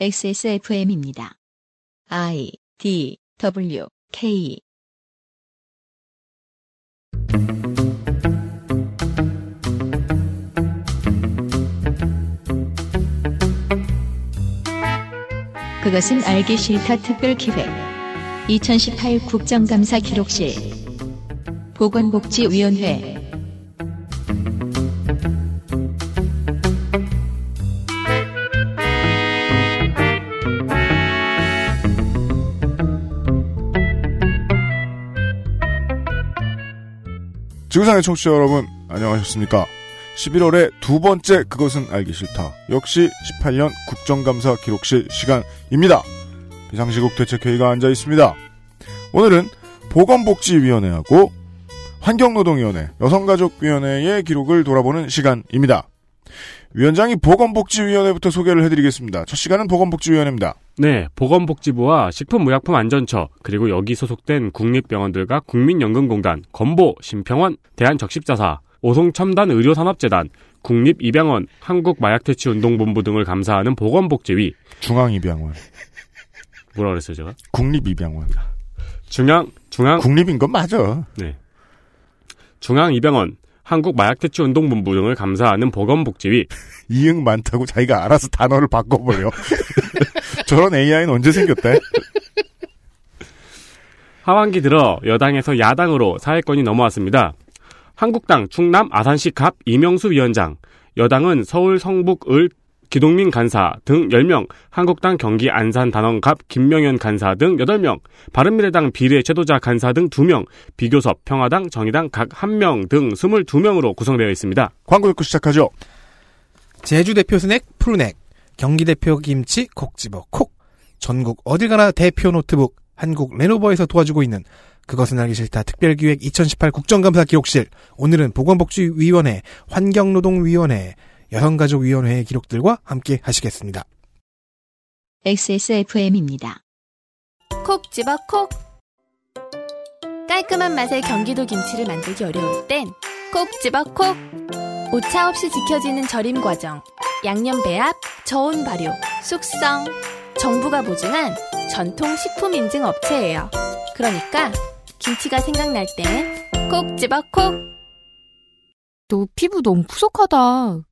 XSFM입니다. I D W K. 그것은 알기 싫다 특별 기획. 2018 국정감사 기록실. 보건복지위원회 지구상의 청취자 여러분, 안녕하셨습니까? 11월의 두 번째 그것은 알기 싫다. 역시 18년 국정감사 기록실 시간입니다. 비상시국 대책회의가 앉아 있습니다. 오늘은 보건복지위원회하고 환경노동위원회, 여성가족위원회의 기록을 돌아보는 시간입니다. 위원장이 보건복지위원회부터 소개를 해드리겠습니다. 첫 시간은 보건복지위원회입니다. 네, 보건복지부와 식품의약품안전처 그리고 여기 소속된 국립병원들과 국민연금공단, 건보, 심평원, 대한적십자사, 오송첨단 의료산업재단, 국립입양원, 한국마약퇴치운동본부 등을 감사하는 보건복지위. 중앙입양원. 뭐라 그랬어요, 제가? 국립입양원. 중앙, 중앙. 국립인 건 맞아. 네. 중앙입양원, 한국마약퇴치운동본부 등을 감사하는 보건복지위. 이응 많다고 자기가 알아서 단어를 바꿔버려. 저런 AI는 언제 생겼대? 하반기 들어 여당에서 야당으로 사회권이 넘어왔습니다. 한국당 충남 아산시 갑 이명수 위원장, 여당은 서울 성북 을 기동민 간사 등 10명, 한국당 경기 안산 단원 갑 김명연 간사 등 8명, 바른미래당 비례 최도자 간사 등 2명, 비교섭 평화당 정의당 각 1명 등 22명으로 구성되어 있습니다. 광고 듣고 시작하죠. 제주 대표 스낵 푸르넥, 경기 대표 김치 콕 집어 콕, 전국 어딜 가나 대표 노트북 한국 레노버에서 도와주고 있는 그것은 알기 싫다 특별기획 2018 국정감사 기록실 오늘은 보건복지위원회, 환경노동위원회, 여성가족위원회의 기록들과 함께 하시겠습니다. XSFM입니다. 콕 집어 콕 깔끔한 맛의 경기도 김치를 만들기 어려울 땐 콕 집어 콕 오차 없이 지켜지는 절임 과정 양념 배합, 저온 발효, 숙성 정부가 보증한 전통 식품 인증 업체예요 그러니까 김치가 생각날 땐 콕 집어 콕 너 피부 너무 푸석하다.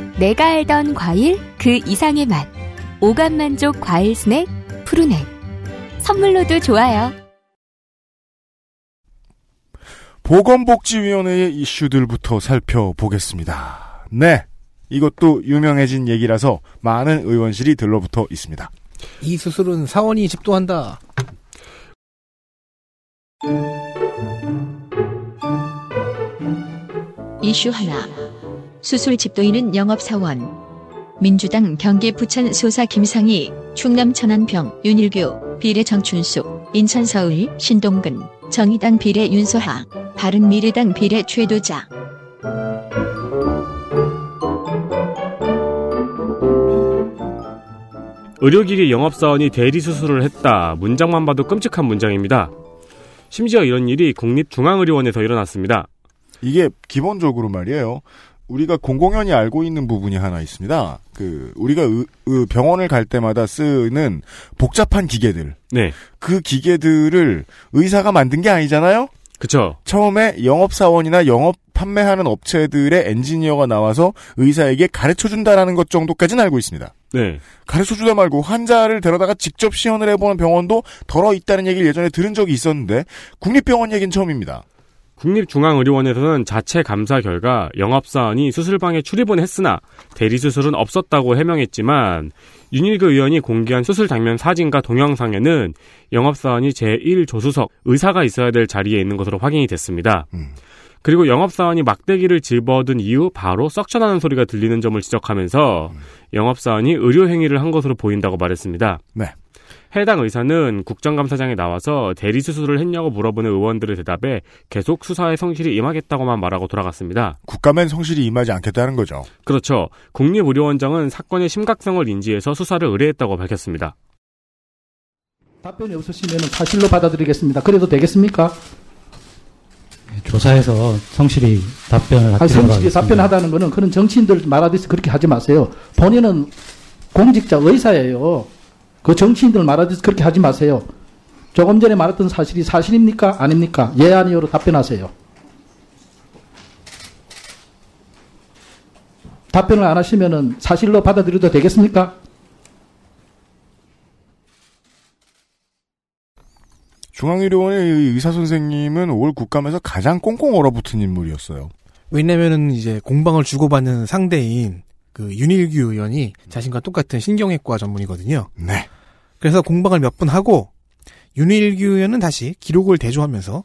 내가 알던 과일 그 이상의 맛. 오감 만족 과일 스낵 푸르넥. 선물로도 좋아요. 보건복지위원회의 이슈들부터 살펴보겠습니다. 네. 이것도 유명해진 얘기라서 많은 의원실이 들러붙어 있습니다. 이 수술은 사원이 집도한다. 이슈 하나. 수술 집도인은 영업사원. 민주당 경기 부천 소사 김상희, 충남 천안병 윤일규, 비례 정춘숙, 인천 서울 신동근, 정의당 비례 윤소하, 바른미래당 비례 최도자. 의료기기 영업사원이 대리수술을 했다. 문장만 봐도 끔찍한 문장입니다. 심지어 이런 일이 국립중앙의료원에서 일어났습니다. 이게 기본적으로 말이에요. 우리가 공공연히 알고 있는 부분이 하나 있습니다. 그 우리가 의- 의- 병원을 갈 때마다 쓰는 복잡한 기계들. 네. 그 기계들을 의사가 만든 게 아니잖아요. 그쵸. 처음에 영업 사원이나 영업 판매하는 업체들의 엔지니어가 나와서 의사에게 가르쳐 준다라는 것 정도까지는 알고 있습니다. 네. 가르쳐 주다 말고 환자를 데려다가 직접 시연을 해보는 병원도 덜어 있다는 얘기를 예전에 들은 적이 있었는데 국립병원 얘기는 처음입니다. 국립중앙의료원에서는 자체 감사 결과 영업사원이 수술방에 출입은 했으나 대리수술은 없었다고 해명했지만 윤일그 의원이 공개한 수술 장면 사진과 동영상에는 영업사원이 제1조수석 의사가 있어야 될 자리에 있는 것으로 확인이 됐습니다. 음. 그리고 영업사원이 막대기를 집어든 이후 바로 석션하는 소리가 들리는 점을 지적하면서 영업사원이 의료행위를 한 것으로 보인다고 말했습니다. 네. 해당 의사는 국정감사장에 나와서 대리 수술을 했냐고 물어보는 의원들의 대답에 계속 수사에 성실히 임하겠다고만 말하고 돌아갔습니다. 국감엔 성실히 임하지 않겠다는 거죠. 그렇죠. 국립의료원장은 사건의 심각성을 인지해서 수사를 의뢰했다고 밝혔습니다. 답변이 없으시면 사실로 받아들이겠습니다. 그래도 되겠습니까? 조사해서 성실히 답변을 하도록 성실히 하겠습니다. 답변하다는 거는 그런 정치인들 말하듯이 그렇게 하지 마세요. 본인은 공직자 의사예요. 그 정치인들 말하듯이 그렇게 하지 마세요. 조금 전에 말했던 사실이 사실입니까? 아닙니까? 예, 아니요로 답변하세요. 답변을 안 하시면은 사실로 받아들여도 되겠습니까? 중앙의료원의 이 의사 선생님은 올 국감에서 가장 꽁꽁 얼어붙은 인물이었어요. 왜냐면은 이제 공방을 주고받는 상대인 그 윤일규 의원이 자신과 똑같은 신경외과 전문이거든요. 네. 그래서 공방을 몇번 하고 윤일규 의원은 다시 기록을 대조하면서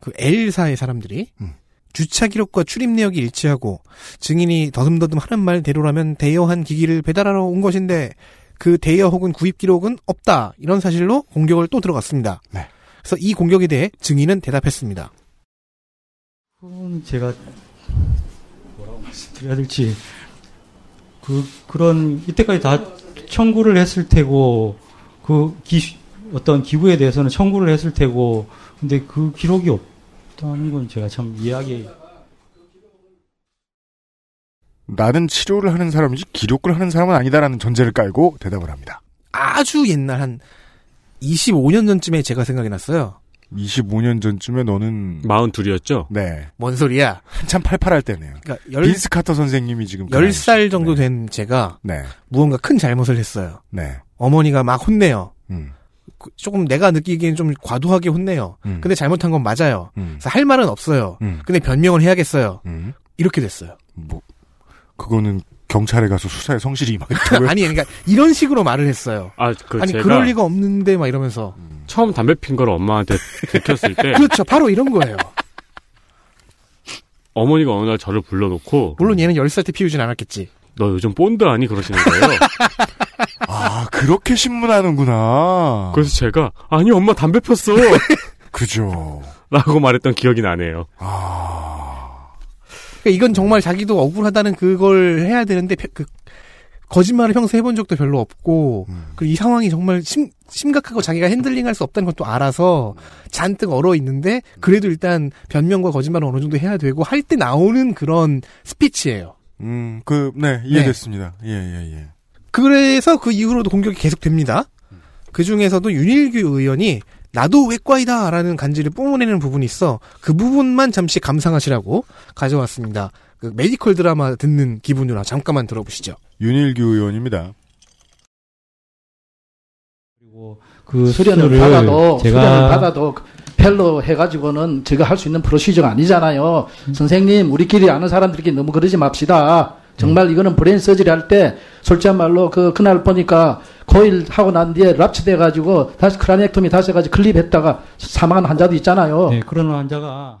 그 L사의 사람들이 음. 주차 기록과 출입 내역이 일치하고 증인이 더듬더듬 하는 말 대로라면 대여한 기기를 배달하러 온 것인데 그 대여 혹은 구입 기록은 없다 이런 사실로 공격을 또 들어갔습니다. 네. 그래서 이 공격에 대해 증인은 대답했습니다. 그건 제가 뭐라고 말씀드려야 될지 그 그런 이때까지 다 청구를 했을 테고 그 기, 어떤 기부에 대해서는 청구를 했을 테고 근데 그 기록이 없다는 건 제가 참 이해하기 나는 치료를 하는 사람이지 기록을 하는 사람은 아니다라는 전제를 깔고 대답을 합니다. 아주 옛날 한 25년 전쯤에 제가 생각이 났어요. 25년 전쯤에 너는 42이었죠? 네 뭔 소리야? 한참 팔팔할 때네요. 그러니까 열, 빈스 카터 선생님이 지금 그 10살 정도 나이시죠. 된 제가 네, 무언가 큰 잘못을 했어요. 네, 어머니가 막 혼내요. 음, 그- 조금 내가 느끼기엔 좀 과도하게 혼내요. 음, 근데 잘못한 건 맞아요. 음, 그래서 할 말은 없어요. 음, 근데 변명을 해야겠어요. 음. 이렇게 됐어요. 뭐 그거는 경찰에 가서 수사에 성실히 임하겠다고요. 아니, 그러니까 이런 식으로 말을 했어요. 아, 그 아니, 제가 그럴 리가 없는데 막 이러면서. 처음 담배 핀 걸 엄마한테 들켰을 때 그렇죠. 바로 이런 거예요. 어머니가 어느 날 저를 불러놓고 물론 얘는 10살 때 피우진 않았겠지. 너 요즘 본드 아니 그러시는 거예요. 아 그렇게 신문하는구나. 그래서 제가 아니 엄마 담배 폈어 그죠. 라고 말했던 기억이 나네요. 아 그러니까 이건 정말 자기도 억울하다는 그걸 해야 되는데 펴- 그 거짓말을 평소 해본 적도 별로 없고 음. 그리고 이 상황이 정말 심, 심각하고 자기가 handling 할 수 없다는 것도 알아서 잔뜩 얼어 있는데 그래도 일단 변명과 거짓말은 어느 정도 해야 되고 할 때 나오는 그런 스피치예요. 음, 그, 네, 이해됐습니다. 예, 예, 예. 그래서 그 이후로도 공격이 계속됩니다. 그 중에서도 윤일규 의원이 나도 외과의다라는 간지를 뿜어내는 부분이 있어 그 부분만 잠시 감상하시라고 가져왔습니다. 그 medical 드라마 듣는 기분으로 잠깐만 들어보시죠. 윤일규 의원입니다. 그리고 그 수련을 받아도 제가 수련을 받아도 fellow 해가지고는 제가 할 수 있는 procedure가 아니잖아요. 선생님 우리끼리 아는 사람들끼리 너무 그러지 맙시다. 정말 이거는 brain surgery 할때 솔직한 말로 그 그날 보니까 코일 하고 난 뒤에 rupture돼 가지고 다시 craniectomy 다시 해가지고 클립했다가 사망한 환자도 있잖아요. 네, 그런 환자가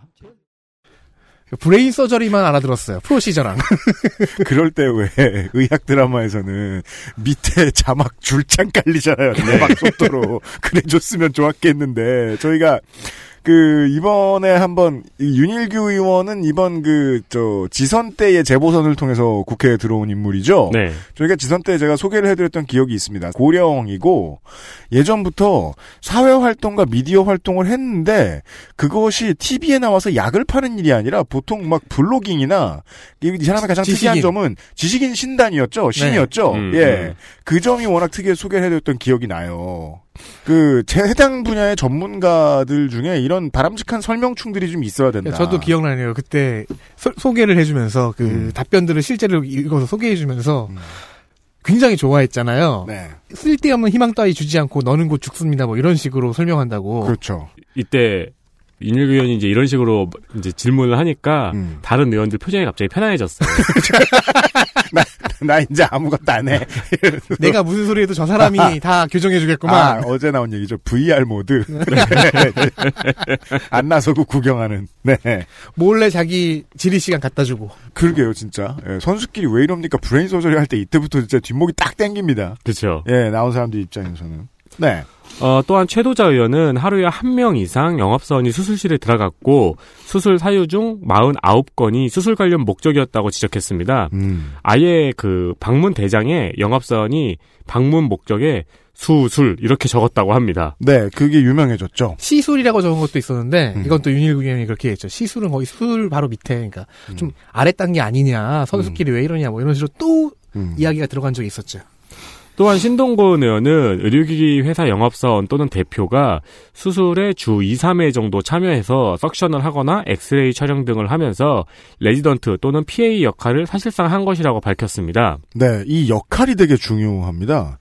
brain surgery만 알아들었어요. procedure랑. 그럴 때 왜 의학 드라마에서는 밑에 자막 줄창 깔리잖아요. 대박 속도로. 그래 줬으면 좋았겠는데 저희가 그 이번에 한번 이 윤일규 의원은 이번 그 저 지선 때의 재보선을 통해서 국회에 들어온 인물이죠. 네. 저희가 지선 때 제가 소개를 해드렸던 기억이 있습니다. 고령이고 예전부터 사회 활동과 미디어 활동을 했는데 그것이 TV에 나와서 약을 파는 일이 아니라 보통 막 블로깅이나 이, 이 사람의 가장 지식인. 특이한 점은 지식인 신단이었죠, 신이었죠. 음, 예, 음. 그 점이 워낙 특이해 소개를 해드렸던 기억이 나요. 그 제 해당 분야의 전문가들 중에 이런 바람직한 설명충들이 좀 있어야 된다. 저도 기억나네요. 그때 소, 개를 해주면서 그 음. 답변들을 실제로 읽어서 소개해주면서 음. 굉장히 좋아했잖아요. 네, 쓸데없는 희망 따위 주지 않고 너는 곧 죽습니다. 뭐 이런 식으로 설명한다고. 그렇죠. 이때 윤일규 의원이 이제 이런 식으로 이제 질문을 하니까 음. 다른 의원들 표정이 갑자기 편안해졌어요. 나 이제 아무것도 안 해. 내가 무슨 소리 해도 저 사람이 다 교정해주겠구만. 아, 어제 나온 얘기죠. VR 모드. 안 나서고 구경하는. 네. 몰래 자기 질의 시간 갖다 주고. 그러게요, 진짜. 예, 선수끼리 왜 이럽니까? brain surgery 할 때 이때부터 진짜 뒷목이 딱 땡깁니다. 그렇죠. 예, 나온 사람들 입장에서는. 네. 어, 또한 최도자 의원은 하루에 한 명 이상 영업사원이 수술실에 들어갔고 수술 사유 중 49건이 수술 관련 목적이었다고 지적했습니다. 음. 아예 그 방문 대장에 영업사원이 방문 목적에 수술 이렇게 적었다고 합니다. 네, 그게 유명해졌죠. 시술이라고 적은 것도 있었는데 음. 이건 또 윤일규 의원이 그렇게 했죠. 시술은 거의 술 바로 밑에 그러니까 음. 좀 아래 단계 아니냐 선수끼리 왜 이러냐 뭐 이런 식으로 또 음. 이야기가 들어간 적이 있었죠. 또한 신동근 의원은 의료기기 회사 영업사원 또는 대표가 수술에 주 2, 3회 정도 참여해서 suction을 하거나 엑스레이 촬영 등을 하면서 레지던트 또는 PA 역할을 사실상 한 것이라고 밝혔습니다. 네, 이 역할이 되게 중요합니다.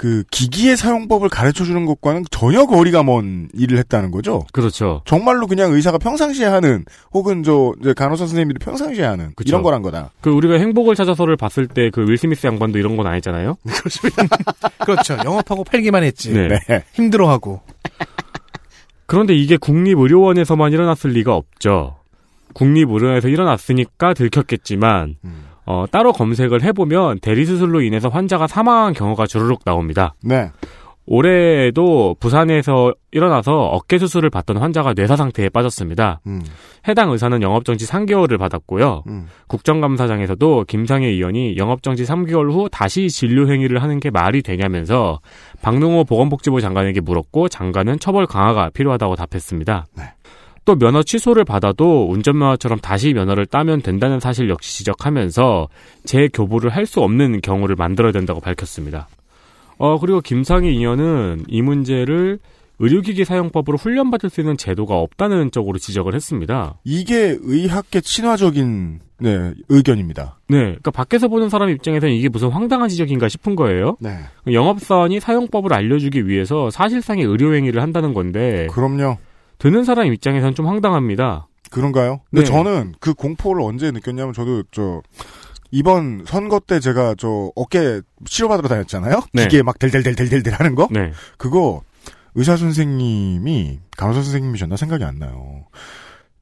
그 기기의 사용법을 가르쳐 주는 것과는 전혀 거리가 먼 일을 했다는 거죠. 그렇죠. 정말로 그냥 의사가 평상시에 하는 혹은 저 이제 간호사 선생님들이 평상시에 하는 그쵸. 이런 거란 거다. 그 우리가 행복을 찾아서를 봤을 때 그 윌 스미스 양반도 이런 건 아니잖아요. 그렇죠. 영업하고 팔기만 했지. 네. 네. 힘들어하고. 그런데 이게 국립의료원에서만 일어났을 리가 없죠. 국립의료원에서 일어났으니까 들켰겠지만 음. 어, 따로 검색을 해보면 대리수술로 인해서 환자가 사망한 경우가 주르륵 나옵니다. 네. 올해에도 부산에서 일어나서 어깨 수술을 받던 환자가 뇌사 상태에 빠졌습니다. 음. 해당 의사는 영업정지 3개월을 받았고요. 음. 국정감사장에서도 김상혜 의원이 영업정지 3개월 후 다시 진료 행위를 하는 게 말이 되냐면서 박능호 보건복지부 장관에게 물었고 장관은 처벌 강화가 필요하다고 답했습니다. 네. 또 면허 취소를 받아도 운전면허처럼 다시 면허를 따면 된다는 사실 역시 지적하면서 재교부를 할 수 없는 경우를 만들어야 된다고 밝혔습니다. 어, 그리고 김상희 의원은 이 문제를 의료기기 사용법으로 훈련받을 수 있는 제도가 없다는 쪽으로 지적을 했습니다. 이게 의학계 친화적인 네, 의견입니다. 네, 그러니까 밖에서 보는 사람 입장에서는 이게 무슨 황당한 지적인가 싶은 거예요. 네. 영업사원이 사용법을 알려주기 위해서 사실상의 의료행위를 한다는 건데 그럼요. 듣는 사람 입장에서는 좀 황당합니다. 그런가요? 근데 네. 저는 그 공포를 언제 느꼈냐면 저도 저 이번 선거 때 제가 저 어깨 치료받으러 다녔잖아요. 네. 기계 막 델델델델델델 하는 거. 네, 그거 의사 선생님이 간호사 선생님이셨나 생각이 안 나요.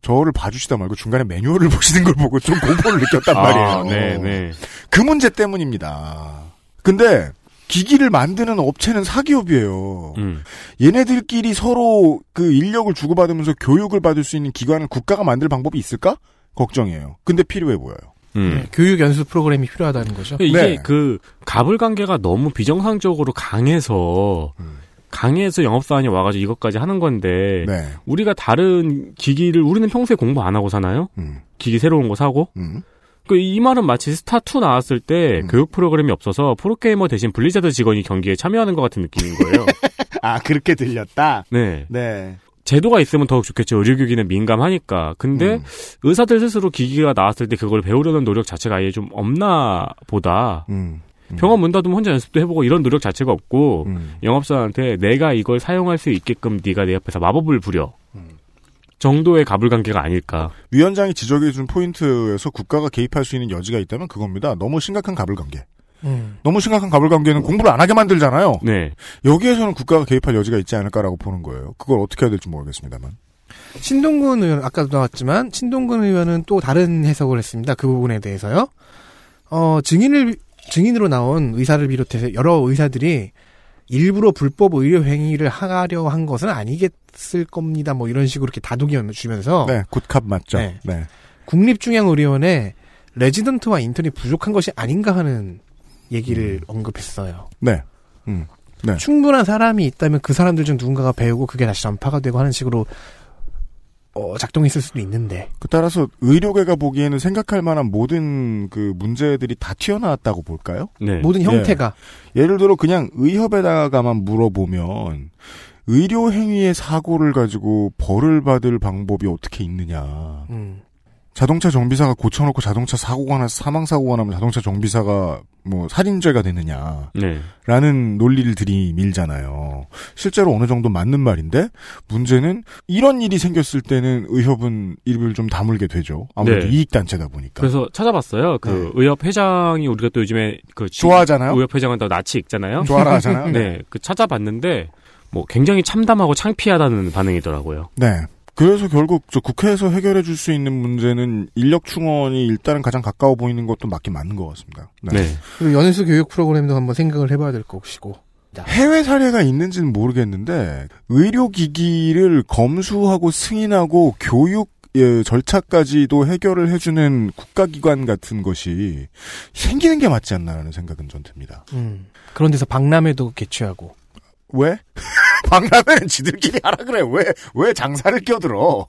저를 봐주시다 말고 중간에 매뉴얼을 보시는 걸 보고 좀 공포를 느꼈단 말이에요. 아, 네, 네. 그 문제 때문입니다. 근데 기기를 만드는 업체는 사기업이에요. 음. 얘네들끼리 서로 그 인력을 주고받으면서 교육을 받을 수 있는 기관을 국가가 만들 방법이 있을까? 걱정이에요. 근데 필요해 보여요. 음. 네, 교육 연수 프로그램이 필요하다는 거죠. 이게 네. 그 갑을 관계가 너무 비정상적으로 강해서 음. 강해서 영업사원이 와가지고 이것까지 하는 건데 네. 우리가 다른 기기를 우리는 평소에 공부 안 하고 사나요? 음. 기기 새로운 거 사고 음. 그 이 말은 마치 스타2 나왔을 때 음. 교육 프로그램이 없어서 프로게이머 대신 블리자드 직원이 경기에 참여하는 것 같은 느낌인 거예요. 아, 그렇게 들렸다? 네. 네. 제도가 있으면 더욱 좋겠죠. 의료기기는 민감하니까. 근데 음. 의사들 스스로 기기가 나왔을 때 그걸 배우려는 노력 자체가 아예 좀 없나 보다. 음. 음. 병원 문 닫으면 혼자 연습도 해보고 이런 노력 자체가 없고 음. 영업사한테 내가 이걸 사용할 수 있게끔 네가 내 옆에서 마법을 부려. 음. 정도의 가불관계가 아닐까. 위원장이 지적해준 포인트에서 국가가 개입할 수 있는 여지가 있다면 그겁니다. 너무 심각한 가불관계. 음. 너무 심각한 가불관계는 공부를 안 하게 만들잖아요. 네. 여기에서는 국가가 개입할 여지가 있지 않을까라고 보는 거예요. 그걸 어떻게 해야 될지 모르겠습니다만. 신동근 의원 아까도 나왔지만 신동근 의원은 또 다른 해석을 했습니다. 그 부분에 대해서요. 어, 증인을 증인으로 나온 의사를 비롯해서 여러 의사들이 일부러 불법 의료 행위를 하려 한 것은 아니겠을 겁니다. 뭐 이런 식으로 이렇게 다독이 주면서 네, 굿캅 맞죠. 네. 네. 국립중앙의료원에 레지던트와 인턴이 부족한 것이 아닌가 하는 얘기를 언급했어요. 네. 음. 네. 충분한 사람이 있다면 그 사람들 중 누군가가 배우고 그게 다시 전파가 되고 하는 식으로 어, 작동했을 수도 있는데. 그 따라서 의료계가 보기에는 생각할 만한 모든 그 문제들이 다 튀어나왔다고 볼까요? 네. 모든 형태가 예를 들어 그냥 의협에다가만 물어보면 의료 행위의 사고를 가지고 벌을 받을 방법이 어떻게 있느냐. 음, 자동차 정비사가 고쳐놓고 자동차 사고가 나서 사망 사고가 나면 자동차 정비사가 뭐 살인죄가 되느냐. 네. 라는 논리를 들이밀잖아요. 실제로 어느 정도 맞는 말인데 문제는 이런 일이 생겼을 때는 의협은 입을 좀 다물게 되죠. 아무래도 네. 이익단체다 보니까. 그래서 찾아봤어요. 그 네. 의협 회장이 우리가 또 요즘에 그 지- 좋아하잖아요. 의협 회장은 또 낯이 익잖아요. 좋아라 하잖아요. 네. 그 찾아봤는데 뭐 굉장히 참담하고 창피하다는 반응이더라고요. 네. 그래서 결국 저 국회에서 해결해 줄 수 있는 문제는 인력 충원이 일단은 가장 가까워 보이는 것도 맞긴 맞는 것 같습니다. 네. 그리고 연수 교육 프로그램도 한번 생각을 해봐야 될 것이고. 해외 사례가 있는지는 모르겠는데 의료기기를 검수하고 승인하고 교육 예, 절차까지도 해결을 해주는 국가기관 같은 것이 생기는 게 맞지 않나라는 생각은 전 듭니다. 음. 그런 데서 박람회도 개최하고. 왜? 박람회는 지들끼리 하라 그래. 왜, 왜 장사를 껴들어?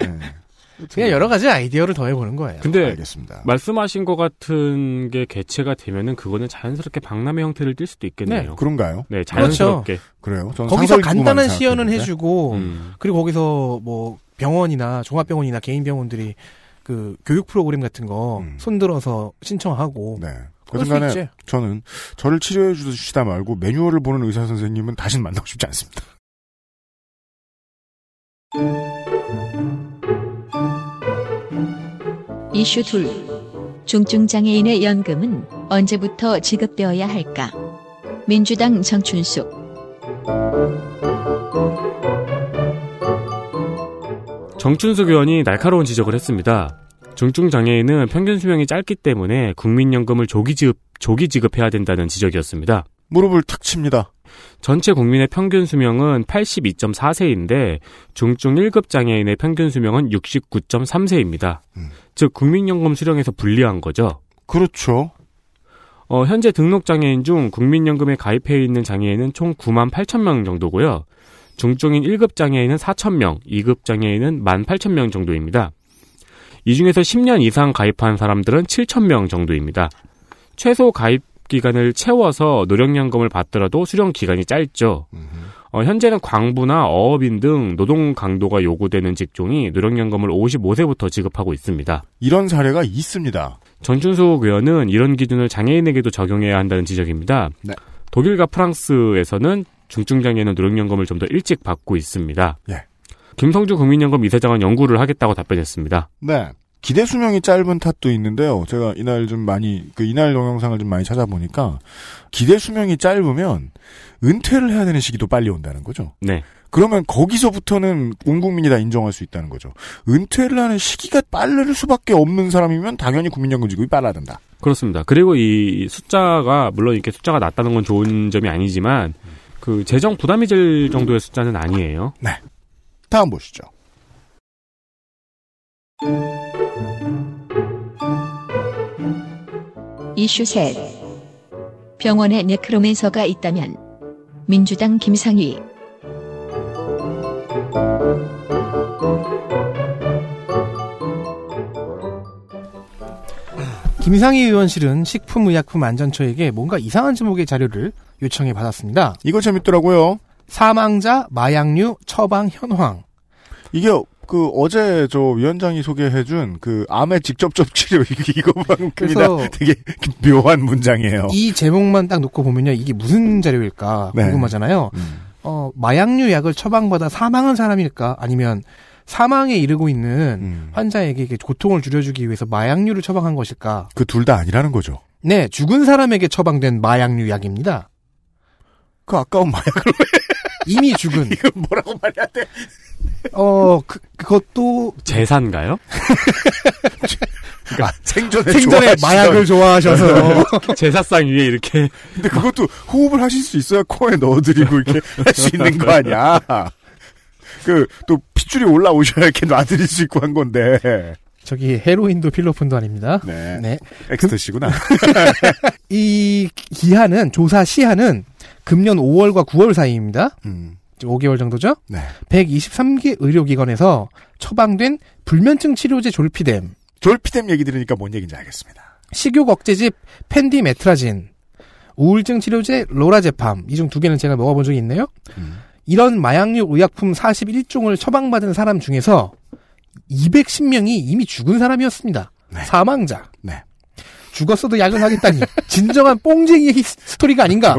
네, 그냥 여러 가지 아이디어를 더해보는 거예요. 근데 알겠습니다. 말씀하신 것 같은 게 개최가 되면은 그거는 자연스럽게 박람회 형태를 띌 수도 있겠네요. 그런가요? 네, 자연스럽게. 그래요? 저는 거기서 간단한 시연은 생각했는데. 해주고, 음. 그리고 거기서 뭐 병원이나 종합병원이나 개인 병원들이 그 교육 프로그램 같은 거 음. 손들어서 신청하고 네. 그튼간에 있지. 저는 저를 치료해 주시다 말고 매뉴얼을 보는 의사 선생님은 다시는 만나고 싶지 않습니다. 이슈 둘. 중증 장애인의 연금은 언제부터 지급되어야 할까? 민주당 정춘숙. 정춘숙 의원이 날카로운 지적을 했습니다. 중증 장애인은 평균 수명이 짧기 때문에 국민연금을 조기 지급 조기 지급해야 된다는 지적이었습니다. 무릎을 탁 칩니다. 전체 국민의 평균 수명은 82.4세인데 중증 1급 장애인의 평균 수명은 69.3세입니다. 음. 즉 국민연금 수령에서 불리한 거죠. 그렇죠. 어, 현재 등록 장애인 중 국민연금에 가입해 있는 장애인은 총 9만 8천 명 정도고요. 중증인 1급 장애인은 4천 명, 2급 장애인은 1만 8천 명 정도입니다. 이 중에서 10년 이상 가입한 사람들은 7천 명 정도입니다. 최소 가입 기간을 채워서 노령연금을 받더라도 수령 기간이 짧죠. 어, 현재는 광부나 어업인 등 노동 강도가 요구되는 직종이 노령연금을 55세부터 지급하고 있습니다. 이런 사례가 있습니다. 전춘숙 의원은 이런 기준을 장애인에게도 적용해야 한다는 지적입니다. 네. 독일과 프랑스에서는 중증장애인은 노령연금을 좀 더 일찍 받고 있습니다. 예. 김성주 국민연금 이사장은 연구를 하겠다고 답변했습니다. 네. 기대 수명이 짧은 탓도 있는데요. 제가 이날 좀 많이 그 이날 동영상을 좀 많이 찾아보니까 기대 수명이 짧으면 은퇴를 해야 되는 시기도 빨리 온다는 거죠. 네. 그러면 거기서부터는 온 국민이 다 인정할 수 있다는 거죠. 은퇴를 하는 시기가 빠를 수밖에 없는 사람이면 당연히 국민연금 지급이 빨라야 된다. 그렇습니다. 그리고 이 숫자가 물론 이렇게 숫자가 낮다는 건 좋은 점이 아니지만 그 재정 부담이 될 정도의 숫자는 아니에요. 다음 보시죠. 이슈 셋. 병원에 네크로맨서가 있다면 민주당 김상희. 김상희 의원실은 식품의약품안전처에게 뭔가 이상한 제목의 자료를 요청해 받았습니다. 이거 재밌더라고요. 사망자 마약류 처방 현황. 이게 그 어제 저 위원장이 소개해준 그 암의 직접적 치료 이거만큼이나 되게 묘한 문장이에요. 이 제목만 딱 놓고 보면요. 이게 무슨 자료일까 네. 궁금하잖아요. 음. 어, 마약류 약을 처방받아 사망한 사람일까? 아니면 사망에 이르고 있는 음. 환자에게 고통을 줄여주기 위해서 마약류를 처방한 것일까? 그 둘 다 아니라는 거죠. 네, 죽은 사람에게 처방된 마약류 약입니다. 그 아까운 마약을 이미 죽은. 이거 뭐라고 말해야 돼? 어, 그, 그것도 제사인가요? 아, 생전에 생전에 마약을 좋아하셔서. 제사상 위에 이렇게 근데 그것도 호흡을 하실 수 있어야 코에 넣어드리고 이렇게 할 수 있는 거 아니야? 그 또 핏줄이 올라오셔야 이렇게 놔드릴 수 있고 한 건데. 저기 헤로인도 필로폰도 아닙니다. 네. 네. 엑스터시구나. 이 기한은 조사 시한은 금년 5월과 9월 사이입니다. 음. 지금 5개월 정도죠? 네. 123개 의료기관에서 처방된 불면증 치료제 졸피뎀, 졸피뎀 얘기 들으니까 뭔 얘기인지 알겠습니다. 식욕 억제제 펜디메트라진, 우울증 치료제 로라제팜 이 중 두 개는 제가 먹어본 적이 있네요. 음. 이런 마약류 의약품 41종을 처방받은 사람 중에서 210명이 이미 죽은 사람이었습니다. 네. 사망자. 네. 죽었어도 약을 하겠다니 진정한 뽕쟁이의 히- 스토리가 아닌가?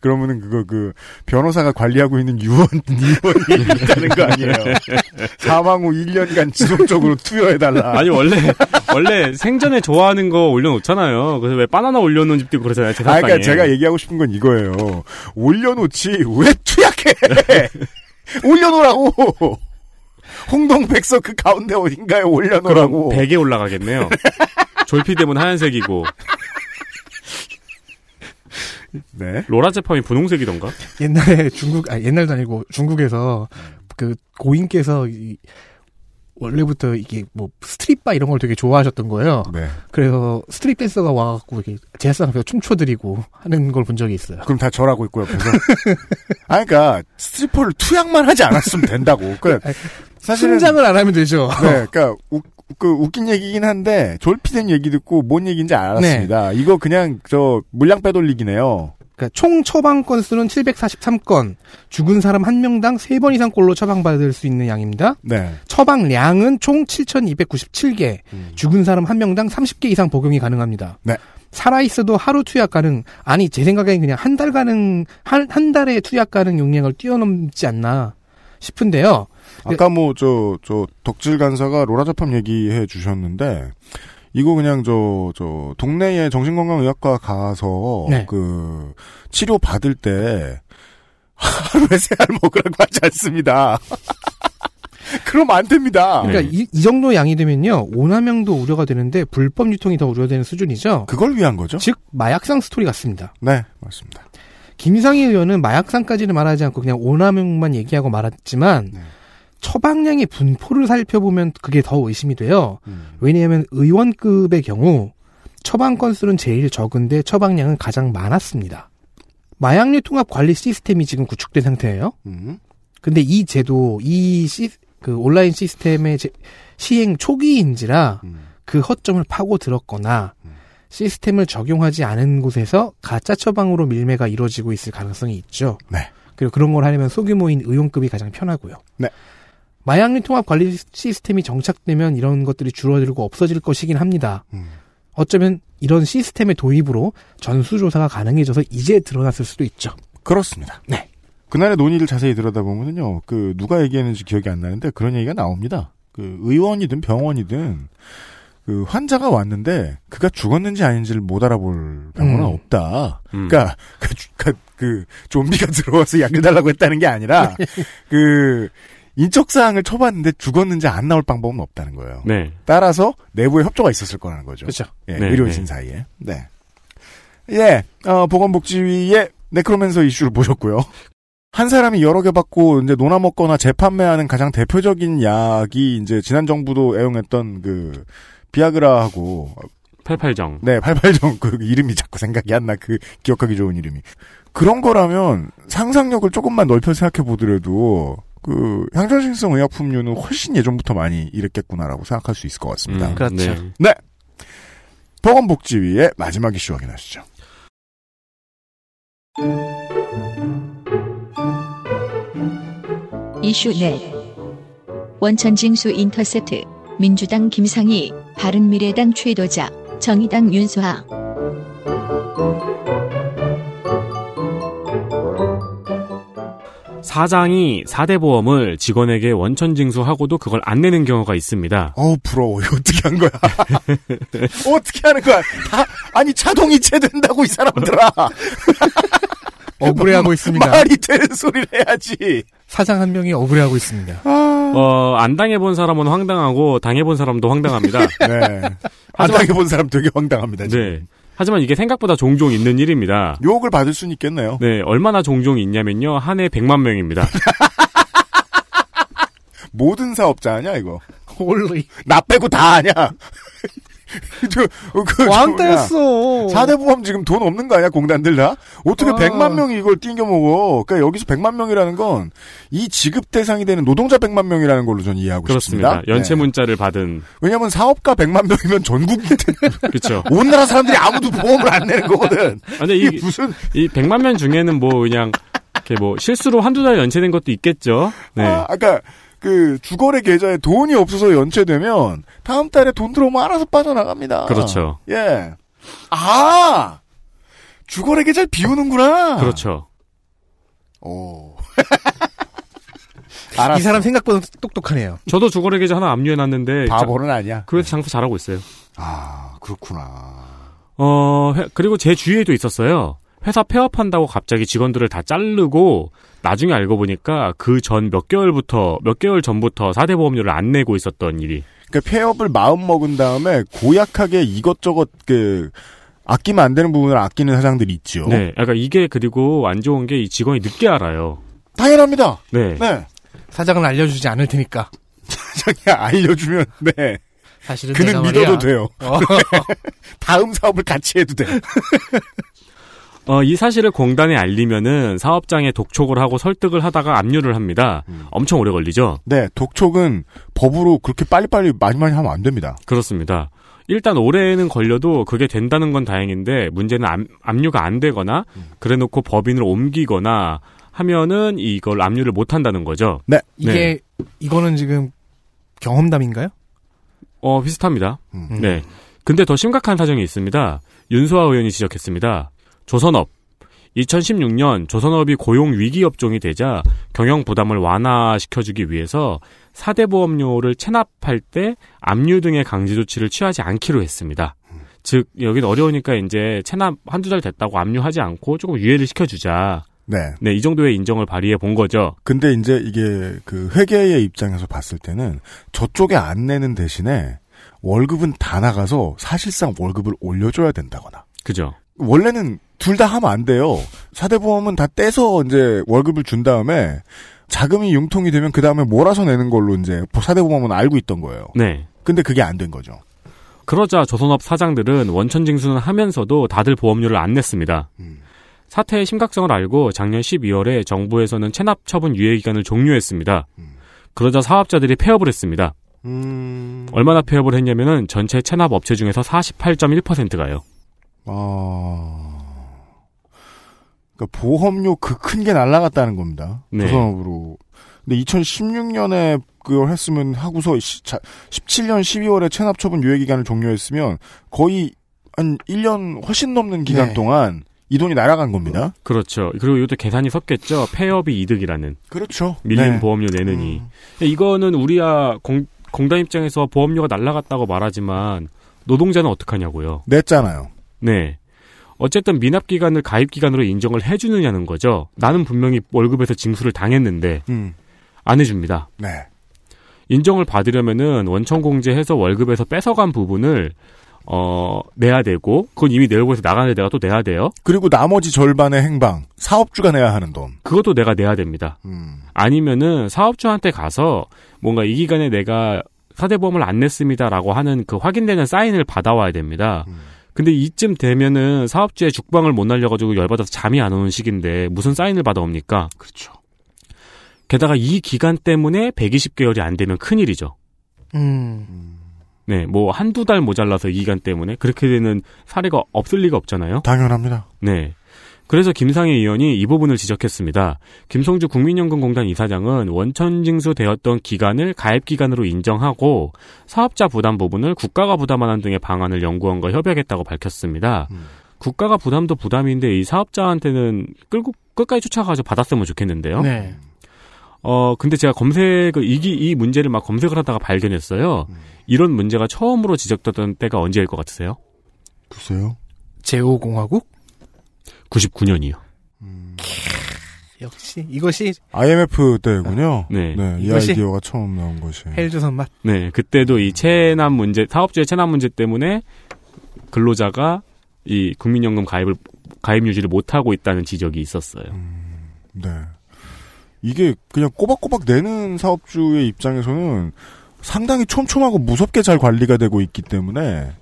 그러면은 그거 그 변호사가 관리하고 있는 유언 유언이 있다는 거 아니에요? 사망 후 1년간 지속적으로 투여해 달라. 아니 원래 원래 생전에 좋아하는 거 올려놓잖아요. 그래서 왜 바나나 올려놓은 집도 그러잖아요. 아, 제사상에. 그러니까 제가 얘기하고 싶은 건 이거예요. 올려놓지 왜 투약해? 올려놓으라고. 홍동백서 그 가운데 어딘가에 그럼 올려놓으라고. 베개 올라가겠네요. 졸피뎀은 하얀색이고 네. 로라제팜이 분홍색이던가? 옛날에 중국, 아, 옛날도 아니고 중국에서 그 고인께서 이, 원래부터 이게 뭐 strip bar 이런 걸 되게 좋아하셨던 거예요. 네. 그래서 strip dancer가 와갖고 이렇게 제사상 앞에서 춤춰드리고 하는 걸 본 적이 있어요. 그럼 다 절하고 있고 옆에서. 아, 그러니까 스트리퍼를 투약만 하지 않았으면 된다고. 그 사실은 순장을 안 하면 되죠. 네, 그러니까 우, 그 웃긴 얘기긴 한데 졸피된 얘기 듣고 뭔 얘기인지 알았습니다. 이거 그냥 저 물량 빼돌리기네요. 그러니까 총 처방 건수는 743건, 죽은 사람 한 명당 3번 이상 골로 처방받을 수 있는 양입니다. 네. 처방량은 총 7,297개, 음. 죽은 사람 한 명당 30개 이상 복용이 가능합니다. 네. 살아있어도 하루 투약 가능, 아니, 제 생각엔 그냥 한 달 가능, 한, 한 달에 투약 가능 용량을 뛰어넘지 않나 싶은데요. 아까 뭐저저 덕질 간사가 로라 자팜 얘기해 주셨는데 이거 그냥 저 저 동네에 정신건강의학과 가서 네. 그 치료 받을 때 하루에 세 알 먹으라고 하지 않습니다. 그러면 안 됩니다. 그러니까 이, 이 정도 양이 되면요, 오남용도 우려가 되는데 불법 유통이 더 우려되는 수준이죠. 그걸 위한 거죠? 즉, 마약상 스토리 같습니다. 네, 맞습니다. 김상희 의원은 마약상까지는 말하지 않고 그냥 오남용만 얘기하고 말았지만 네. 처방량의 분포를 살펴보면 그게 더 의심이 돼요. 음. 왜냐하면 의원급의 경우 처방 건수는 제일 적은데 처방량은 가장 많았습니다. 마약류 통합 관리 시스템이 지금 구축된 상태예요. 음. 근데 이 제도, 이 시, 그 온라인 시스템의 제- 시행 초기인지라 음. 그 허점을 파고 들었거나 시스템을 적용하지 않은 곳에서 가짜 처방으로 밀매가 이루어지고 있을 가능성이 있죠. 네. 그리고 그런 걸 하려면 소규모인 의용급이 가장 편하고요. 네. 마약류 통합 관리 시스템이 정착되면 이런 것들이 줄어들고 없어질 것이긴 합니다. 음. 어쩌면 이런 시스템의 도입으로 전수조사가 가능해져서 이제 드러났을 수도 있죠. 그렇습니다. 네. 그날의 논의를 자세히 들여다보면요, 그, 누가 얘기했는지 기억이 안 나는데 그런 얘기가 나옵니다. 그, 의원이든 병원이든, 그, 환자가 왔는데, 그가 죽었는지 아닌지를 못 알아볼 병원은 음. 없다. 음. 그니까, 그, 주- 그, 그, 좀비가 들어와서 약을 달라고 했다는 게 아니라, 그, 인적사항을 쳐봤는데 죽었는지 안 나올 방법은 없다는 거예요. 네. 따라서 내부에 협조가 있었을 거라는 거죠. 그렇죠. 예, 네, 의료진 네. 사이에. 네. 예, 어, 보건복지위의 네크로맨서 이슈를 보셨고요. 한 사람이 여러 개 받고 이제 논아 먹거나 재판매하는 가장 대표적인 약이 이제 지난 정부도 애용했던 그 비아그라하고 88정. 네, 88정 그 이름이 자꾸 생각이 안 나. 그 기억하기 좋은 이름이. 그런 거라면 상상력을 조금만 넓혀 생각해 보더라도 그 향정신성 의약품류는 훨씬 예전부터 많이 이랬겠구나라고 생각할 수 있을 것 같습니다. 음, 그렇죠. 네. 네. 보건복지위의 마지막 이슈 확인하시죠. 이슈 넷 원천징수 인터셉트 민주당 김상희 바른미래당 최도자 정의당 윤수아 사장이 4대 보험을 직원에게 원천 징수하고도 그걸 안 내는 경우가 있습니다. 어우 부러워. 이거 어떻게 한 거야? 어떻게 하는 거야? 다 아니 자동 이체 된다고 이 사람들아. 억울해하고 있습니다. 말이 되는 소리를 해야지. 사장 한 명이 억울해하고 있습니다. 어, 안 당해본 사람은 황당하고 당해본 사람도 황당합니다. 네. 안 당해본 사람 되게 황당합니다. 지금. 네. 하지만 이게 생각보다 종종 있는 일입니다. 욕을 받을 수는 있겠네요. 네, 얼마나 종종 있냐면요. 한 해 100만 명입니다. 모든 사업자 아냐 이거. 올리. 나 빼고 다 아냐. 저, 어, 그, 왕따였어. 4대 보험 지금 돈 없는 거 아니야, 공단들 다? 어떻게 아. 100만 명이 이걸 띵겨 먹어? 그러니까 여기서 100만 명이라는 건 이 지급 대상이 되는 노동자 100만 명이라는 걸로 전 이해하고 그렇습니다. 싶습니다. 연체 네. 문자를 받은 왜냐면 사업가 100만 명이면 전국 그렇죠. 온 나라 사람들이 아무도 보험을 안 내는 거거든. 근데 이게 이, 무슨 이 100만 명 중에는 뭐 그냥 이렇게 뭐 실수로 한두 달 연체된 것도 있겠죠. 네. 아, 아까 그 주거래 계좌에 돈이 없어서 연체되면 다음 달에 돈 들어오면 알아서 빠져나갑니다. 그렇죠. 예. 아 주거래 계좌를 비우는구나. 그렇죠. 오. 알았어. 이 사람 생각보다 똑똑하네요. 저도 주거래 계좌 하나 압류해 놨는데 바보는 아니야. 그래서 장사 잘하고 있어요. 아 그렇구나. 어, 회- 그리고 제 주위에도 있었어요. 회사 폐업한다고 갑자기 직원들을 다 자르고 나중에 알고 보니까 그 전 몇 개월부터 몇 개월 전부터 4대 보험료를 안 내고 있었던 일이 그러니까 폐업을 마음 먹은 다음에 고약하게 이것저것 그 아끼면 안 되는 부분을 아끼는 사장들이 있죠. 네. 그러니까 이게 그리고 안 좋은 게 이 직원이 늦게 알아요. 당연합니다. 네. 네. 사장은 알려주지 않을 테니까. 사장이 알려주면 네. 사실은 그는 믿어도. 돼요. 어. 다음 사업을 같이 해도 돼. 어, 이 사실을 공단에 알리면은 사업장에 독촉을 하고 설득을 하다가 압류를 합니다. 엄청 오래 걸리죠? 네, 독촉은 법으로 그렇게 빨리빨리 많이 많이 하면 안 됩니다. 그렇습니다. 일단 올해는 걸려도 그게 된다는 건 다행인데 문제는 압, 압류가 안 되거나 그래놓고 법인을 옮기거나 하면은 이걸 압류를 못 한다는 거죠. 네. 이게 이거는 지금 경험담인가요? 어 비슷합니다. 음. 네. 근데 더 심각한 사정이 있습니다. 윤수아 의원이 지적했습니다. 조선업 2016년 조선업이 고용 위기 업종이 되자 경영 부담을 완화시켜주기 위해서 사대보험료를 체납할 때 압류 등의 강제 조치를 취하지 않기로 했습니다. 즉 여기는 어려우니까 이제 체납 한두 달 됐다고 압류하지 않고 조금 유예를 시켜주자. 네. 네, 이 정도의 인정을 발휘해 본 거죠. 근데 이제 이게 그 회계의 입장에서 봤을 때는 저쪽에 안 내는 대신에 월급은 다 나가서 사실상 월급을 올려줘야 된다거나. 그죠? 원래는 둘 다 하면 안 돼요. 사대보험은 다 떼서 이제 월급을 준 다음에 자금이 융통이 되면 그 다음에 몰아서 내는 걸로 이제 사대보험은 알고 있던 거예요. 네. 근데 그게 안 된 거죠. 그러자 조선업 사장들은 원천 징수는 하면서도 다들 보험료를 안 냈습니다. 사태의 심각성을 알고 작년 12월에 정부에서는 체납 처분 유예 기간을 종료했습니다. 그러자 사업자들이 폐업을 했습니다. 음, 얼마나 폐업을 했냐면은 전체 체납 업체 중에서 48.1%가요. 아, 그러니까 보험료 그 큰 게 날라갔다는 겁니다. 네. 조선업으로. 근데 2016년에 그걸 했으면 하고서 시- 자- 17년 12월에 체납 처분 유예 기간을 종료했으면 거의 한 1년 훨씬 넘는 기간 네. 동안 이 돈이 날아간 겁니다. 그렇죠. 그리고 이것도 계산이 섰겠죠. 폐업이 이득이라는. 그렇죠. 밀린 네. 보험료 내느니. 음. 이거는 우리야 공, 공단 입장에서 보험료가 날라갔다고 말하지만 노동자는 어떡하냐고요. 냈잖아요. 네. 어쨌든 미납 기간을 가입 기간으로 인정을 해주느냐는 거죠. 나는 분명히 월급에서 징수를 당했는데 음, 안 해줍니다. 네. 인정을 받으려면은 원천 공제해서 월급에서 뺏어간 부분을 어 내야 되고 그건 이미 내고해서 나가는 데가 또 내야 돼요. 그리고 나머지 절반의 행방 사업주가 내야 하는 돈. 그것도 내가 내야 됩니다. 음, 아니면은 사업주한테 가서 뭔가 이 기간에 내가 사대보험을 안 냈습니다라고 하는 그 확인되는 사인을 받아와야 됩니다. 음. 근데 이쯤 되면은 사업주의 죽방을 못 날려가지고 열받아서 잠이 안 오는 시기인데 무슨 사인을 받아옵니까? 그렇죠. 게다가 이 기간 때문에 120개월이 안 되면 큰일이죠. 음. 네, 뭐 한두 달 모자라서 이 기간 때문에 그렇게 되는 사례가 없을 리가 없잖아요. 당연합니다. 네. 그래서 김상희 의원이 이 부분을 지적했습니다. 김성주 국민연금공단 이사장은 원천징수 되었던 기간을 가입기간으로 인정하고 사업자 부담 부분을 국가가 부담하는 등의 방안을 연구원과 협의하겠다고 밝혔습니다. 음. 국가가 부담도 부담인데 이 사업자한테는 끌고 끝까지 쫓아가서 받았으면 좋겠는데요. 네. 어, 근데 제가 검색을, 이, 이 문제를 막 검색을 하다가 발견했어요. 이런 문제가 처음으로 지적되던 때가 언제일 것 같으세요? 글쎄요. 제5공화국? 99년이요. 역시 이것이 IMF 때군요. 네. 네, 이 아이디어가 처음 나온 것이. 헬조선 맛. 네, 그때도 이 체납 문제, 사업주의 체납 문제 때문에 근로자가 이 국민연금 가입을, 가입 유지를 못 하고 있다는 지적이 있었어요. 네. 이게 그냥 꼬박꼬박 내는 사업주의 입장에서는 상당히 촘촘하고 무섭게 잘 관리가 되고 있기 때문에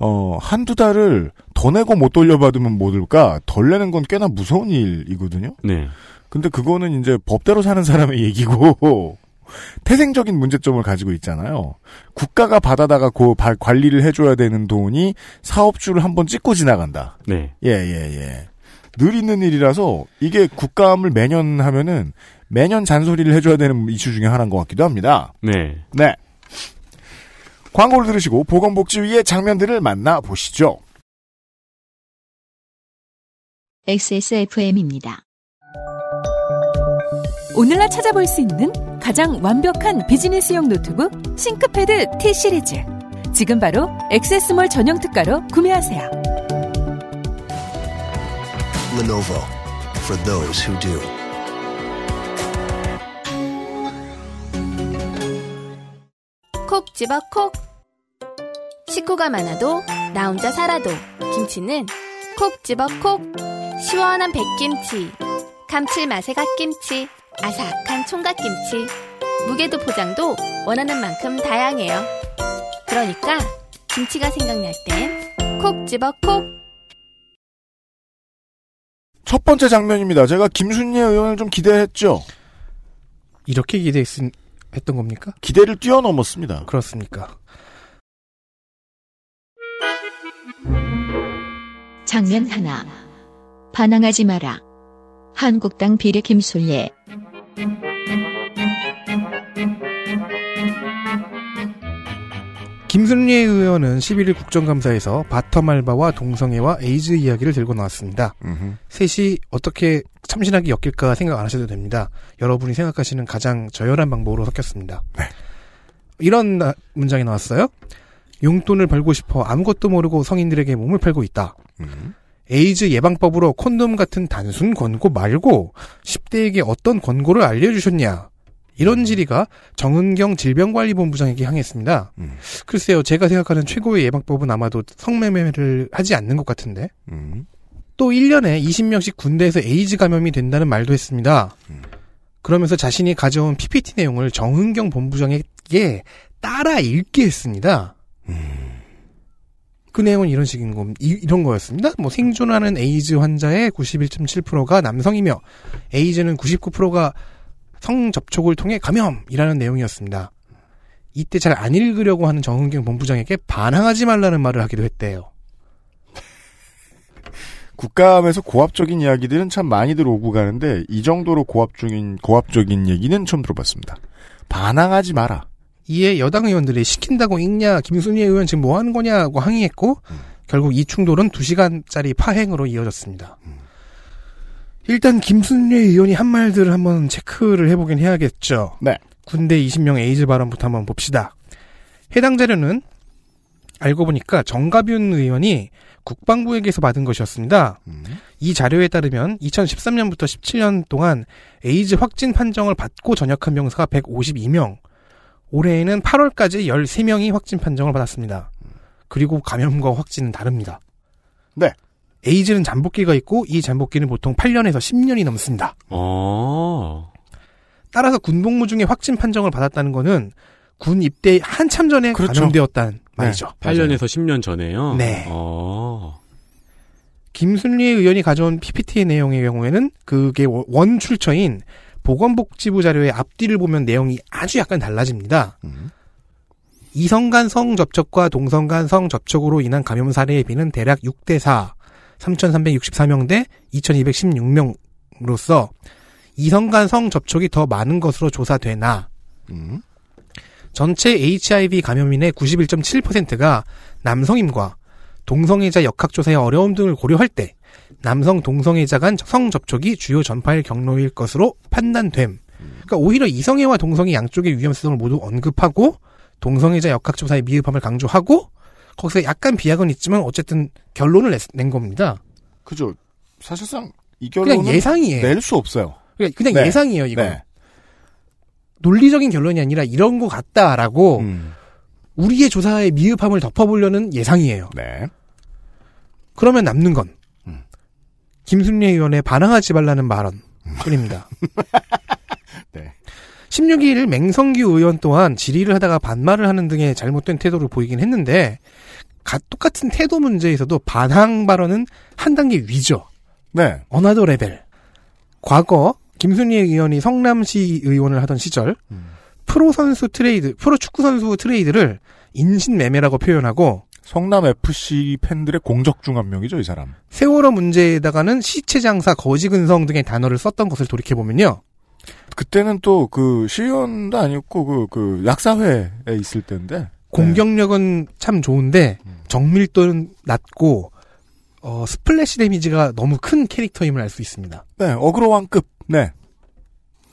어, 한두 달을 더 내고 못 돌려받으면 모를까 덜 내는 건 꽤나 무서운 일이거든요. 네. 근데 그거는 이제 법대로 사는 사람의 얘기고 태생적인 문제점을 가지고 있잖아요. 국가가 받아다가 그 바- 관리를 해줘야 되는 돈이 사업주를 한번 찍고 지나간다. 네. 예, 예, 예. 늘 있는 일이라서 이게 국감을 매년 하면은 매년 잔소리를 해줘야 되는 이슈 중에 하나인 것 같기도 합니다. 네. 네. 광고를 들으시고 보건복지위의 장면들을 만나보시죠. XSFM입니다. 오늘날 찾아볼 수 있는 가장 완벽한 비즈니스용 노트북 싱크패드 T 시리즈. 지금 바로 액세스몰 전용 특가로 구매하세요. Lenovo for those who do. 콕 집어 콕. 식구가 많아도 나 혼자 살아도 김치는 콕 집어 콕 시원한 백김치 감칠맛의 갓김치 아삭한 총각김치 무게도 포장도 원하는 만큼 다양해요 그러니까 김치가 생각날 땐 콕 집어 콕 첫 번째 장면입니다. 제가 김순예 의원을 좀 기대했죠. 이렇게 기대했던 겁니까? 기대를 뛰어넘었습니다. 그렇습니까? 장면 하나. 반항하지 마라. 한국당 비례 김순례. 김순례 의원은 11일 국정감사에서 bottom 알바와 동성애와 에이즈 이야기를 들고 나왔습니다. 음흠. 셋이 어떻게 참신하게 엮일까 생각 안 하셔도 됩니다. 여러분이 생각하시는 가장 저열한 방법으로 섞였습니다. 이런 나- 문장이 나왔어요. 용돈을 벌고 싶어 아무것도 모르고 성인들에게 몸을 팔고 있다. 음. 에이즈 예방법으로 콘돔 같은 단순 권고 말고 10대에게 어떤 권고를 알려주셨냐. 이런 질의가 정은경 질병관리본부장에게 향했습니다. 음. 글쎄요, 제가 생각하는 최고의 예방법은 아마도 성매매를 하지 않는 것 같은데. 음. 또 1년에 20명씩 군대에서 에이즈 감염이 된다는 말도 했습니다. 그러면서 자신이 가져온 PPT 내용을 정은경 본부장에게 따라 읽게 했습니다. 그 내용은 이런 식인 겁, 이, 이런 거였습니다. 뭐 생존하는 에이즈 환자의 91.7%가 남성이며 에이즈는 99%가 성 접촉을 통해 감염이라는 내용이었습니다. 이때 잘 안 읽으려고 하는 정은경 본부장에게 반항하지 말라는 말을 하기도 했대요. 국감에서 고압적인 이야기들은 참 많이들 오고 가는데 이 정도로 고압적인 고압적인 얘기는 처음 들어봤습니다. 반항하지 마라. 이에 여당 의원들이 시킨다고 읽냐, 김순희 의원 지금 뭐 하는 거냐고 항의했고, 결국 이 충돌은 2시간짜리 파행으로 이어졌습니다. 일단 김순희 의원이 한 말들을 한번 체크를 해보긴 해야겠죠. 네. 군대 20명 에이즈 발언부터 한번 봅시다. 해당 자료는 알고 보니까 정가균 의원이 국방부에게서 받은 것이었습니다. 이 자료에 따르면 2013년부터 17년 동안 에이즈 확진 판정을 받고 전역한 병사가 152명, 올해에는 8월까지 13명이 확진 판정을 받았습니다. 그리고 감염과 확진은 다릅니다. 네. 에이즈는 잠복기가 있고 이 잠복기는 보통 8년에서 10년이 넘습니다. 어. 따라서 군복무 중에 확진 판정을 받았다는 거는 군 입대 한참 전에 그렇죠. 감염되었다는 말이죠. 8년에서 10년 전에요. 네. 어. 김순리 의원이 가져온 PPT의 내용의 경우에는 그게 원 출처인 보건복지부 자료의 앞뒤를 보면 내용이 아주 약간 달라집니다. 이성 간 성 접촉과 동성 간 성 접촉으로 인한 감염 사례의 비는 대략 6대 4, 3,364명 대 2,216명으로서 이성 간 성 접촉이 더 많은 것으로 조사되나 음. 전체 HIV 감염인의 91.7%가 남성임과 동성애자 역학조사의 어려움 등을 고려할 때 남성 동성애자 간 성 접촉이 주요 전파일 경로일 것으로 판단됨. 그러니까 오히려 이성애와 동성애 양쪽의 위험성을 모두 언급하고 동성애자 역학조사의 미흡함을 강조하고 거기서 약간 비약은 있지만 어쨌든 결론을 냈- 낸 겁니다. 그죠. 사실상 이 그냥 결론은 예상이에요. 낼 수 없어요. 그냥, 그냥 네. 예상이에요, 이거. 네. 논리적인 결론이 아니라 이런 거 같다라고 음. 우리의 조사의 미흡함을 덮어보려는 예상이에요. 네. 그러면 남는 건 음. 김순례 의원의 반항하지 말라는 발언 뿐입니다. 네. 16일 맹성규 의원 또한 질의를 하다가 반말을 하는 등의 잘못된 태도를 보이긴 했는데 가- 똑같은 태도 문제에서도 반항 발언은 한 단계 위죠. 네. another level. 과거 김순례 의원이 성남시 의원을 하던 시절 프로 선수 트레이드, 프로 축구 선수 트레이드를 인신매매라고 표현하고 성남 FC 팬들의 공적 중 한 명이죠, 이 사람. 세월호 문제에다가는 시체 장사, 거지 근성 등의 단어를 썼던 것을 돌이켜 보면요. 그때는 또 그 시의원도 아니었고 그, 그 약사회에 있을 때인데. 공격력은 참 좋은데 정밀도는 낮고 어, splash damage가 너무 큰 캐릭터임을 알 수 있습니다. 네, aggro왕급. 네.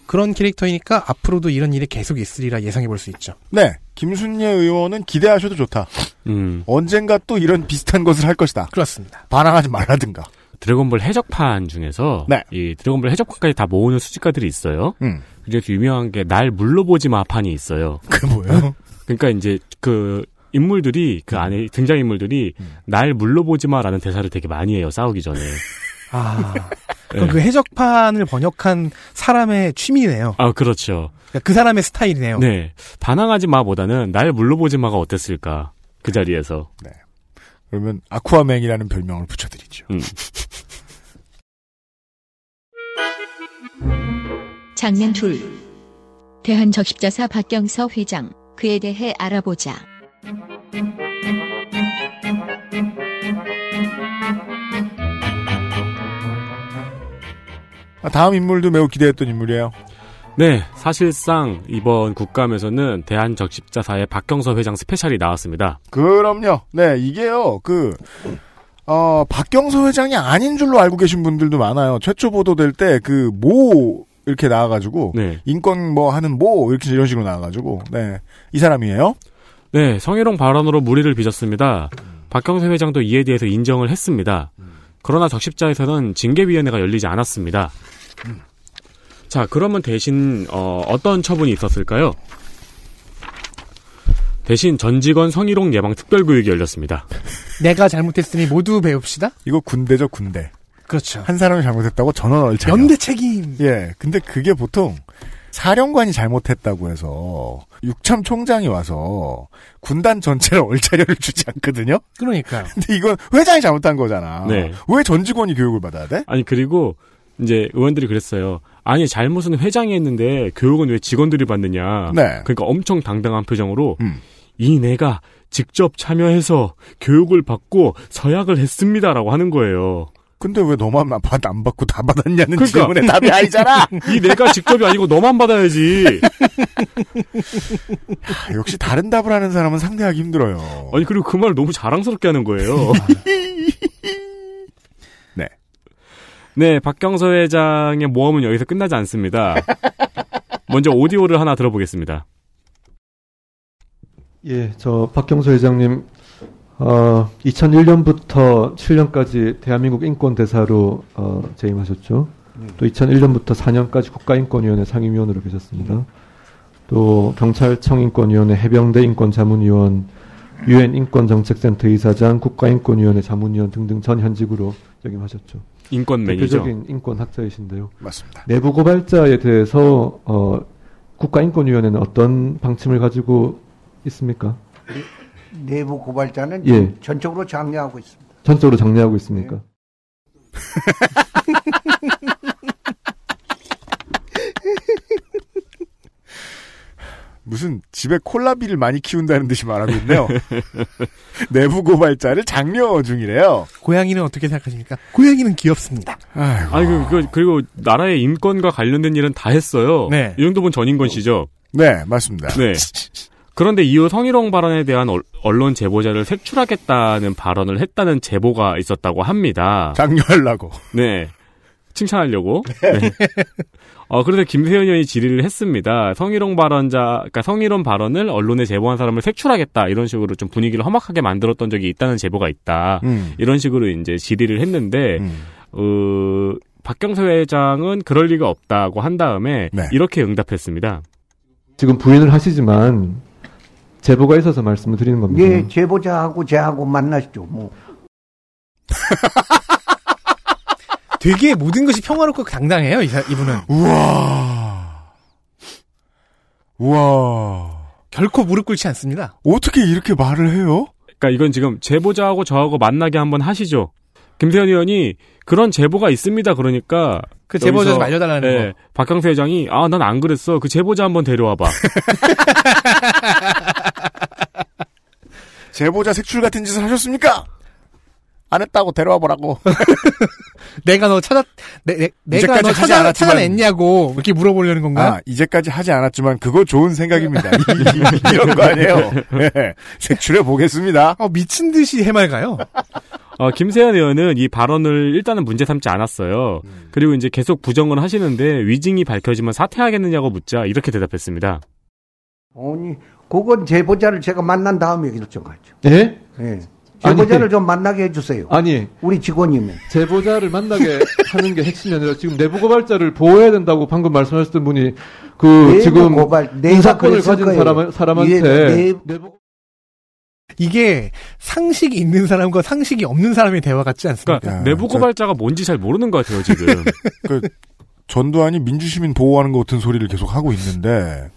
그런 캐릭터이니까 앞으로도 이런 일이 계속 있으리라 예상해 볼 수 있죠. 네. 김순례 의원은 기대하셔도 좋다. 음. 언젠가 또 이런 비슷한 것을 할 것이다. 그렇습니다. 반항하지 말라든가. 드래곤볼 해적판 중에서 네. 이 드래곤볼 해적판까지 다 모으는 수집가들이 있어요. 음. 그중에서 유명한 게 날 물로 보지 마 판이 있어요. 그 뭐예요? 그러니까 이제 그 인물들이 그 안에 등장 인물들이 날 물러보지 마라는 대사를 되게 많이 해요 싸우기 전에. 아. 그럼 네. 그 해적판을 번역한 사람의 취미네요. 아 그렇죠. 그러니까 그 사람의 스타일이네요. 네 반항하지 마보다는 날 물러보지 마가 어땠을까 그 자리에서. 그러면 아쿠아맹이라는 별명을 붙여드리죠. 음. 장면 둘. 대한적십자사 박경서 회장. 그에 대해 알아보자. 아, 다음 인물도 매우 기대했던 인물이에요. 네, 사실상 이번 국감에서는 대한적십자사의 박경서 회장 스페셜이 나왔습니다. 그럼요. 네, 이게요. 그 어, 박경서 회장이 아닌 줄로 알고 계신 분들도 많아요. 최초 보도될 때 그 모 이렇게 나와가지고 네. 인권 뭐 하는 모 이렇게 이런 식으로 나와가지고 네, 이 사람이에요. 네, 성희롱 발언으로 무리를 빚었습니다. 박경서 회장도 이에 대해서 인정을 했습니다. 그러나 적십자에서는 징계위원회가 열리지 않았습니다. 자, 그러면 대신 어, 어떤 처분이 있었을까요? 대신 전 직원 성희롱 예방 특별교육이 열렸습니다. 내가 잘못했으니 모두 배웁시다. 이거 군대죠 군대. 그렇죠. 한 사람이 잘못했다고 전원 얼차. 연대 책임. 예, 근데 그게 보통 사령관이 잘못했다고 해서 육참 총장이 와서 군단 전체를 얼차려를 주지 않거든요. 그러니까. 근데 이건 회장이 잘못한 거잖아. 네. 왜 전 직원이 교육을 받아야 돼? 아니 그리고 이제 의원들이 그랬어요. 아니 잘못은 회장이 했는데 교육은 왜 직원들이 받느냐. 네. 그러니까 엄청 당당한 표정으로 음. 이 내가 직접 참여해서 교육을 받고 서약을 했습니다라고 하는 거예요. 근데 왜 너만 안 받- 안 받고 다 받았냐는 그러니까. 질문의 답이 아니잖아. 이 내가 직접이 아니고 너만 받아야지. 아, 역시 다른 답을 하는 사람은 상대하기 힘들어요. 아니 그리고 그 말을 너무 자랑스럽게 하는 거예요. 네. 네, 박경서 회장의 모험은 여기서 끝나지 않습니다. 먼저 오디오를 하나 들어보겠습니다. 예, 저 박경서 회장님, 어, 2001년부터 7년까지 대한민국 인권대사로 어, 재임하셨죠. 또 2001년부터 4년까지 국가인권위원회 상임위원으로 계셨습니다. 또 경찰청 인권위원회 해병대 인권자문위원, 유엔 인권정책센터 이사장, 국가인권위원회 자문위원 등등 전 현직으로 역임하셨죠. 인권맨이죠. 대표적인 인권학자이신데요. 맞습니다. 내부 고발자에 대해서 어, 국가인권위원회는 어떤 방침을 가지고 있습니까? 내부 고발자는 예. 전적으로 장려하고 있습니다. 전적으로 장려하고 있습니까? 무슨 집에 콜라비를 많이 키운다는 듯이 말하고 있네요. 내부 고발자를 장려 중이래요. 고양이는 어떻게 생각하십니까? 고양이는 귀엽습니다. 아니 그, 그, 그리고 나라의 인권과 관련된 일은 다 했어요. 네. 이 정도면 전인권 씨죠. 네, 맞습니다. 네. 그런데 이후 성희롱 발언에 대한 얼- 언론 제보자를 색출하겠다는 발언을 했다는 제보가 있었다고 합니다. 장려하려고. 네. 칭찬하려고. 네. 어, 그래서 김세현 의원이 질의를 했습니다. 성희롱 발언자, 그러니까 성희롱 발언을 언론에 제보한 사람을 색출하겠다. 이런 식으로 좀 분위기를 험악하게 만들었던 적이 있다는 제보가 있다. 음. 이런 식으로 이제 질의를 했는데, 어, 박경서 회장은 그럴 리가 없다고 한 다음에 네. 이렇게 응답했습니다. 지금 부인을 하시지만 제보가 있어서 말씀을 드리는 겁니다. 예, 제보자하고 제하고 만나시죠. 뭐 되게 모든 것이 평화롭고 당당해요, 이 이분은. 우와. 우와. 결코 무릎 꿇지 않습니다. 어떻게 이렇게 말을 해요? 그러니까 이건 지금 제보자하고 저하고 만나게 한번 하시죠. 김세현 의원이 그런 제보가 있습니다. 그러니까 그 제보자 좀 알려달라는 예, 박경수 회장이 아 난 안 그랬어. 그 제보자 한번 데려와봐. 제보자 색출 같은 짓을 하셨습니까? 안 했다고 데려와 보라고. 내가 너 찾았, 내, 내, 내가 이제까지 너 하지 찾아, 않았지만- 찾아냈냐고, 이렇게 물어보려는 건가요? 아, 이제까지 하지 않았지만 그거 좋은 생각입니다. 이- 이런 거 아니에요. 네. 색출해 보겠습니다. 어, 미친 듯이 해맑아요. 어, 김세현 의원은 이 발언을 일단은 문제 삼지 않았어요. 음. 그리고 이제 계속 부정을 하시는데 위증이 밝혀지면 사퇴하겠느냐고 묻자 이렇게 대답했습니다. 아니 그건 제보자를 제가 만난 다음에 결정하죠. 예? 예. 제보자를 아니, 좀 만나게 해주세요. 아니 우리 직원이면. 제보자를 만나게 하는 게 핵심이 아니라 지금 내부 고발자를 보호해야 된다고 방금 말씀하셨던 분이 그 내부 지금 고발, 인사권을 가진 거예요. 사람, 사람한테 예, 내- 내부 이게 상식이 있는 사람과 상식이 없는 사람의 대화 같지 않습니까? 그러니까 내부 고발자가 뭔지 잘 모르는 것 같아요 지금. 그 전두환이 민주시민 보호하는 것 같은 소리를 계속 하고 있는데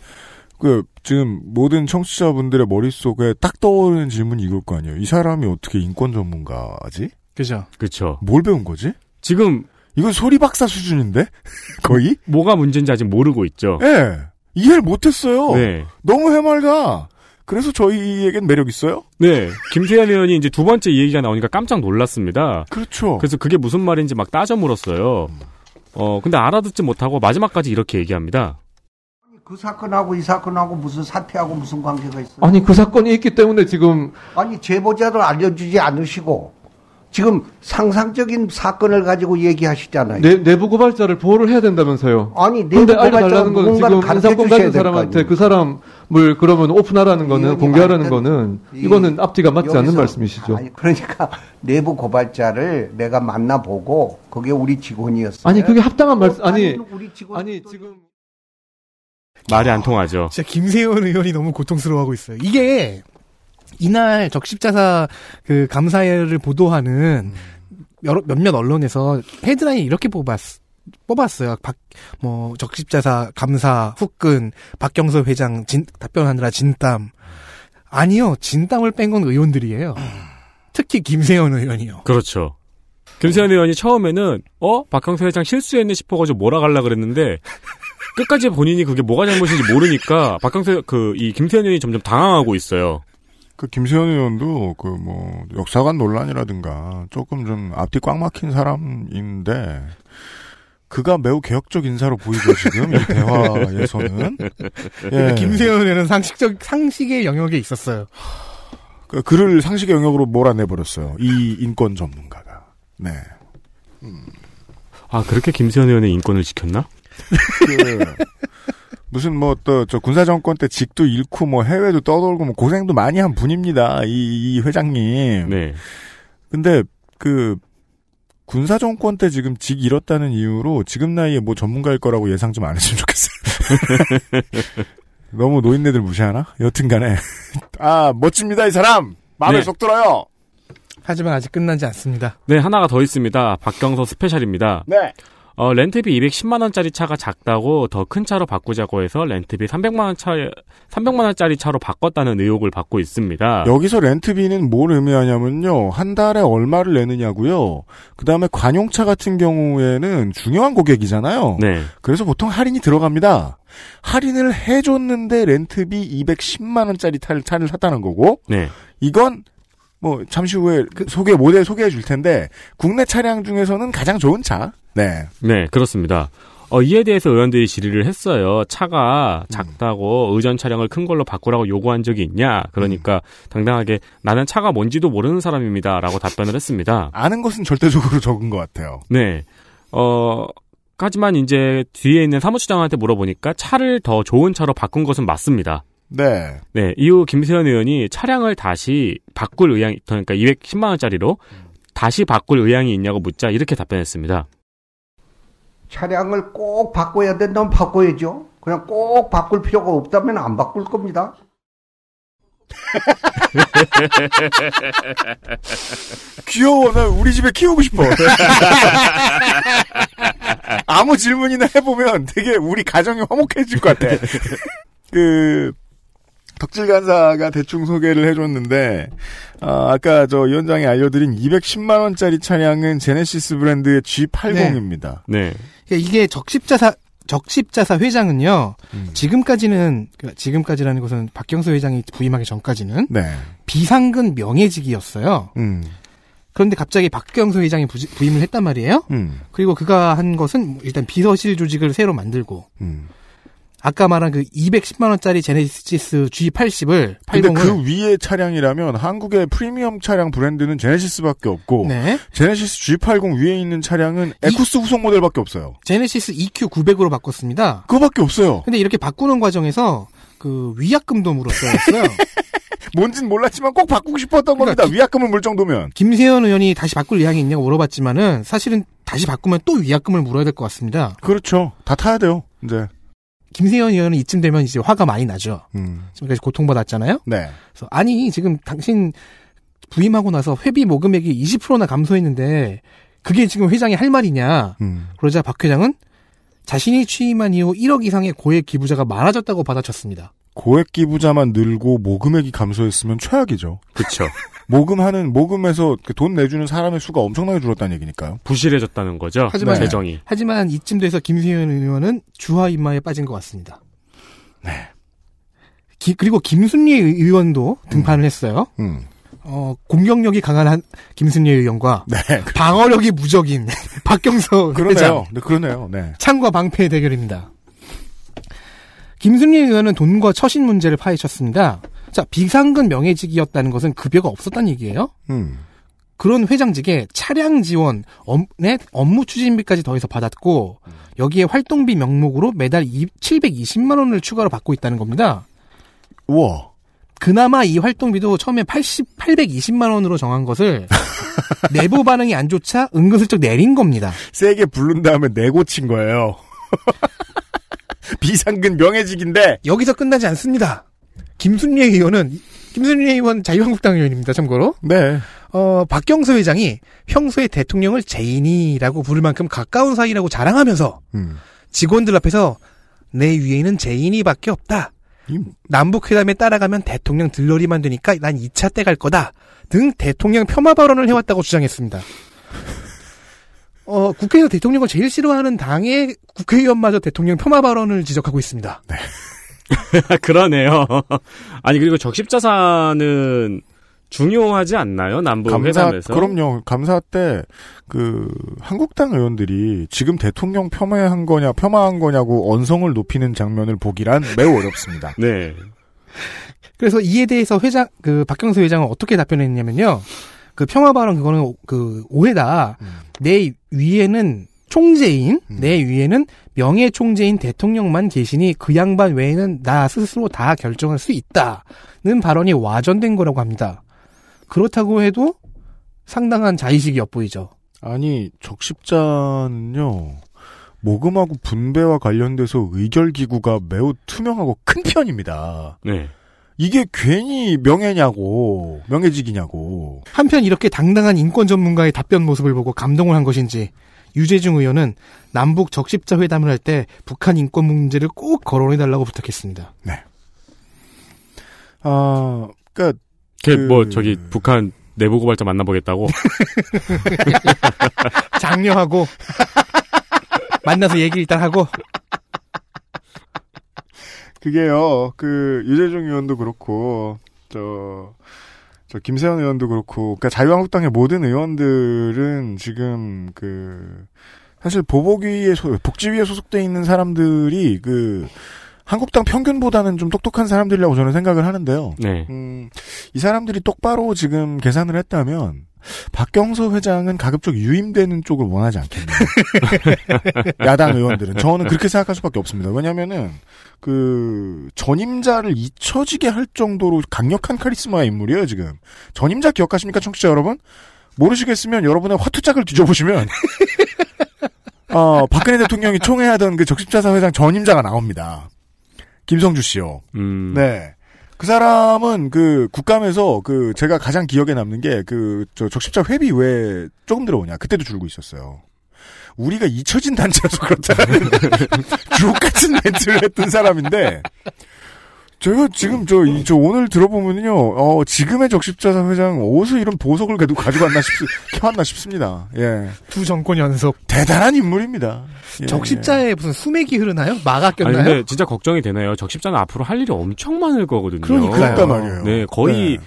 그 지금 모든 청취자분들의 머릿속에 딱 떠오르는 질문이 이걸 거 아니에요. 이 사람이 어떻게 인권 전문가지? 그죠. 그렇죠. 뭘 배운 거지? 지금 이건 소리 박사 수준인데 거의? 뭐가 문제인지 아직 모르고 있죠. 예. 이해를 못했어요. 네. 너무 해맑아. 그래서 저희에겐 매력 있어요? 네. 김태현 의원이 이제 두 번째 이 얘기가 나오니까 깜짝 놀랐습니다. 그렇죠. 그래서 그게 무슨 말인지 막 따져 물었어요. 어, 근데 알아듣지 못하고 마지막까지 이렇게 얘기합니다. 그 사건하고 이 사건하고 무슨 사태하고 무슨 관계가 있어요? 아니 그 사건이 있기 때문에 지금 아니 제보자도 알려주지 않으시고 지금 상상적인 사건을 가지고 얘기하시잖아요. 내, 내부 고발자를 보호를 해야 된다면서요. 아니 내부 건 누군가를 지금 주셔야 가진 될거 사람한테 아니에요. 그 사람 을 그러면 오픈하라는 거는 공개하라는 할 거는 이- 이거는 앞뒤가 맞지 않는 말씀이시죠. 아니 그러니까 내부 고발자를 내가 만나보고 그게 우리 직원이었어요. 아니 그게 합당한 말씀 아니 아니 지금 말이 안 통하죠. 진짜 김세현 의원이 너무 고통스러워하고 있어요. 이게 이날 적십자사 그 감사회를 보도하는 여러, 몇몇 언론에서 헤드라인 이렇게 뽑았 뽑았어요. 박, 뭐 적십자사 감사 후끈 박경서 회장 진, 답변하느라 진땀 아니요 진땀을 뺀 건 의원들이에요. 특히 김세현 의원이요. 그렇죠. 김세현 의원이 처음에는 어 박형수 회장 실수했네 싶어가지고 몰아가려 그랬는데 끝까지 본인이 그게 뭐가 잘못인지 모르니까 박형수 그이 김세현 의원이 점점 당황하고 있어요. 그 김세현 의원도 그 뭐 역사관 논란이라든가 조금 좀 앞뒤 꽉 막힌 사람인데 그가 매우 개혁적 인사로 보이죠 지금 이 대화에서는 예. 김세현 의원은 상식적 상식의 영역에 있었어요. 그 그를 상식의 영역으로 몰아내 버렸어요 이 인권 전문가가 네아 그렇게 김세현 의원의 인권을 지켰나? 그 무슨 뭐 또 저 군사 정권 때 직도 잃고 뭐 해외도 떠돌고 뭐 고생도 많이 한 분입니다 이, 이 회장님 네. 근데 그 군사 정권 때 지금 직 잃었다는 이유로 지금 나이에 뭐 전문가일 거라고 예상 좀 안 했으면 좋겠어요. 너무 노인네들 무시하나? 여튼간에 아 멋집니다 이 사람 마음에 네. 쏙 들어요. 하지만 아직 끝나지 않습니다. 네 하나가 더 있습니다. 박경서 스페셜입니다. 네. 어, 렌트비 210만 원짜리 차가 작다고 더 큰 차로 바꾸자고 해서 렌트비 300만 원 차, 300만 원짜리 차로 바꿨다는 의혹을 받고 있습니다. 여기서 렌트비는 뭘 의미하냐면요 한 달에 얼마를 내느냐고요. 그 다음에 관용차 같은 경우에는 중요한 고객이잖아요. 네. 그래서 보통 할인이 들어갑니다. 할인을 해줬는데 렌트비 210만 원짜리 차를, 차를 샀다는 거고 네. 이건 뭐 잠시 후에 소개 모델 소개해 줄 텐데 국내 차량 중에서는 가장 좋은 차. 네. 네, 그렇습니다. 어, 이에 대해서 의원들이 질의를 했어요. 차가 작다고 의전 차량을 큰 걸로 바꾸라고 요구한 적이 있냐? 그러니까 당당하게 나는 차가 뭔지도 모르는 사람입니다라고 답변을 했습니다. 아는 것은 절대적으로 적은 것 같아요. 네. 어, 하지만 이제 뒤에 있는 사무처장한테 물어보니까 차를 더 좋은 차로 바꾼 것은 맞습니다. 네. 네, 이후 김세현 의원이 차량을 다시 바꿀 의향이, 그러니까 210만원짜리로 다시 바꿀 의향이 있냐고 묻자 이렇게 답변했습니다. 차량을 꼭 바꿔야 된다면 바꿔야죠. 그냥 꼭 바꿀 필요가 없다면 안 바꿀 겁니다. 귀여워. 나 우리 집에 키우고 싶어. 아무 질문이나 해보면 되게 우리 가정이 화목해질 것 같아. 그, 덕질 간사가 대충 소개를 해줬는데, 아, 아까 저 위원장이 알려드린 210만 원짜리 차량은 제네시스 브랜드의 G80입니다. 네. 그러니까 이게 적십자사 적십자사 회장은요. 지금까지는 그러니까 지금까지라는 것은 박경수 회장이 부임하기 전까지는 네. 비상근 명예직이었어요. 음. 그런데 갑자기 박경수 회장이 부, 부임을 했단 말이에요. 음. 그리고 그가 한 것은 일단 비서실 조직을 새로 만들고 음. 아까 말한 그 210만 원짜리 제네시스 G80을 근데 80을 그 위에 차량이라면 한국의 프리미엄 차량 브랜드는 제네시스밖에 없고 네. 제네시스 G80 위에 있는 차량은 에쿠스 후속 모델밖에 없어요. 제네시스 EQ 900으로 바꿨습니다. 그거밖에 없어요. 근데 이렇게 바꾸는 과정에서 그 위약금도 물었어요. 뭔진 몰랐지만 꼭 바꾸고 싶었던 그러니까 겁니다. 위약금을 물 정도면. 김세현 의원이 다시 바꿀 의향이 있냐고 물어봤지만은 사실은 다시 바꾸면 또 위약금을 물어야 될 것 같습니다. 그렇죠. 다 타야 돼요. 이제. 김세현 의원은 이쯤 되면 이제 화가 많이 나죠. 음. 지금까지 고통받았잖아요. 네. 그래서 아니 지금 당신 부임하고 나서 회비 모금액이 20%나 감소했는데 그게 지금 회장이 할 말이냐. 음. 그러자 박 회장은 자신이 취임한 이후 1억 이상의 고액 기부자가 많아졌다고 받아쳤습니다. 고액 기부자만 늘고 모금액이 감소했으면 최악이죠. 그렇죠. 모금하는 모금에서 그돈 내주는 사람의 수가 엄청나게 줄었다는 얘기니까요. 부실해졌다는 거죠. 하지만 재정이. 하지만 이쯤 돼서 김세현 의원은 주화 인마에 빠진 것 같습니다. 네. 기- 그리고 김순례 의원도 등판을 했어요. 음. 어, 공격력이 강한 한 김순례 의원과 네. 방어력이 무적인 박경서 그러네요. 회장. 네, 그러네요. 네. 창과 방패의 대결입니다. 김순례 의원은 돈과 처신 문제를 파헤쳤습니다. 자, 비상근 명예직이었다는 것은 급여가 없었다는 얘기예요. 음. 그런 회장직에 차량 지원, 업, 내 업무 추진비까지 더해서 받았고 여기에 활동비 명목으로 매달 720만 원을 추가로 받고 있다는 겁니다. 우와. 그나마 이 활동비도 처음에 80, 820만 원으로 정한 것을 내부 반응이 안 좋자 은근슬쩍 내린 겁니다. 세게 부른 다음에 내고친 거예요. 비상근 명예직인데 여기서 끝나지 않습니다. 김순례 의원은 김순례 의원 자유한국당 의원입니다. 참고로. 네. 어, 박경서 회장이 평소에 대통령을 제인이라고 부를 만큼 가까운 사이라고 자랑하면서 음. 직원들 앞에서 내 위에는 제인이밖에 없다. 남북 회담에 따라가면 대통령 들러리만 되니까 난 2차 때 갈 거다. 등 대통령 폄하 발언을 해왔다고 주장했습니다. 어, 국회에서 대통령을 제일 싫어하는 당의 국회의원마저 대통령 폄하 발언을 지적하고 있습니다. 그러네요. 아니 그리고 적십자사는 중요하지 않나요? 남북 감사 회담에서. 그럼요. 감사 때 그 한국당 의원들이 지금 대통령 폄하한 거냐 폄하한 거냐고 언성을 높이는 장면을 보기란 매우 어렵습니다. 네. 그래서 이에 대해서 회장 그 박경수 회장은 어떻게 답변했냐면요. 그 평화 발언 그거는 오- 그 오해다. 내 위에는 총재인 내 위에는 명예 총재인 대통령만 계시니 그 양반 외에는 나 스스로 다 결정할 수 있다는 발언이 와전된 거라고 합니다. 그렇다고 해도 상당한 자의식이 엿보이죠. 아니 적십자는요 모금하고 분배와 관련돼서 의결 기구가 매우 투명하고 큰 편입니다. 네. 이게 괜히 명예냐고 명예직이냐고. 한편 이렇게 당당한 인권 전문가의 답변 모습을 보고 감동을 한 것인지 유재중 의원은 남북 적십자 회담을 할 때 북한 인권 문제를 꼭 거론해 달라고 부탁했습니다. 아, 그니까 걔뭐 저기 북한 내부 고발자 만나보겠다고. 장려하고 만나서 얘기 일단 하고 그게요, 그, 유재중 의원도 그렇고, 저, 저, 김세현 의원도 그렇고, 그니까 자유한국당의 모든 의원들은 지금 그, 사실 보복위에, 소- 복지위에 소속돼 있는 사람들이 그, 한국당 평균보다는 좀 똑똑한 사람들이라고 저는 생각을 하는데요. 네. 음, 이 사람들이 똑바로 지금 계산을 했다면, 박경서 회장은 가급적 유임되는 쪽을 원하지 않겠네요. 야당 의원들은. 저는 그렇게 생각할 수밖에 없습니다. 왜냐면은, 그, 전임자를 잊혀지게 할 정도로 강력한 카리스마의 인물이에요, 지금. 전임자 기억하십니까, 청취자 여러분? 모르시겠으면 여러분의 화투짝을 뒤져보시면, 어, 박근혜 대통령이 총회하던 그 적십자사 회장 전임자가 나옵니다. 김성주 씨요. 음. 네. 그 사람은 그 국감에서 그 제가 가장 기억에 남는 게 그 저 적십자 회비 왜 조금 들어오냐 그때도 줄고 있었어요. 우리가 잊혀진 단체라서 그렇다는 주옥 같은 멘트를 했던 사람인데 제가 지금 저, 이- 저 오늘 들어보면요, 어, 지금의 적십자사 회장 어디서 이런 보석을 가지고 가지고 왔나 싶, 켜왔나 싶습니다. 예. 두 정권 연속 대단한 인물입니다. 예, 적십자에 무슨 수맥이 흐르나요? 마가 아니 꼈나요? 근데 진짜 걱정이 되네요. 적십자는 앞으로 할 일이 엄청 많을 거거든요. 그러니까 말이에요. 네, 거의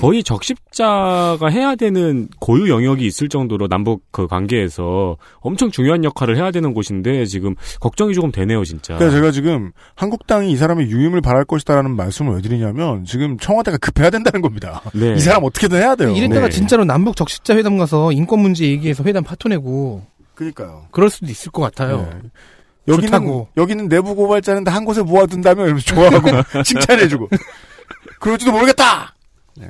거의 적십자가 해야 되는 고유 영역이 있을 정도로 남북 그 관계에서 엄청 중요한 역할을 해야 되는 곳인데 지금 걱정이 조금 되네요, 진짜. 그래서 제가 지금 한국당이 이 사람의 유임을 바랄 것이다라는 말씀을 왜 드리냐면 지금 청와대가 급해야 된다는 겁니다. 네. 이 사람 어떻게든 해야 돼요. 이랬다가 네. 진짜로 남북 적십자 회담 가서 인권 문제 얘기해서 회담 파토내고 그러니까요. 그럴 수도 있을 것 같아요. 네. 여기는 좋다고. 여기는 내부 고발자는 다 한 곳에 모아둔다며 이러면서 좋아하고 칭찬해주고 그럴지도 모르겠다. 네.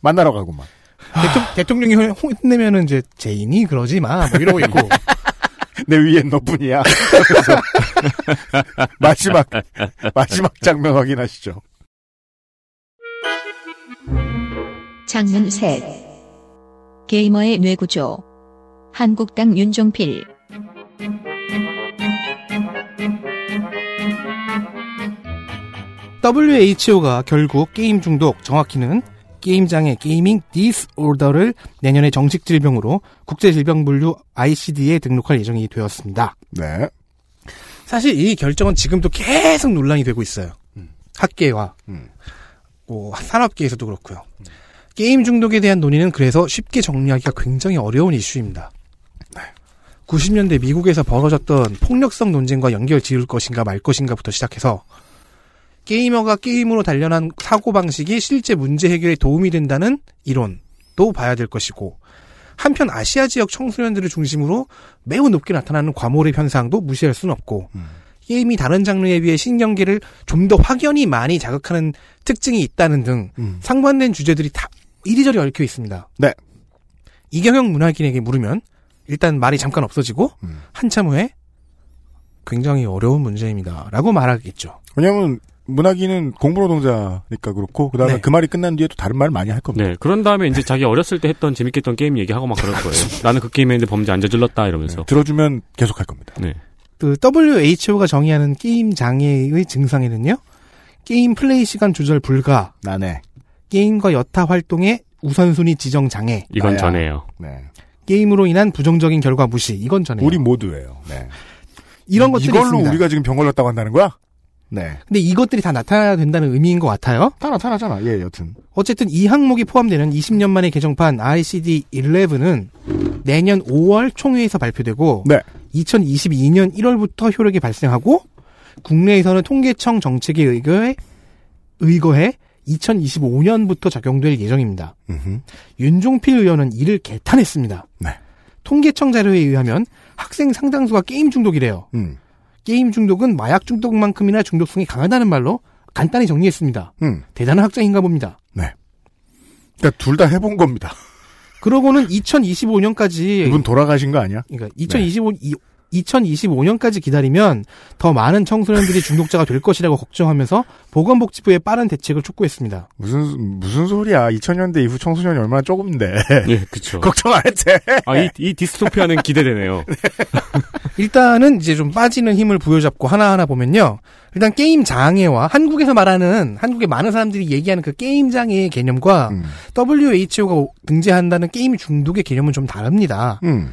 만나러 가고만. 대통, 대통령이 혼- 혼내면은 이제 제인이 그러지 마. 뭐 이러고 있고. 내 위엔 너뿐이야. 마지막 마지막 장면 확인하시죠. 장면 셋. 게이머의 뇌구조. 한국당 윤종필. WHO가 결국 게임 중독, 정확히는 게임장애 gaming disorder를 내년에 정식 질병으로 국제질병분류 ICD에 등록할 예정이 되었습니다. 네. 사실 이 결정은 지금도 계속 논란이 되고 있어요. 학계와 뭐 산업계에서도 그렇고요. 게임 중독에 대한 논의는 그래서 쉽게 정리하기가 굉장히 어려운 이슈입니다. 90년대 미국에서 벌어졌던 폭력성 논쟁과 연결 지을 것인가 말 것인가부터 시작해서 게이머가 게임으로 단련한 사고방식이 실제 문제 해결에 도움이 된다는 이론도 봐야 될 것이고 한편 아시아 지역 청소년들을 중심으로 매우 높게 나타나는 과몰입 현상도 무시할 수는 없고 게임이 다른 장르에 비해 신경계를 좀 더 확연히 많이 자극하는 특징이 있다는 등 상반된 주제들이 다 이리저리 얽혀 있습니다. 네. 이경영 문학인에게 물으면 일단 말이 잠깐 없어지고 한참 후에 굉장히 어려운 문제입니다. 라고 말하겠죠. 왜냐하면 문학인은 공부노동자니까 그렇고 그다음에 네. 그 말이 끝난 뒤에 또 다른 말 많이 할 겁니다. 네. 그런 다음에 이제 자기 어렸을 때 했던 재밌게 했던 게임 얘기하고 막 그럴 거예요. 나는 그 게임 했는데 범죄 안 저질렀다 이러면서. 들어주면 계속 할 겁니다. 네. 그 WHO가 정의하는 게임 장애의 증상에는요. 게임 플레이 시간 조절 불가, 나네. 게임과 여타 활동의 우선순위 지정 장애, 이건 나야. 전에요. 네. 게임으로 인한 부정적인 결과 무시, 이건 전에 우리 모두예요. 네. 이런 것들이 이걸로 있습니다. 우리가 지금 병 걸렸다고 한다는 거야? 네. 근데 이것들이 다 나타나야 된다는 의미인 것 같아요. 다 나타나잖아. 예, 여튼. 어쨌든 이 항목이 포함되는 20년 만에 개정판 ICD-11은 내년 5월 총회에서 발표되고 네. 2022년 1월부터 효력이 발생하고 국내에서는 통계청 정책에 의거해, 의거해 2025년부터 적용될 예정입니다. 음흠. 윤종필 의원은 이를 개탄했습니다. 네. 통계청 자료에 의하면 학생 상당수가 게임 중독이래요. 음. 게임 중독은 마약 중독만큼이나 중독성이 강하다는 말로 간단히 정리했습니다. 음. 대단한 학자인가 봅니다. 그러니까 둘 다 해본 겁니다. 그러고는 2025년까지 이분 돌아가신 거 아니야? 그러니까 2025 2025년까지 기다리면 더 많은 청소년들이 중독자가 될 것이라고 걱정하면서 보건복지부의 빠른 대책을 촉구했습니다. 무슨 무슨 소리야? 2000년대 이후 청소년이 얼마나 조금인데. 예, 그쵸. 걱정 안 했지. 아, 이, 이 디스토피아는 기대되네요. 일단은 이제 좀 빠지는 힘을 부여잡고 하나하나 보면요. 일단 게임 장애와 한국에서 말하는 한국의 많은 사람들이 얘기하는 그 게임 장애의 개념과 음. WHO가 등재한다는 게임 중독의 개념은 좀 다릅니다. 음.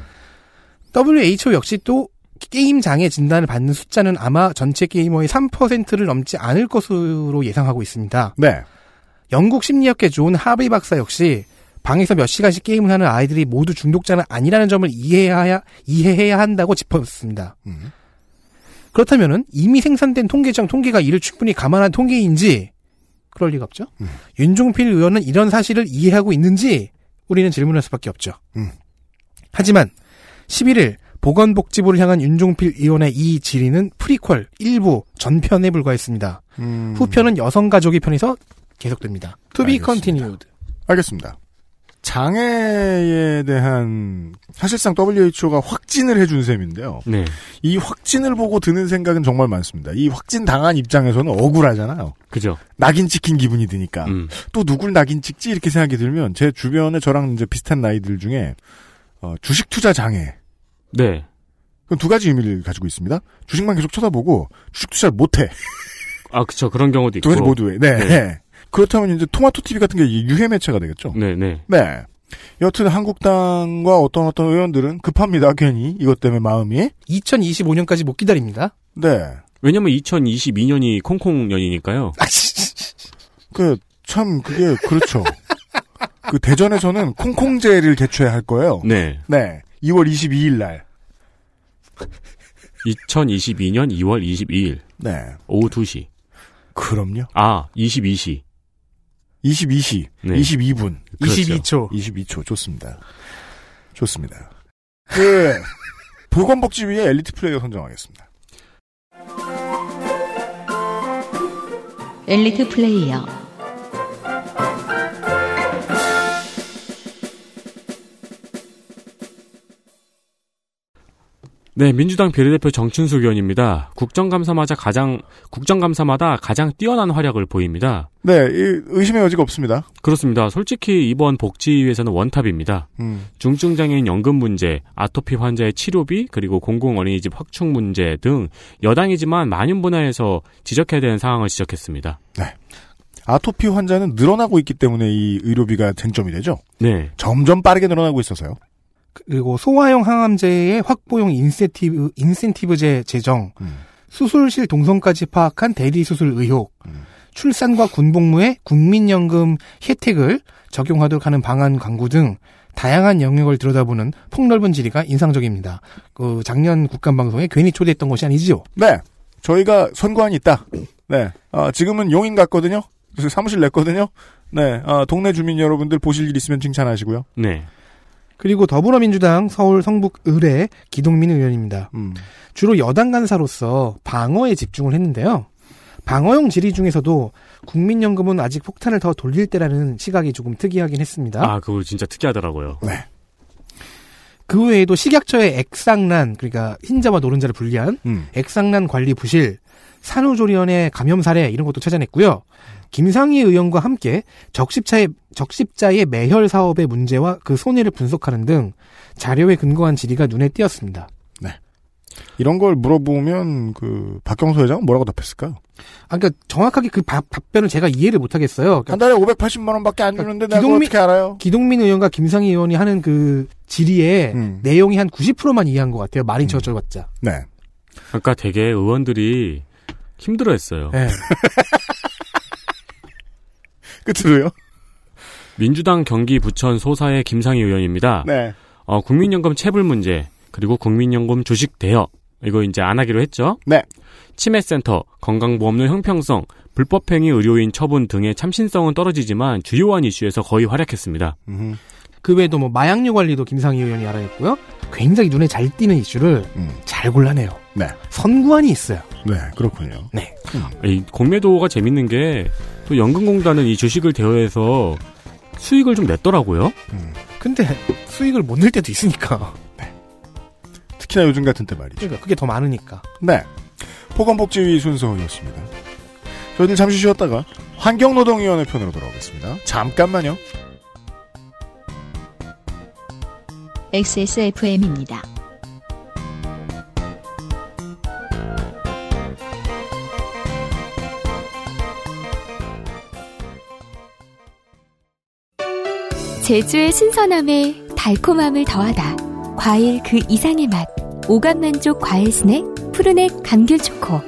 WHO 역시 또 게임 장애 진단을 받는 숫자는 아마 전체 게이머의 3%를 넘지 않을 것으로 예상하고 있습니다. 네. 영국 심리학계 존 하비 박사 역시 방에서 몇 시간씩 게임을 하는 아이들이 모두 중독자는 아니라는 점을 이해해야, 이해해야 한다고 짚었습니다. 음. 그렇다면은 이미 생산된 통계청 통계가 이를 충분히 감안한 통계인지 그럴 리가 없죠. 음. 윤종필 의원은 이런 사실을 이해하고 있는지 우리는 질문할 수밖에 없죠. 음. 하지만 11일 보건복지부를 향한 윤종필 의원의 이 질의는 프리퀄 일부 전편에 불과했습니다. 음. 후편은 여성가족위 편에서 계속됩니다. To be 알겠습니다. continued. 알겠습니다. 장애에 대한 사실상 WHO가 확진을 해준 셈인데요. 네. 이 확진을 보고 드는 생각은 정말 많습니다. 이 확진 당한 입장에서는 억울하잖아요. 그죠. 낙인 찍힌 기분이 드니까 음. 또 누굴 낙인 찍지 이렇게 생각이 들면 제 주변에 저랑 이제 비슷한 나이들 중에 어, 주식 투자 장애 네. 그건 두 가지 의미를 가지고 있습니다. 주식만 계속 쳐다보고 주식 투자를 못해. 아, 그쵸. 그런 경우도 두 있고. 가지 모두에. 네. 네. 그렇다면 이제 토마토 TV 같은 게 유해 매체가 되겠죠. 네, 네. 네. 여튼 한국당과 어떤 어떤 의원들은 급합니다. 괜히 이것 때문에 마음이. 2025년까지 못 기다립니다. 네. 왜냐면 2022년이 콩콩년이니까요. 그 참 그게 그렇죠. 그 대전에서는 콩콩제를 개최할 거예요. 네. 네. 2월 22일 날. 2022년 2월 22일. 네. 오후 2시. 그럼요. 아, 22시. 22시. 네. 22분. 그렇죠. 22초. 22초. 좋습니다. 좋습니다. 그, 보건복지위의 엘리트 플레이어 선정하겠습니다. 엘리트 플레이어. 네, 민주당 비례대표 정춘숙 의원입니다. 국정감사마다 가장 국정감사마다 가장 뛰어난 활약을 보입니다. 네, 이, 의심의 여지가 없습니다. 그렇습니다. 솔직히 이번 복지위에서는 원탑입니다. 음. 중증장애인 연금 문제, 아토피 환자의 치료비, 그리고 공공 어린이집 확충 문제 등 여당이지만 많은 분야에서 지적해야 되는 상황을 지적했습니다. 네. 아토피 환자는 늘어나고 있기 때문에 이 의료비가 쟁점이 되죠. 네. 점점 빠르게 늘어나고 있어서요. 그리고 소아용 항암제의 확보용 인센티브, 인센티브제 제정, 음. 수술실 동선까지 파악한 대리수술 의혹, 출산과 군복무의 국민연금 혜택을 적용하도록 하는 방안 광고 등 다양한 영역을 들여다보는 폭넓은 질의가 인상적입니다. 그 작년 국감방송에 괜히 초대했던 것이 아니지요. 네. 저희가 선관이 있다. 네. 어, 지금은 용인 갔거든요. 그래서 사무실 냈거든요. 네. 어, 동네 주민 여러분들 보실 일 있으면 칭찬하시고요. 네. 그리고 더불어민주당 서울 성북 의뢰 기동민 의원입니다. 음. 주로 여당 간사로서 방어에 집중을 했는데요. 방어용 질의 중에서도 국민연금은 아직 폭탄을 더 돌릴 때라는 시각이 조금 특이하긴 했습니다. 아, 그거 진짜 특이하더라고요. 네. 그 외에도 식약처의 액상난, 그러니까 흰자와 노른자를 분리한 음. 액상난 관리 부실, 산후조리원의 감염 사례 이런 것도 찾아냈고요. 김상희 의원과 함께 적십자의 적십자의 매혈 사업의 문제와 그 손해를 분석하는 등 자료에 근거한 질의가 눈에 띄었습니다. 이런 걸 물어보면 그 박경수 회장은 뭐라고 답했을까요? 아, 그러니까 정확하게 그 바- 답변을 제가 이해를 못하겠어요. 그러니까 한 달에 580만 원밖에 안 주는데 내가 그걸 기동민- 어떻게 알아요? 기동민 의원과 김상희 의원이 하는 그 질의의 음. 내용이 한 90%만 이해한 것 같아요. 말인 저저봤자. 네. 그러니까 되게 의원들이 힘들어했어요. 네. 끝으로요? 민주당 경기 부천 소사의 김상희 의원입니다. 네. 어, 국민연금 체불 문제 그리고 국민연금 주식 대여 이거 이제 안 하기로 했죠. 네. 치매센터, 건강보험료 형평성, 불법행위 의료인 처분 등의 참신성은 떨어지지만 주요한 이슈에서 거의 활약했습니다. 그 외에도 뭐 마약류 관리도 김상희 의원이 알아냈고요. 굉장히 눈에 잘 띄는 이슈를 잘 골라내요. 네. 선구안이 있어요. 네, 그렇군요. 네. 이 공매도가 재밌는 게 또 연금공단은 이 주식을 대여해서 수익을 좀 냈더라고요. 근데 수익을 못 낼 때도 있으니까. 특히나 요즘 같은 때 말이죠. 그러니까 그게 더 많으니까. 네. 보건복지위 순서였습니다. 저희들 잠시 쉬었다가 환경노동위원회 편으로 돌아오겠습니다. 잠깐만요. XSFM입니다. 제주의 신선함에 달콤함을 더하다. 과일 그 이상의 맛. 오감 만족 과일 스낵 푸르넥 감귤 초코.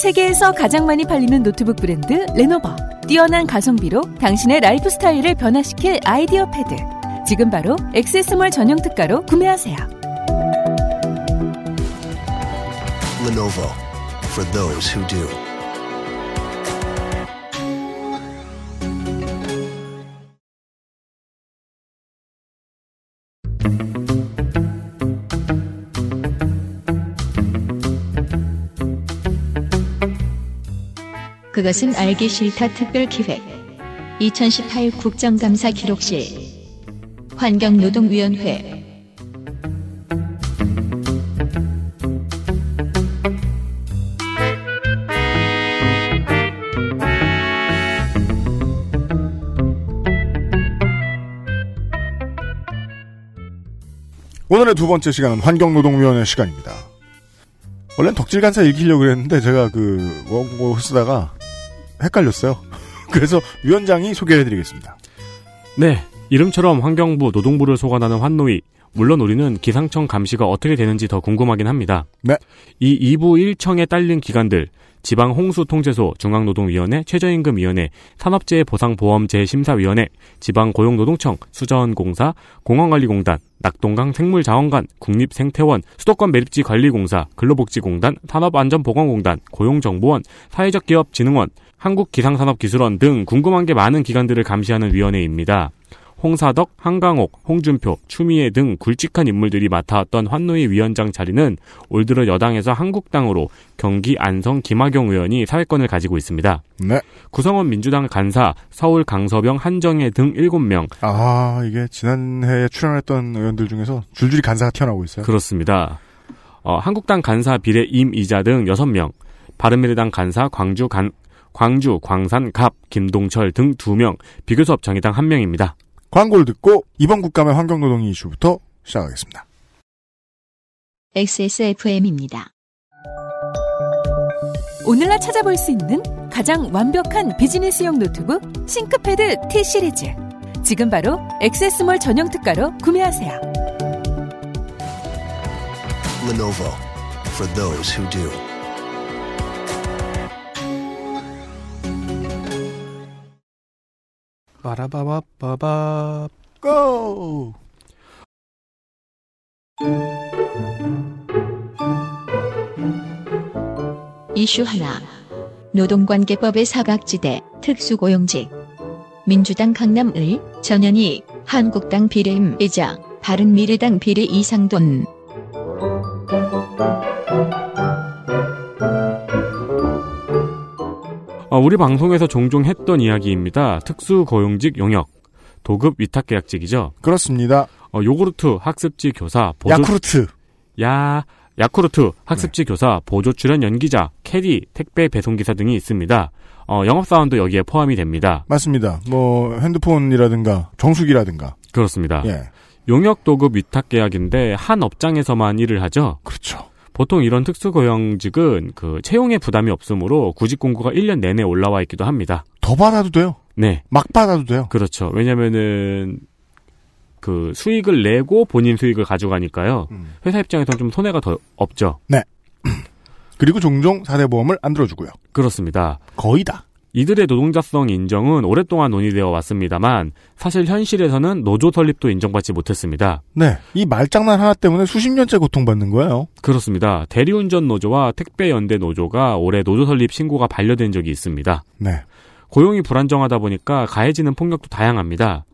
세계에서 가장 많이 팔리는 노트북 브랜드 레노버. 뛰어난 가성비로 당신의 라이프 스타일을 변화시킬 IdeaPad. 지금 바로 액세스몰 전용 특가로 구매하세요. Lenovo for those who do. 그것은 알기 싫다 특별 기획. 2018 국정감사 기록실. 환경노동위원회. 오늘의 두 번째 시간은 환경노동위원회 시간입니다. 원래는 덕질 간사 읽히려고 했는데 제가 그 원고 쓰다가 헷갈렸어요. 그래서 위원장이 소개해드리겠습니다. 네, 이름처럼 환경부, 노동부를 소관하는 환노위. 물론 우리는 기상청 감시가 어떻게 되는지 더 궁금하긴 합니다. 네. 이 2부 1청에 딸린 기관들, 지방 홍수 통제소, 중앙노동위원회, 최저임금위원회, 산업재해보상보험재심사위원회, 지방고용노동청, 수자원공사, 공항관리공단, 낙동강 생물자원관, 국립생태원, 수도권 매립지 관리공사, 근로복지공단, 산업안전보건공단, 고용정보원, 사회적기업진흥원, 한국기상산업기술원 등 궁금한 게 많은 기관들을 감시하는 위원회입니다. 홍사덕, 한강옥, 홍준표, 추미애 등 굵직한 인물들이 맡아왔던 환노위 위원장 자리는 올 들어 여당에서 한국당으로 경기 안성 김학용 의원이 사회권을 가지고 있습니다. 네. 구성원 민주당 간사, 서울 강서병 한정혜 등 7명. 아, 이게 지난해에 출연했던 의원들 중에서 줄줄이 간사가 튀어나오고 있어요. 그렇습니다. 어, 한국당 간사 비례 임이자 등 6명, 바른미래당 간사 광주 간, 광주, 광산, 갑, 김동철 등 2명, 비교섭 정의당 1명입니다. 광고를 듣고 이번 국감의 환경노동위 이슈부터 시작하겠습니다. XSFM입니다. 오늘날 찾아볼 수 있는 가장 완벽한 비즈니스용 노트북 싱크패드 T 시리즈. 지금 바로 액세스몰 전용 특가로 구매하세요. Lenovo for those who do. 빠라바바바바 고! 이슈 하나. 노동관계법의 사각지대, 특수고용직. 민주당 강남을, 전현희, 한국당 비례임 이자, 바른미래당 비례 이상돈. 우리 방송에서 종종 했던 이야기입니다. 특수고용직 용역. 도급 위탁계약직이죠. 그렇습니다. 어, 요구르트 학습지 교사 보조 야쿠르트. 야 야쿠르트 학습지 교사 보조 출연 연기자 캐디 택배 배송 기사 등이 있습니다. 어, 영업 사원도 여기에 포함이 됩니다. 맞습니다. 뭐 핸드폰이라든가 정수기라든가. 그렇습니다. 예. 용역 도급 위탁 계약인데 한 업장에서만 일을 하죠. 그렇죠. 보통 이런 특수고용직은 그 채용에 부담이 없으므로 구직 공고가 1년 내내 올라와 있기도 합니다. 더 받아도 돼요. 네. 막 받아도 돼요. 그렇죠. 왜냐면은 그 수익을 내고 본인 수익을 가져가니까요. 회사 입장에서는 좀 손해가 더 없죠. 네. 그리고 종종 4대 보험을 안 들어주고요. 그렇습니다. 거의 다. 이들의 노동자성 인정은 오랫동안 논의되어 왔습니다만 사실 현실에서는 노조 설립도 인정받지 못했습니다. 네. 이 말장난 하나 때문에 수십 년째 고통받는 거예요. 그렇습니다. 대리운전 노조와 택배 연대 노조가 올해 노조 설립 신고가 반려된 적이 있습니다. 네. 고용이 불안정하다 보니까 가해지는 폭력도 다양합니다.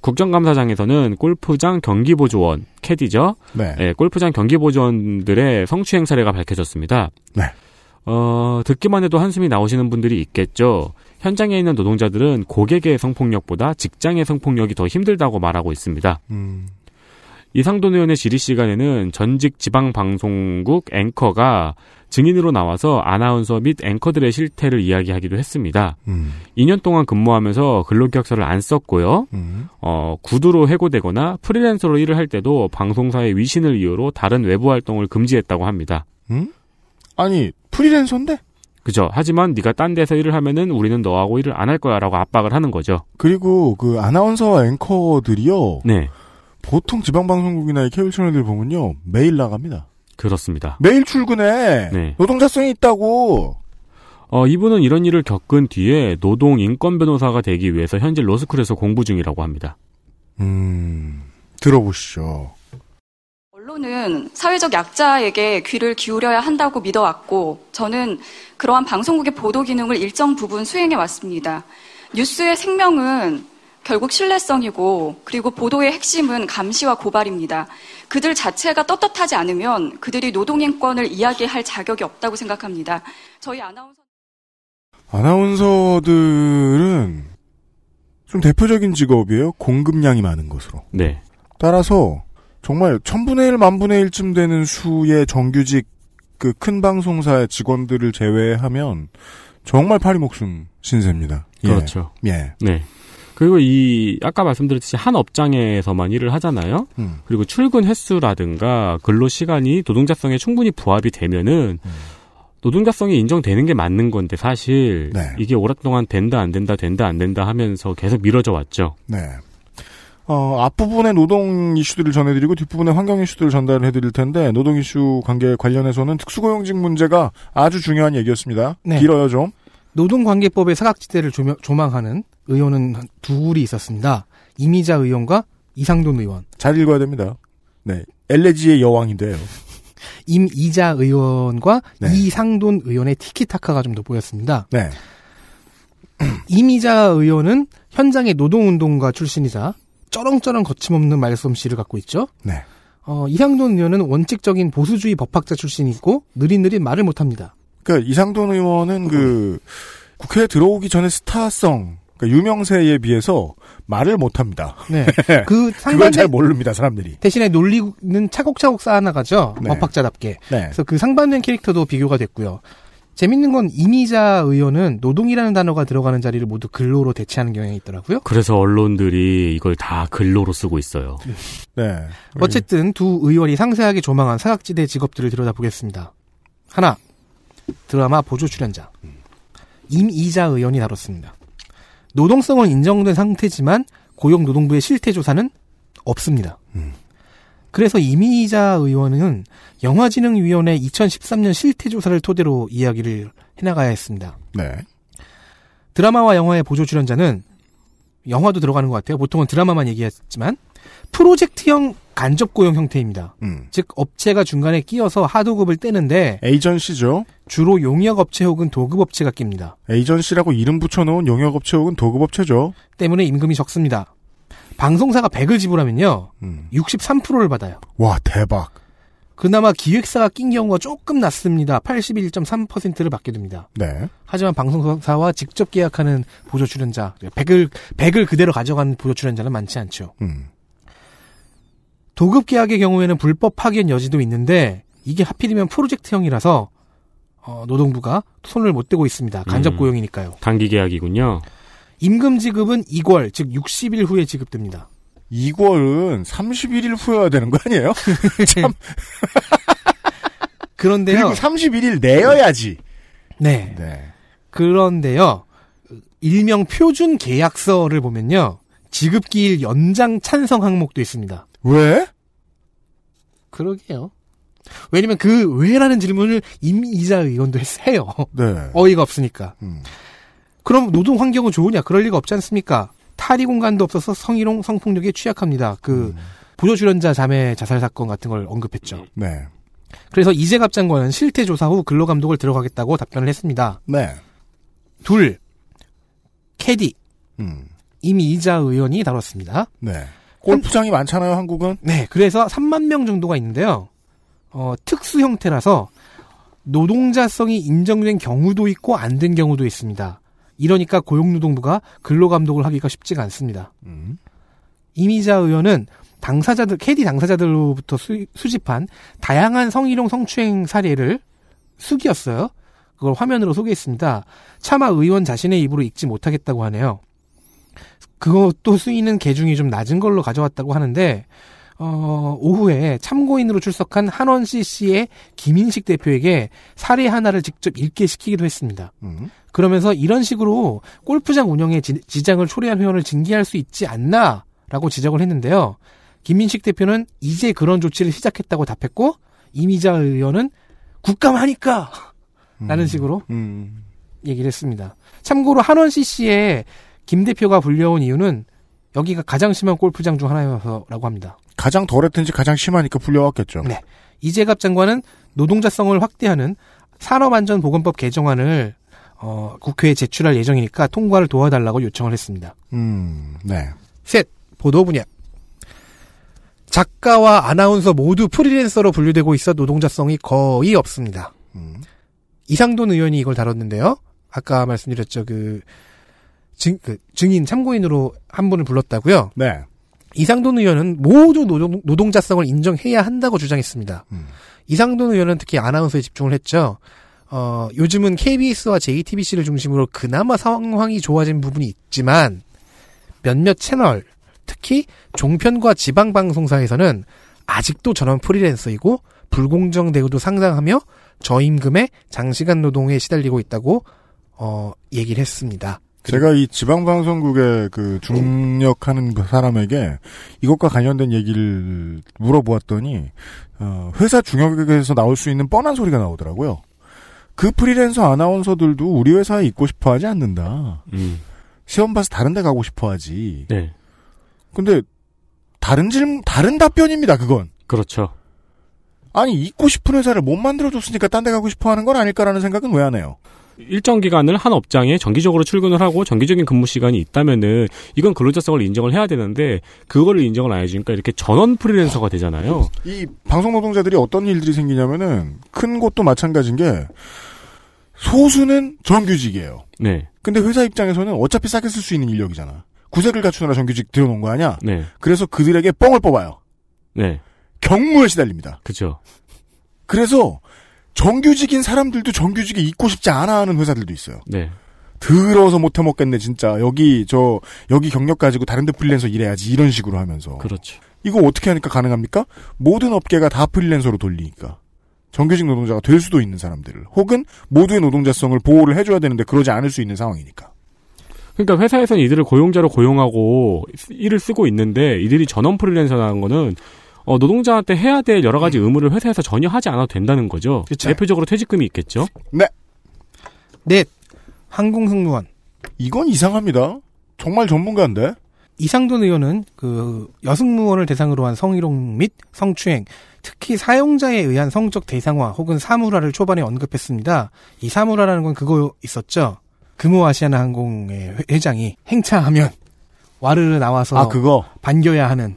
국정감사장에서는 골프장 경기보조원, 캐디죠? 네. 예, 골프장 경기보조원들의 성추행 사례가 밝혀졌습니다. 네. 어, 듣기만 해도 한숨이 나오시는 분들이 있겠죠. 현장에 있는 노동자들은 고객의 성폭력보다 직장의 성폭력이 더 힘들다고 말하고 있습니다. 음. 이상돈 의원의 질의 시간에는 전직 지방방송국 앵커가 증인으로 나와서 아나운서 및 앵커들의 실태를 이야기하기도 했습니다. 음. 2년 동안 근무하면서 근로계약서를 안 썼고요. 음. 어, 구두로 해고되거나 프리랜서로 일을 할 때도 방송사의 위신을 이유로 다른 외부 활동을 금지했다고 합니다. 음? 아니 프리랜서인데? 그죠. 하지만 네가 딴 데서 일을 하면은 우리는 너하고 일을 안 할 거야라고 압박을 하는 거죠. 그리고 그 아나운서와 앵커들이요. 네. 보통 지방 방송국이나 케이블 채널들 보면요 매일 나갑니다. 그렇습니다. 매일 출근해. 네. 노동자성이 있다고. 어, 이분은 이런 일을 겪은 뒤에 노동 인권 변호사가 되기 위해서 현재 로스쿨에서 공부 중이라고 합니다. 음, 들어보시죠. 언론은 사회적 약자에게 귀를 기울여야 한다고 믿어왔고 저는 그러한 방송국의 보도 기능을 일정 부분 수행해 왔습니다. 뉴스의 생명은 결국 신뢰성이고 그리고 보도의 핵심은 감시와 고발입니다. 그들 자체가 떳떳하지 않으면 그들이 노동인권을 이야기할 자격이 없다고 생각합니다. 저희 아나운서 아나운서들은 좀 대표적인 직업이에요. 공급량이 많은 것으로. 네. 따라서 정말 천분의 일, 만분의 일쯤 되는 수의 정규직 그 큰 방송사의 직원들을 제외하면 정말 파리 목숨 신세입니다. 예. 그렇죠. 예. 네. 그리고 이 아까 말씀드렸듯이 한 업장에서만 일을 하잖아요. 음. 그리고 출근 횟수라든가 근로 시간이 노동자성에 충분히 부합이 되면은 음. 노동자성이 인정되는 게 맞는 건데 사실 네. 이게 오랫동안 된다 안 된다 된다 안 된다 하면서 계속 미뤄져 왔죠. 네. 어, 앞부분의 노동 이슈들을 전해드리고 뒷부분의 환경 이슈들을 전달을 해드릴 텐데 노동 이슈 관계 관련해서는 특수고용직 문제가 아주 중요한 얘기였습니다. 네. 길어요 좀. 노동관계법의 사각지대를 조명- 조망하는 의원은 한 둘이 있었습니다. 이미자 의원과 이상돈 의원. 잘 읽어야 됩니다. 네. 엘레지의 여왕이 돼요. 임이자 의원과 네. 이상돈 의원의 티키타카가 좀 돋보였습니다. 네. 이미자 의원은 현장의 노동운동가 출신이자 쩌렁쩌렁 거침없는 말솜씨를 갖고 있죠. 네. 어, 이상돈 의원은 원칙적인 보수주의 법학자 출신이고 느릿느릿 말을 못합니다. 그러니까 이상돈 의원은 그 국회에 들어오기 전에 스타성, 그러니까 유명세에 비해서 말을 못합니다. 네. 그 상반된 잘 모릅니다 사람들이. 대신에 논리는 차곡차곡 쌓아나가죠. 네. 법학자답게. 네. 그래서 그 상반된 캐릭터도 비교가 됐고요. 재밌는 건 이미자 의원은 노동이라는 단어가 들어가는 자리를 모두 근로로 대체하는 경향이 있더라고요. 그래서 언론들이 이걸 다 근로로 쓰고 있어요. 네. 어쨌든 두 의원이 상세하게 조망한 사각지대 직업들을 들여다보겠습니다. 하나, 드라마 보조 출연자. 임이자 의원이 다뤘습니다. 노동성은 인정된 상태지만 고용노동부의 실태 조사는 없습니다. 그래서 임이자 의원은 영화진흥위원회 2013년 실태조사를 토대로 이야기를 해나가야 했습니다. 네. 드라마와 영화의 보조 출연자는 영화도 들어가는 것 같아요. 보통은 드라마만 얘기했지만 프로젝트형 간접 고용 형태입니다. 음. 즉 업체가 중간에 끼어서 하도급을 떼는데 에이전시죠. 주로 용역 업체 혹은 도급 업체가 낍니다. 에이전시라고 이름 붙여놓은 용역업체 혹은 도급업체죠. 때문에 임금이 적습니다. 방송사가 100을 지불하면요. 음. 63%를 받아요. 와 대박. 그나마 기획사가 낀 경우가 조금 낮습니다. 81.3%를 받게 됩니다. 네. 하지만 방송사와 직접 계약하는 보조 출연자, 100을, 100을 그대로 가져간 보조 출연자는 많지 않죠. 음. 도급 계약의 경우에는 불법 파견 여지도 있는데 이게 하필이면 프로젝트형이라서 어, 노동부가 손을 못 대고 있습니다. 간접 음. 고용이니까요. 단기 계약이군요. 임금 지급은 2월, 즉 60일 후에 지급됩니다. 이월은 31일 후여야 되는 거 아니에요? 참. 그런데요. 그리고 31일 내어야지. 네. 네. 그런데요. 일명 표준 계약서를 보면요. 지급기일 연장 찬성 항목도 있습니다. 왜? 그러게요. 왜냐면 그 왜라는 질문을 임 이자 의원도 했- 해요. 네. 어이가 없으니까. 음. 그럼 노동 환경은 좋으냐? 그럴 리가 없지 않습니까? 탈의 공간도 없어서 성희롱, 성폭력에 취약합니다. 그 보조 출연자 자매 자살 사건 같은 걸 언급했죠. 네. 그래서 이재갑 장관은 실태 조사 후 근로 감독을 들어가겠다고 답변을 했습니다. 네. 둘, 캐디 음. 임이자 의원이 다뤘습니다. 네. 골프장이 많잖아요, 한국은. 네, 그래서 3만 명 정도가 있는데요. 어, 특수 형태라서 노동자성이 인정된 경우도 있고 안 된 경우도 있습니다. 이러니까 고용노동부가 근로감독을 하기가 쉽지가 않습니다. 음. 이미자 의원은 당사자들, 캐디 당사자들로부터 수, 수집한 다양한 성희롱 성추행 사례를 숙이었어요. 그걸 화면으로 소개했습니다. 차마 의원 자신의 입으로 읽지 못하겠다고 하네요. 그것도 수위는 개중이 좀 낮은 걸로 가져왔다고 하는데, 어, 오후에 참고인으로 출석한 한원 CC의 김인식 대표에게 사례 하나를 직접 읽게 시키기도 했습니다. 음. 그러면서 이런 식으로 골프장 운영에 지, 지장을 초래한 회원을 징계할 수 있지 않나라고 지적을 했는데요. 김민식 대표는 이제 그런 조치를 시작했다고 답했고 이미자 의원은 국감하니까 라는 식으로 음. 얘기를 했습니다. 참고로 한원 CC에 김 대표가 불려온 이유는 여기가 가장 심한 골프장 중 하나여서라고 합니다. 가장 덜했든지 가장 심하니까 불려왔겠죠. 네. 이재갑 장관은 노동자성을 확대하는 산업안전보건법 개정안을 어, 국회에 제출할 예정이니까 통과를 도와달라고 요청을 했습니다. 음. 네. 셋, 보도 분야. 작가와 아나운서 모두 프리랜서로 분류되고 있어 노동자성이 거의 없습니다. 음. 이상돈 의원이 이걸 다뤘는데요. 아까 말씀드렸죠. 그, 증, 그 증인 참고인으로 한 분을 불렀다고요. 네. 이상돈 의원은 모두 노동, 노동자성을 인정해야 한다고 주장했습니다. 음. 이상돈 의원은 특히 아나운서에 집중을 했죠. 어, 요즘은 KBS와 JTBC를 중심으로 그나마 상황이 좋아진 부분이 있지만 몇몇 채널, 특히 종편과 지방방송사에서는 아직도 전원 프리랜서이고 불공정 대우도 상당하며 저임금에 장시간 노동에 시달리고 있다고 어, 얘기를 했습니다. 제가 이 지방방송국에 그 중력하는 그 사람에게 이것과 관련된 얘기를 물어보았더니, 어, 회사 중역에서 나올 수 있는 뻔한 소리가 나오더라고요. 그 프리랜서 아나운서들도 우리 회사에 있고 싶어 하지 않는다. 음. 시험 봐서 다른 데 가고 싶어 하지. 네. 근데, 다른 질문, 다른 답변입니다, 그건. 그렇죠. 아니, 있고 싶은 회사를 못 만들어줬으니까 딴 데 가고 싶어 하는 건 아닐까라는 생각은 왜 안 해요? 일정 기간을 한 업장에 정기적으로 출근을 하고 정기적인 근무 시간이 있다면은 이건 근로자성을 인정을 해야 되는데 그거를 인정을 안 해주니까 이렇게 전원 프리랜서가 되잖아요. 이 방송 노동자들이 어떤 일들이 생기냐면은 큰 곳도 마찬가지인 게 소수는 정규직이에요. 네. 근데 회사 입장에서는 어차피 싸게 쓸 수 있는 인력이잖아. 구색을 갖추느라 정규직 들여놓은 거 아니야? 네. 그래서 그들에게 뻥을 뽑아요. 네. 경무에 시달립니다. 그죠. 그래서 정규직인 사람들도 정규직에 있고 싶지 않아 하는 회사들도 있어요. 네. 들어서 못해 먹겠네 진짜 여기 저 여기 경력 가지고 다른 데 프리랜서 일해야지 이런 식으로 하면서 그렇죠. 이거 어떻게 하니까 가능합니까? 모든 업계가 다 프리랜서로 돌리니까 정규직 노동자가 될 수도 있는 사람들을 혹은 모두의 노동자성을 보호를 해줘야 되는데 그러지 않을 수 있는 상황이니까 그러니까 회사에서는 이들을 고용자로 고용하고 일을 쓰고 있는데 이들이 전원 프리랜서라는 거는 어, 노동자한테 해야 될 여러 가지 의무를 회사에서 전혀 하지 않아도 된다는 거죠. 그쵸. 대표적으로 퇴직금이 있겠죠. 네. 넷. 항공승무원. 이건 이상합니다. 정말 전문가인데. 이상돈 의원은 그 여승무원을 대상으로 한 성희롱 및 성추행, 특히 사용자에 의한 성적 대상화 혹은 사물화를 초반에 언급했습니다. 이 사물화라는 건 그거 있었죠. 금호아시아나 항공의 회- 회장이 행차하면 와르르 나와서 아 그거 반겨야 하는.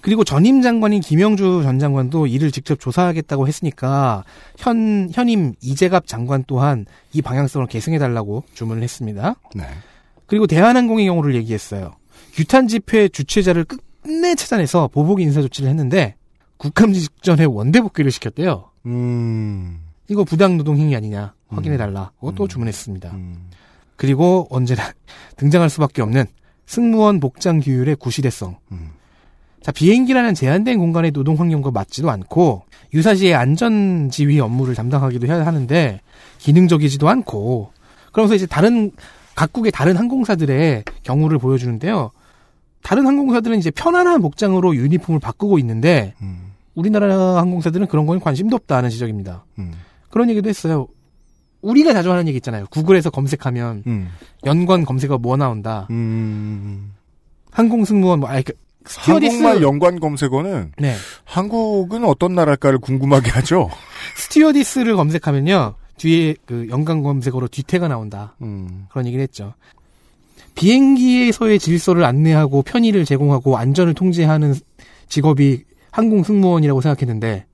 그리고 전임 장관인 김영주 전 장관도 이를 직접 조사하겠다고 했으니까 현 현임 이재갑 장관 또한 이 방향성을 계승해 달라고 주문을 했습니다. 네. 그리고 대한항공의 경우를 얘기했어요. 규탄 집회 주최자를 끝내 찾아내서 보복 인사 조치를 했는데 국감지 직전에 원대 복귀를 시켰대요. 음. 이거 부당 노동 행위 아니냐 확인해 달라고 또 주문했습니다. 음. 그리고 언제나 등장할 수밖에 없는 승무원 복장 규율의 구시대성. 음. 자 비행기라는 제한된 공간의 노동 환경과 맞지도 않고 유사시에 안전 지휘 업무를 담당하기도 해야 하는데 기능적이지도 않고 그러면서 이제 다른 각국의 다른 항공사들의 경우를 보여주는데요. 다른 항공사들은 이제 편안한 복장으로 유니폼을 바꾸고 있는데 음. 우리나라 항공사들은 그런 거에 관심도 없다는 지적입니다. 음. 그런 얘기도 했어요. 우리가 자주 하는 얘기 있잖아요. 구글에서 검색하면 음. 연관 검색어 뭐 나온다. 음. 항공 승무원 뭐 아니 그 스튜어디스 한국말 연관 검색어는 네. 한국은 어떤 나라일까를 궁금하게 하죠. 스튜어디스를 검색하면요. 뒤에 그 연관 검색어로 뒤태가 나온다. 음. 그런 얘기를 했죠. 비행기에서의 질서를 안내하고 편의를 제공하고 안전을 통제하는 직업이 항공 승무원이라고 생각했는데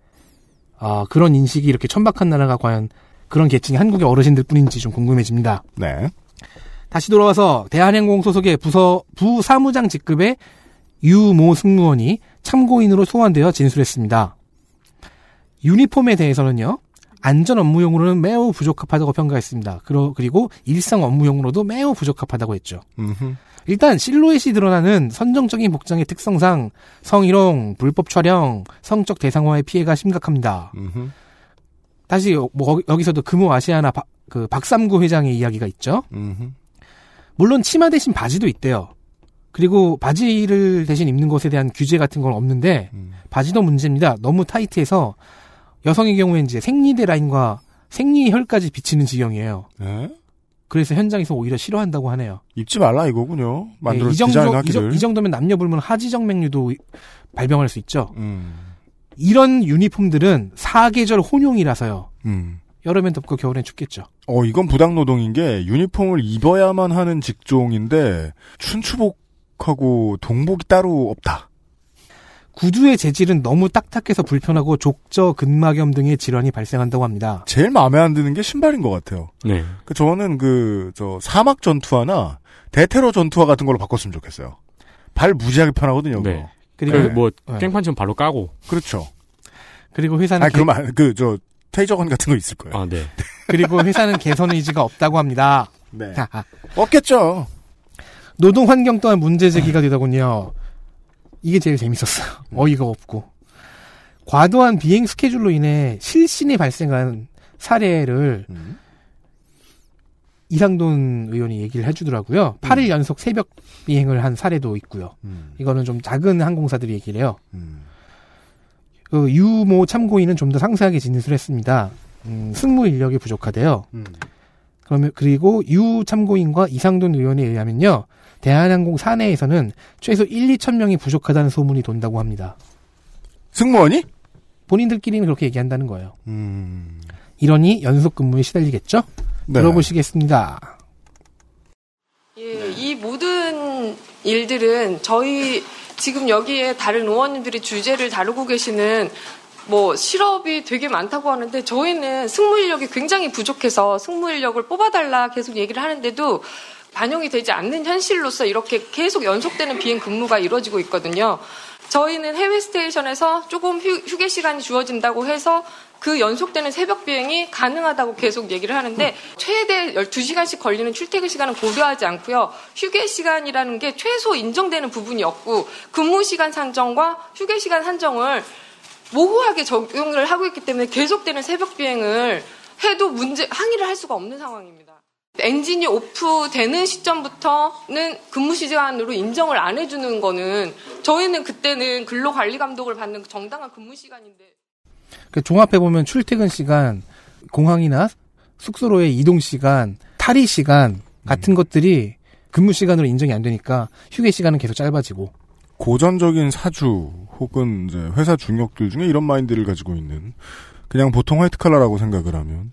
아 그런 인식이 이렇게 천박한 나라가 과연 그런 계층이 한국의 어르신들 뿐인지 좀 궁금해집니다. 네. 다시 돌아와서 대한항공 소속의 부서 부사무장 직급의 유모 승무원이 참고인으로 소환되어 진술했습니다. 유니폼에 대해서는요. 안전 업무용으로는 매우 부적합하다고 평가했습니다. 그리고 일상 업무용으로도 매우 부적합하다고 했죠. 음흠. 일단 실루엣이 드러나는 선정적인 복장의 특성상 성희롱, 불법 촬영, 성적 대상화의 피해가 심각합니다. 음흠. 다시 여- 뭐 여기서도 금호 아시아나 박- 그 박삼구 회장의 이야기가 있죠. 음흠. 물론 치마 대신 바지도 있대요. 그리고 바지를 대신 입는 것에 대한 규제 같은 건 없는데 바지도 문제입니다. 너무 타이트해서 여성의 경우엔 이제 생리대 라인과 생리혈까지 비치는 지경이에요. 네? 그래서 현장에서 오히려 싫어한다고 하네요. 입지 말라 이거군요. 만들어 네, 이 정도 이. 정- 이 정도면 남녀 불문 하지정맥류도 발병할 수 있죠. 음. 이런 유니폼들은 사계절 혼용이라서요. 음. 여름엔 덥고 겨울엔 춥겠죠. 어, 이건 부당노동인 게 유니폼을 입어야만 하는 직종인데 춘추복 하고 동복이 따로 없다. 구두의 재질은 너무 딱딱해서 불편하고 족저, 근막염 등의 질환이 발생한다고 합니다. 제일 마음에 안 드는 게 신발인 것 같아요. 네. 그 저는 그 저 사막 전투화나 대테러 전투화 같은 걸로 바꿨으면 좋겠어요. 발 무지하게 편하거든요. 네. 그리고 그뭐 네. 깽판처럼 발로 까고. 그렇죠. 그리고 회사는 아니 개- 그러면 그저 테이저건 같은 거 있을 거예요. 아, 네. 그리고 회사는 개선 의지가 없다고 합니다. 네. 자, 없겠죠. 노동 환경 또한 문제 제기가 되더군요. 이게 제일 재밌었어요. 어이가 없고. 과도한 비행 스케줄로 인해 실신이 발생한 사례를 음. 이상돈 의원이 얘기를 해주더라고요. 8일 연속 새벽 비행을 한 사례도 있고요. 음. 이거는 좀 작은 항공사들이 얘기를 해요. 음. 그 유모 참고인은 좀 더 상세하게 진술을 했습니다. 음, 승무 인력이 부족하대요. 음. 그러면 그리고 유 참고인과 이상돈 의원에 의하면요. 대한항공 사내에서는 최소 1, 2천 명이 부족하다는 소문이 돈다고 합니다. 승무원이? 본인들끼리는 그렇게 얘기한다는 거예요. 음. 이러니 연속 근무에 시달리겠죠? 네. 들어보시겠습니다. 예, 이 모든 일들은 저희 지금 여기에 다른 의원님들이 주제를 다루고 계시는 뭐 실업이 되게 많다고 하는데 저희는 승무 인력이 굉장히 부족해서 승무 인력을 뽑아달라 계속 얘기를 하는데도 반영이 되지 않는 현실로서 이렇게 계속 연속되는 비행 근무가 이루어지고 있거든요. 저희는 해외 스테이션에서 조금 휴, 휴게 시간이 주어진다고 해서 그 연속되는 새벽 비행이 가능하다고 계속 얘기를 하는데 최대 12시간씩 걸리는 출퇴근 시간은 고려하지 않고요. 휴게 시간이라는 게 최소 인정되는 부분이 없고 근무 시간 산정과 휴게 시간 산정을 모호하게 적용을 하고 있기 때문에 계속되는 새벽 비행을 해도 문제 항의를 할 수가 없는 상황입니다. 엔진이 오프되는 시점부터는 근무 시간으로 인정을 안 해주는 거는 저희는 그때는 근로관리 감독을 받는 정당한 근무 시간인데. 그 종합해 보면 출퇴근 시간, 공항이나 숙소로의 이동 시간, 탈의 시간 같은 것들이 근무 시간으로 인정이 안 되니까 휴게 시간은 계속 짧아지고. 고전적인 사주 혹은 이제 회사 중역들 중에 이런 마인드를 가지고 있는 그냥 보통 화이트 칼라라고 생각을 하면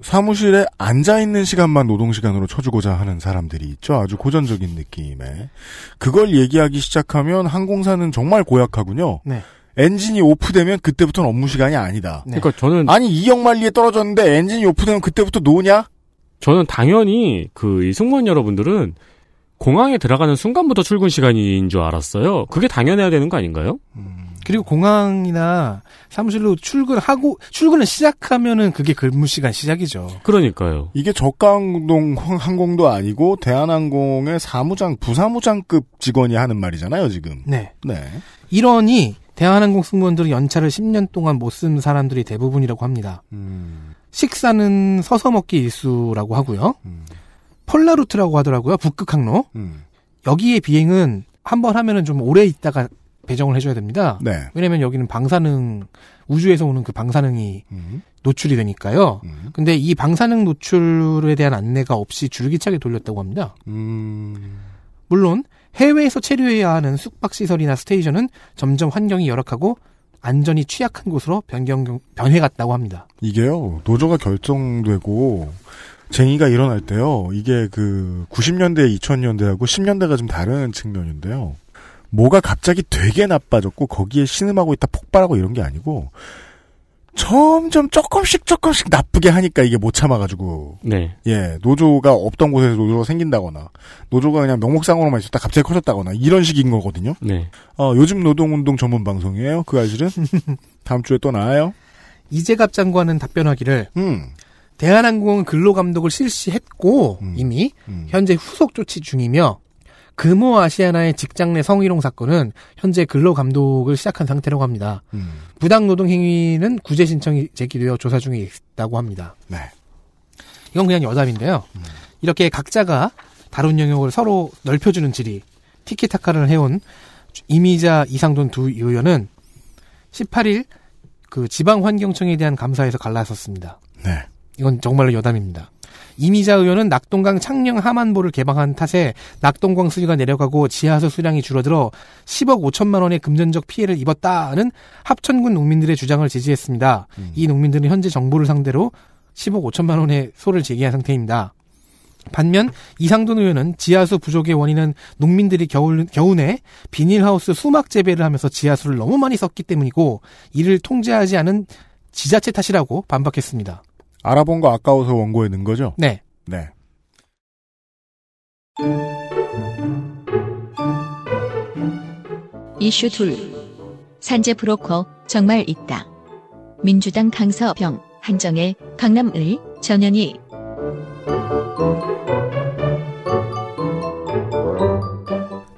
사무실에 앉아 있는 시간만 노동 시간으로 쳐주고자 하는 사람들이 있죠. 아주 고전적인 느낌의 그걸 얘기하기 시작하면 항공사는 정말 고약하군요. 네. 엔진이 오프되면 그때부터는 업무 시간이 아니다. 그러니까 저는 아니 이역만리에 떨어졌는데 엔진이 오프되면 그때부터 노냐? 저는 당연히 그 이 승무원 여러분들은 공항에 들어가는 순간부터 출근 시간인 줄 알았어요. 그게 당연해야 되는 거 아닌가요? 그리고 공항이나 사무실로 출근하고 출근을 시작하면은 그게 근무 시간 시작이죠. 그러니까요. 이게 저가항공 항공도 아니고 대한항공의 사무장 부사무장급 직원이 하는 말이잖아요 지금. 네. 네. 이러니 대한항공 승무원들은 연차를 10년 동안 못 쓴 사람들이 대부분이라고 합니다. 음. 식사는 서서 먹기 일수라고 하고요. 음. 폴라루트라고 하더라고요. 북극 항로. 여기에 비행은 한 번 하면은 좀 오래 있다가 배정을 해줘야 됩니다. 네. 왜냐면 여기는 방사능 우주에서 오는 그 방사능이 음. 노출이 되니까요. 근데 이 방사능 노출에 대한 안내가 없이 줄기차게 돌렸다고 합니다. 음. 물론 해외에서 체류해야 하는 숙박 시설이나 스테이션은 점점 환경이 열악하고 안전이 취약한 곳으로 변경 변해갔다고 합니다. 이게요 노조가 결정되고 쟁의가 일어날 때요 이게 그 90년대 2000년대하고 10년대가 좀 다른 측면인데요 뭐가 갑자기 되게 나빠졌고 거기에 신음하고 있다 폭발하고 이런 게 아니고 점점 조금씩 조금씩 나쁘게 하니까 이게 못 참아가지고 네. 예 노조가 없던 곳에서 노조가 생긴다거나 노조가 그냥 명목상으로만 있었다 갑자기 커졌다거나 이런 식인 거거든요. 네. 어 요즘 노동운동 전문 방송이에요. 그 아실은 다음 주에 또 나와요. 이재갑 장관은 답변하기를 음. 대한항공은 근로감독을 실시했고 이미 현재 후속 조치 중이며 금호 아시아나의 직장 내 성희롱 사건은 현재 근로 감독을 시작한 상태라고 합니다. 음. 부당 노동 행위는 구제 신청이 제기되어 조사 중에 있다고 합니다. 네. 이건 그냥 여담인데요. 이렇게 각자가 다룬 영역을 서로 넓혀주는 질이 티키타카를 해온 이미자 이상돈 두 의원은 18일 그 지방환경청에 대한 감사에서 갈라섰습니다. 네. 이건 정말로 여담입니다. 이미자 의원은 낙동강 창녕 하만보를 개방한 탓에 낙동강 수위가 내려가고 지하수 수량이 줄어들어 10억 5천만 원의 금전적 피해를 입었다는 합천군 농민들의 주장을 지지했습니다. 이 농민들은 현재 정부를 상대로 10억 5천만 원의 소를 제기한 상태입니다. 반면 이상돈 의원은 지하수 부족의 원인은 농민들이 겨울, 겨우내 비닐하우스 수막 재배를 하면서 지하수를 너무 많이 썼기 때문이고 이를 통제하지 않은 지자체 탓이라고 반박했습니다. 알아본 거 아까워서 원고에 넣은 거죠? 네. 네. 이슈 둘. 산재 브로커 정말 있다. 민주당 강서병, 한정혜, 강남을, 전현희.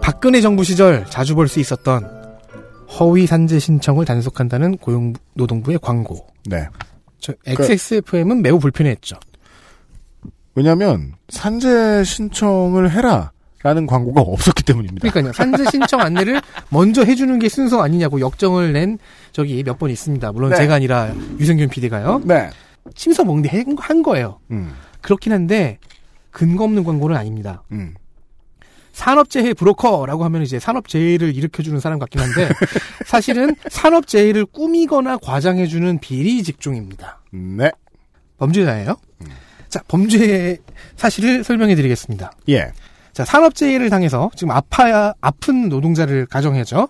박근혜 정부 시절 자주 볼 수 있었던 허위 산재 신청을 단속한다는 고용노동부의 광고. 네. 저 XSFM은 매우 불편했죠. 왜냐하면 산재 신청을 해라. 라는 광고가 없었기 때문입니다. 그러니까요. 산재 신청 안내를 먼저 해주는 게 순서 아니냐고 역정을 낸 적이 몇 번 있습니다. 물론 네. 제가 아니라 유승균 PD가요. 네. 심서 먹는데 한- 한 거예요. 음. 그렇긴 한데 근거 없는 광고는 아닙니다. 음. 산업재해 브로커라고 하면 이제 산업재해를 일으켜주는 사람 같긴 한데 사실은 산업재해를 꾸미거나 과장해주는 비리 직종입니다. 네. 범죄자예요. 자, 범죄의 사실을 설명해 드리겠습니다. 예. 자, 산업재해를 당해서 지금 아파야, 아픈 노동자를 가정해죠.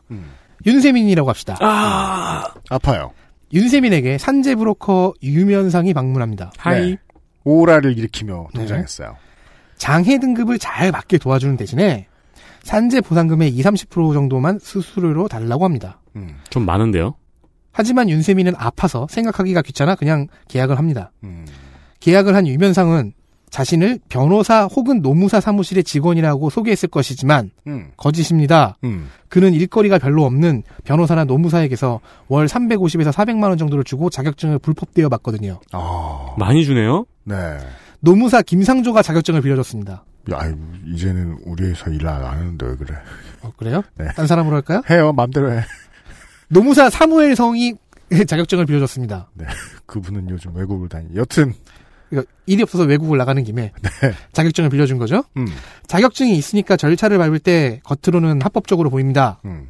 윤세민이라고 합시다. 아, 아파요. 윤세민에게 산재 브로커 유면상이 방문합니다. 네. 오라를 일으키며 등장했어요. 장해 등급을 잘 받게 도와주는 대신에 산재 보상금의 20, 30% 정도만 수수료로 달라고 합니다. 좀 많은데요? 하지만 윤세민은 아파서 생각하기가 귀찮아 그냥 계약을 합니다. 음. 계약을 한 유면상은 자신을 변호사 혹은 노무사 사무실의 직원이라고 소개했을 것이지만 음. 거짓입니다. 음. 그는 일거리가 별로 없는 변호사나 노무사에게서 월 350에서 400만 원 정도를 주고 자격증을 불법되어 받거든요. 많이 주네요? 네. 노무사 김상조가 자격증을 빌려줬습니다. 야, 이제는 우리 회사 일 안 하는데 왜 그래? 어, 그래요? 네. 딴 사람으로 할까요? 해요, 맘대로 해. 노무사 사무엘 성이 자격증을 빌려줬습니다. 네. 그분은 요즘 외국을 다니. 여튼 그러니까 일이 없어서 외국을 나가는 김에 네. 자격증을 빌려준 거죠. 음. 자격증이 있으니까 절차를 밟을 때 겉으로는 합법적으로 보입니다. 음.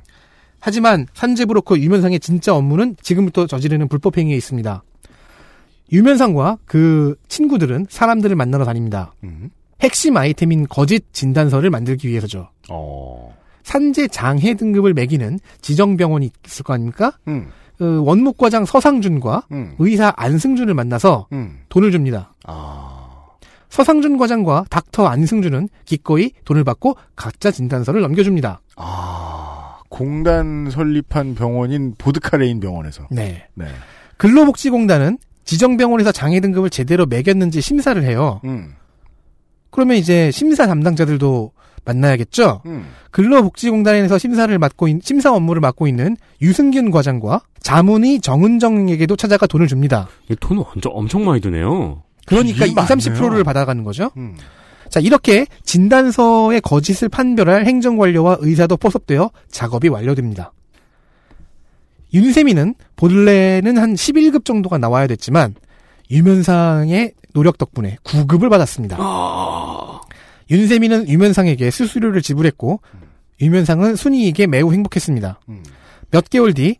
하지만 산재 브로커 유면상의 진짜 업무는 지금부터 저지르는 불법 행위에 있습니다. 유면상과 그 친구들은 사람들을 만나러 다닙니다. 음. 핵심 아이템인 거짓 진단서를 만들기 위해서죠. 어. 산재 장해 등급을 매기는 지정 병원이 있을 거 아닙니까? 음. 그 원무과장 서상준과 음. 의사 안승준을 만나서 음. 돈을 줍니다. 서상준 과장과 닥터 안승준은 기꺼이 돈을 받고 가짜 진단서를 넘겨줍니다. 공단 설립한 병원인 보드카레인 병원에서. 네. 네. 근로복지공단은 지정병원에서 장애 등급을 제대로 매겼는지 심사를 해요. 음. 그러면 이제 심사 담당자들도 만나야겠죠? 음. 근로복지공단에서 심사를 맡고 있, 심사 업무를 맡고 있는 유승균 과장과 자문의 정은정에게도 찾아가 돈을 줍니다. 돈을 엄청, 엄청 많이 드네요. 그러니까 일이 20, 30%를 많네요. 받아가는 거죠. 음. 자, 이렇게 진단서의 거짓을 판별할 행정관료와 의사도 포섭되어 작업이 완료됩니다. 윤세민은 본래는 한 11급 정도가 나와야 됐지만 유면상의 노력 덕분에 9급을 받았습니다. 윤세민은 유면상에게 수수료를 지불했고 유면상은 순이에게 매우 행복했습니다. 몇 개월 뒤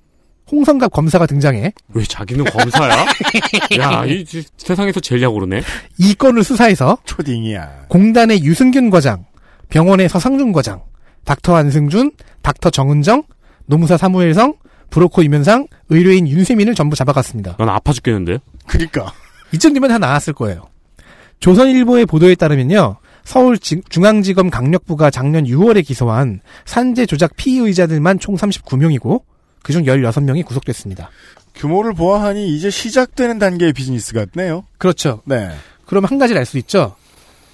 홍성갑 검사가 등장해 왜 자기는 검사야? 야, 이 지- 세상에서 제일 약오르네. 이 건을 수사해서 초딩이야. 공단의 유승균 과장, 병원의 서상준 과장, 닥터 안승준, 닥터 정은정, 노무사 사무엘성, 브로커 유면상, 의뢰인 윤세민을 전부 잡아갔습니다. 난 아파 죽겠는데? 그니까. 이쯤이면 다 나왔을 거예요. 조선일보의 보도에 따르면요. 서울 지- 중앙지검 강력부가 작년 6월에 기소한 산재 조작 피의자들만 총 39명이고 그중 16명이 구속됐습니다. 규모를 보아하니 이제 시작되는 단계의 비즈니스 같네요. 그렇죠. 네. 그럼 한 가지를 알 수 있죠.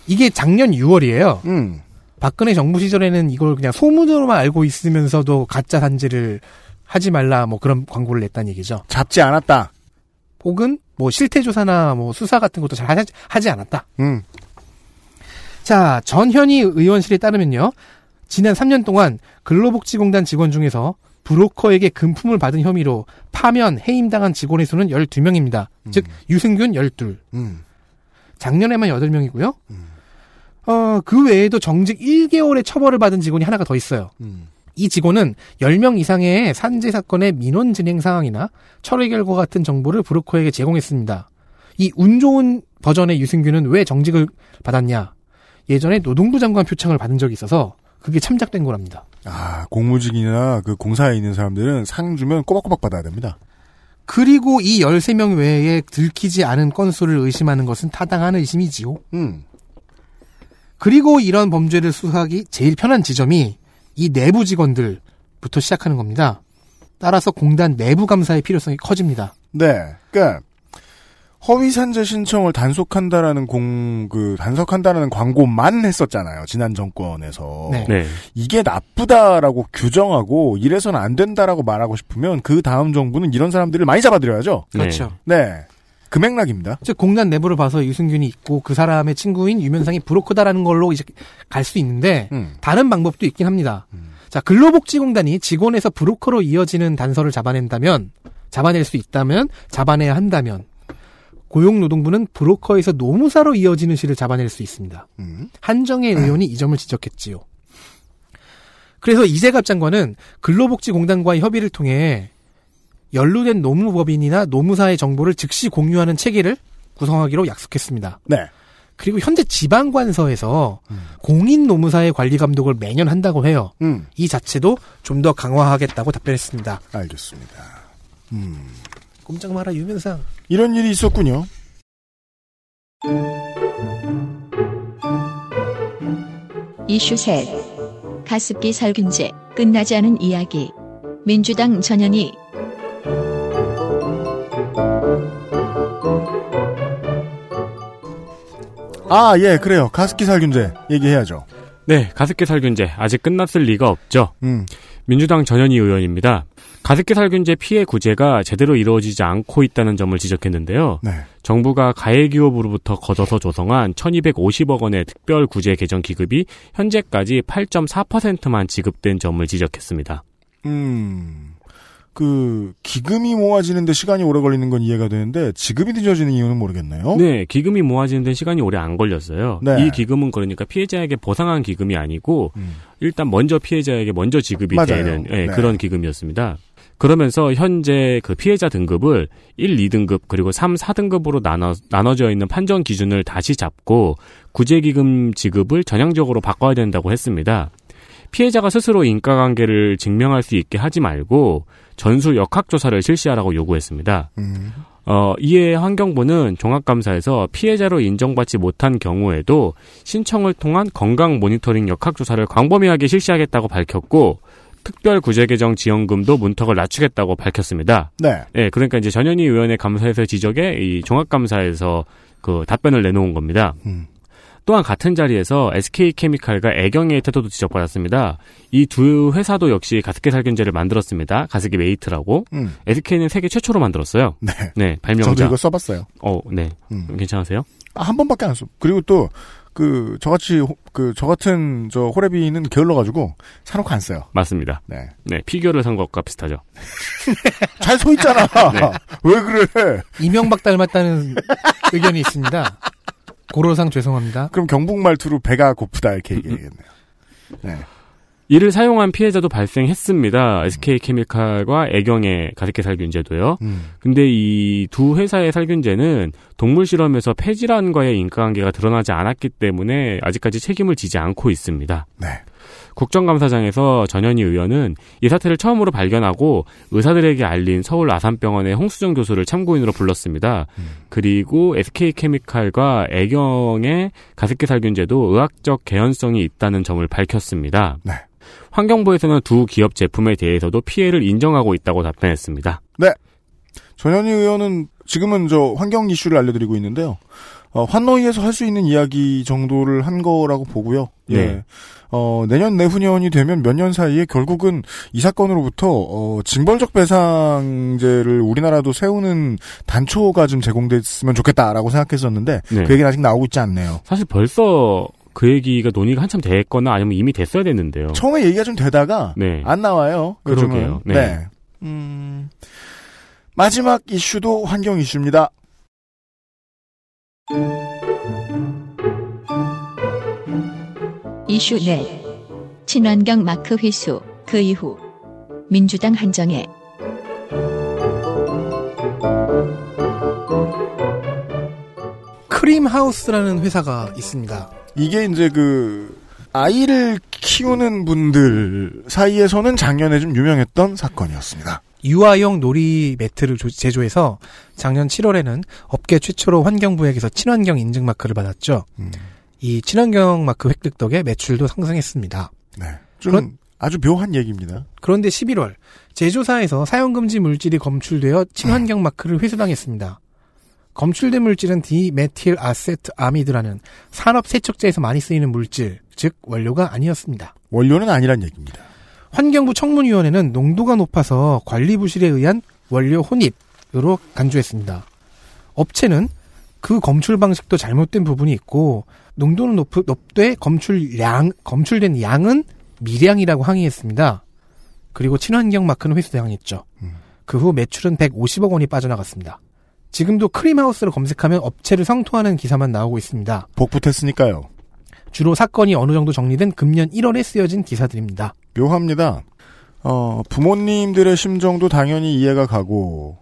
이게 작년 6월이에요. 음. 박근혜 정부 시절에는 이걸 그냥 소문으로만 알고 있으면서도 가짜 산재를 하지 말라 뭐 그런 광고를 냈다는 얘기죠. 잡지 않았다. 혹은 뭐 실태 조사나 뭐 수사 같은 것도 잘 하지, 하지 않았다. 음. 자, 전현희 의원실에 따르면요. 지난 3년 동안 근로복지공단 직원 중에서 브로커에게 금품을 받은 혐의로 파면, 해임당한 직원의 수는 12명입니다. 즉, 유승균 12. 음. 작년에만 8명이고요. 어, 그 외에도 정직 1개월의 처벌을 받은 직원이 하나가 더 있어요. 이 직원은 10명 이상의 산재 사건의 민원 진행 상황이나 처리 결과 같은 정보를 브로커에게 제공했습니다. 이 운 좋은 버전의 유승균은 왜 정직을 받았냐? 예전에 노동부 장관 표창을 받은 적이 있어서 그게 참작된 거랍니다. 아, 공무직이나 그 공사에 있는 사람들은 상 주면 꼬박꼬박 받아야 됩니다. 그리고 이 13명 외에 들키지 않은 건수를 의심하는 것은 타당한 의심이지요. 음. 그리고 이런 범죄를 수사하기 제일 편한 지점이 이 내부 직원들부터 시작하는 겁니다. 따라서 공단 내부 감사의 필요성이 커집니다. 네. 그러니까 허위 산재 신청을 단속한다라는 공, 그, 단속한다라는 광고만 했었잖아요. 지난 정권에서. 네. 네. 이게 나쁘다라고 규정하고 이래서는 안 된다라고 말하고 싶으면 그 다음 정부는 이런 사람들을 많이 잡아들여야죠. 그렇죠. 네. 그 맥락입니다. 즉 공단 내부를 봐서 유승균이 있고 그 사람의 친구인 유면상이 브로커다라는 걸로 이제 갈 수 있는데 음. 다른 방법도 있긴 합니다. 자 근로복지공단이 직원에서 브로커로 이어지는 단서를 잡아낸다면 잡아낼 수 있다면 잡아내야 한다면 고용노동부는 브로커에서 노무사로 이어지는 시를 잡아낼 수 있습니다. 한정혜 의원이 이 점을 지적했지요. 그래서 이재갑 장관은 근로복지공단과의 협의를 통해 연루된 노무법인이나 노무사의 정보를 즉시 공유하는 체계를 구성하기로 약속했습니다. 네. 그리고 현재 지방관서에서 공인 노무사의 관리 감독을 매년 한다고 해요. 음. 이 자체도 좀 더 강화하겠다고 답변했습니다. 알겠습니다. 음. 꼼짝 마라 유면상. 이런 일이 있었군요. 이슈 셋. 가습기 살균제 끝나지 않은 이야기. 민주당 전현희 아, 예, 그래요. 가습기 살균제 얘기해야죠. 네, 가습기 살균제 아직 끝났을 리가 없죠. 음. 민주당 전현희 의원입니다. 가습기 살균제 피해 구제가 제대로 이루어지지 않고 있다는 점을 지적했는데요. 네. 정부가 가해기업으로부터 걷어서 조성한 1250억 원의 특별 구제 개정 기급이 현재까지 8.4%만 지급된 점을 지적했습니다. 음. 그 기금이 모아지는 데 시간이 오래 걸리는 건 이해가 되는데 지급이 늦어지는 이유는 모르겠네요. 네, 기금이 모아지는 데 시간이 오래 안 걸렸어요. 네. 이 기금은 그러니까 피해자에게 보상한 기금이 아니고 일단 먼저 피해자에게 먼저 지급이 음. 맞아요. 되는 예, 네. 그런 기금이었습니다. 그러면서 현재 그 피해자 등급을 1, 2등급 그리고 3, 4등급으로 나눠 나눠져 있는 판정 기준을 다시 잡고 구제기금 지급을 전향적으로 바꿔야 된다고 했습니다. 피해자가 스스로 인과관계를 증명할 수 있게 하지 말고 전수 역학조사를 실시하라고 요구했습니다. 음. 어, 이에 환경부는 종합감사에서 피해자로 인정받지 못한 경우에도 신청을 통한 건강 모니터링 역학조사를 광범위하게 실시하겠다고 밝혔고 특별 구제개정 지원금도 문턱을 낮추겠다고 밝혔습니다. 네. 예, 그러니까 이제 전현희 의원의 감사에서 지적에 이 종합감사에서 그 답변을 내놓은 겁니다. 음. 또한 같은 자리에서 SK케미칼과 애경의 태도도 지적받았습니다. 이 두 회사도 역시 가습기 살균제를 만들었습니다. 가습기 메이트라고. 음. SK는 세계 최초로 만들었어요. 네. 발명자. 저도 이거 써봤어요. 어, 네. 음. 괜찮으세요? 아, 한 번밖에 안 써. 그리고 또, 그, 저같이, 호- 그, 저 같은, 저, 호래비는 게을러가지고, 사놓고 안 써요. 맞습니다. 네. 네, 피규어를 산 것과 비슷하죠. 잘 서 있잖아! 네. 왜 그래? 이명박 닮았다는 의견이 있습니다. 고로상 죄송합니다. 그럼 경북 말투로 배가 고프다, 이렇게 얘기해야겠네요. 네. 이를 사용한 피해자도 발생했습니다. SK케미칼과 애경의 가습기 살균제도요. 음. 근데 이 두 회사의 살균제는 동물 실험에서 폐질환과의 인과관계가 드러나지 않았기 때문에 아직까지 책임을 지지 않고 있습니다. 네. 국정감사장에서 전현희 의원은 이 사태를 처음으로 발견하고 의사들에게 알린 서울 아산병원의 홍수정 교수를 참고인으로 불렀습니다. 그리고 SK케미칼과 애경의 가습기 살균제도 의학적 개연성이 있다는 점을 밝혔습니다. 네. 환경부에서는 두 기업 제품에 대해서도 피해를 인정하고 있다고 답변했습니다. 네. 전현희 의원은 지금은 저 환경 이슈를 알려드리고 있는데요. 어, 환노위에서 할 수 있는 이야기 정도를 한 거라고 보고요. 예. 네. 어, 내년 내후년이 되면 몇 년 사이에 결국은 이 사건으로부터 어, 징벌적 배상제를 우리나라도 세우는 단초가 좀 제공됐으면 좋겠다라고 생각했었는데 네. 그 얘기는 아직 나오고 있지 않네요. 사실 벌써 그 얘기가 논의가 한참 됐거나 아니면 이미 됐어야 됐는데요. 처음에 얘기가 좀 되다가 네. 안 나와요. 요즘은. 그러게요. 네. 네. 음, 마지막 이슈도 환경 이슈입니다. 이슈 넷. 친환경 마크 회수. 그 이후 민주당 한정혜. 크림하우스라는 회사가 있습니다. 이게 이제 그 아이를 키우는 분들 사이에서는 작년에 좀 유명했던 사건이었습니다. 유아용 놀이 매트를 조- 제조해서 작년 7월에는 업계 최초로 환경부에게서 친환경 인증 마크를 받았죠. 이 친환경 마크 획득 덕에 매출도 상승했습니다. 네. 좀 아주 묘한 얘기입니다. 그런데 11월 제조사에서 사용금지 물질이 검출되어 친환경 마크를 회수당했습니다. 검출된 물질은 디메틸 아세트 아미드라는 산업 세척제에서 많이 쓰이는 물질, 즉 원료가 아니었습니다. 원료는 아니란 얘기입니다. 환경부 청문위원회는 농도가 높아서 관리 부실에 의한 원료 혼입으로 간주했습니다. 업체는 그 검출 방식도 잘못된 부분이 있고 농도는 높, 높되 검출량 검출된 양은 미량이라고 항의했습니다. 그리고 친환경 마크는 회수당했죠. 그후 매출은 150억 원이 빠져나갔습니다. 지금도 크림하우스를 검색하면 업체를 성토하는 기사만 나오고 있습니다. 복붙했으니까요. 주로 사건이 어느 정도 정리된 금년 1월에 쓰여진 기사들입니다. 묘합니다. 어, 부모님들의 심정도 당연히 이해가 가고,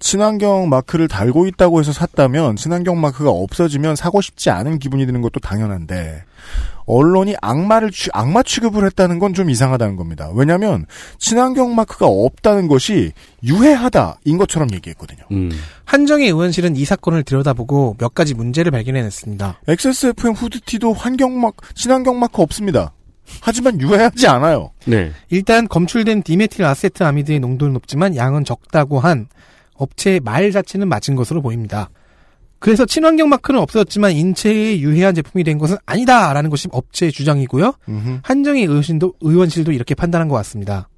친환경 마크를 달고 있다고 해서 샀다면 친환경 마크가 없어지면 사고 싶지 않은 기분이 드는 것도 당연한데 언론이 악마를 취, 악마 취급을 했다는 건 좀 이상하다는 겁니다. 왜냐하면 친환경 마크가 없다는 것이 유해하다인 것처럼 얘기했거든요. 한정애 의원실은 이 사건을 들여다보고 몇 가지 문제를 발견해냈습니다. XSFM 후드티도 환경 마크, 친환경 마크 없습니다. 하지만 유해하지 않아요. 네. 일단 검출된 디메틸 아세트 아미드의 농도는 높지만 양은 적다고 한 업체의 말 자체는 맞은 것으로 보입니다. 그래서 친환경 마크는 없어졌지만 인체에 유해한 제품이 된 것은 아니다라는 것이 업체의 주장이고요. 한정희 의원실도, 의원실도 이렇게 판단한 것 같습니다.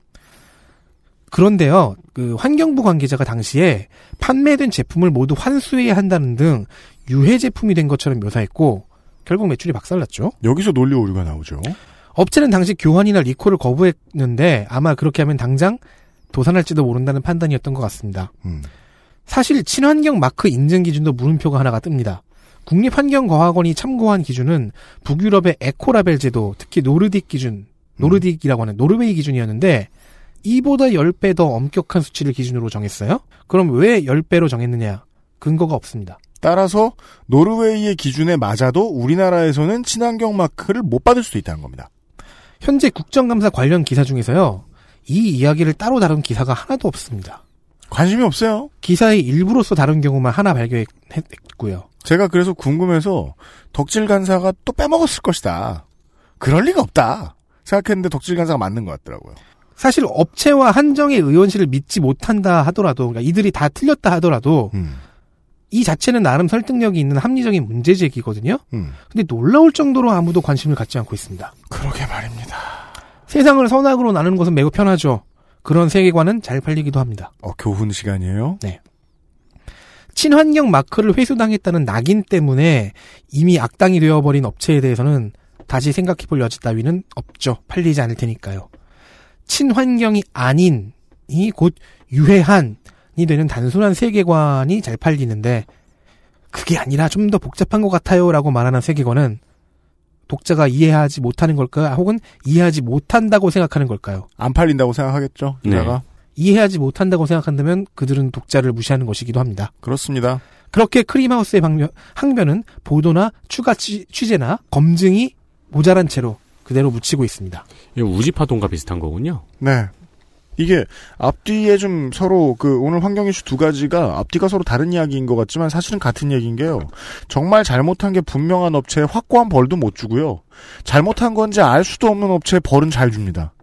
그런데요, 그 환경부 관계자가 당시에 판매된 제품을 모두 환수해야 한다는 등 유해 제품이 된 것처럼 묘사했고 결국 매출이 박살났죠. 여기서 논리 오류가 나오죠. 업체는 당시 교환이나 리콜을 거부했는데 아마 그렇게 하면 당장 도산할지도 모른다는 판단이었던 것 같습니다. 사실 친환경 마크 인증 기준도 물음표가 하나가 뜹니다. 국립환경과학원이 참고한 기준은 북유럽의 에코라벨 제도, 특히 노르딕 기준, 노르딕이라고 하는 노르웨이 기준이었는데 이보다 10배 더 엄격한 수치를 기준으로 정했어요? 그럼 왜 10배로 정했느냐? 근거가 없습니다. 따라서 노르웨이의 기준에 맞아도 우리나라에서는 친환경 마크를 못 받을 수도 있다는 겁니다. 현재 국정감사 관련 기사 중에서요. 이 이야기를 따로 다룬 기사가 하나도 없습니다. 관심이 없어요. 기사의 일부로서 다룬 경우만 하나 발견했고요. 제가 그래서 궁금해서 덕질 간사가 또 빼먹었을 것이다. 그럴 리가 없다. 생각했는데 덕질 간사가 맞는 것 같더라고요. 사실 업체와 한정의 의원실을 믿지 못한다 하더라도, 그러니까 이들이 다 틀렸다 하더라도, 음. 이 자체는 나름 설득력이 있는 합리적인 문제 제기거든요. 음. 근데 놀라울 정도로 아무도 관심을 갖지 않고 있습니다. 그러게 말입니다. 세상을 선악으로 나누는 것은 매우 편하죠. 그런 세계관은 잘 팔리기도 합니다. 어, 교훈 시간이에요? 네. 친환경 마크를 회수당했다는 낙인 때문에 이미 악당이 되어버린 업체에 대해서는 다시 생각해볼 여지 따위는 없죠. 팔리지 않을 테니까요. 친환경이 아닌 이 곧 유해한이 되는 단순한 세계관이 잘 팔리는데 그게 아니라 좀 더 복잡한 것 같아요라고 말하는 세계관은 독자가 이해하지 못하는 걸까요? 혹은 이해하지 못한다고 생각하는 걸까요? 안 팔린다고 생각하겠죠. 네. 기자가. 이해하지 못한다고 생각한다면 그들은 독자를 무시하는 것이기도 합니다. 그렇습니다. 그렇게 크림하우스의 방면, 항변은 보도나 추가 취, 취재나 검증이 모자란 채로 그대로 묻히고 있습니다. 이거 우지파동과 비슷한 거군요. 네. 이게 앞뒤에 좀 서로 그 오늘 환경 이슈 두 가지가 앞뒤가 서로 다른 이야기인 것 같지만 사실은 같은 얘기인 게요. 정말 잘못한 게 분명한 업체에 확고한 벌도 못 주고요. 잘못한 건지 알 수도 없는 업체에 벌은 잘 줍니다.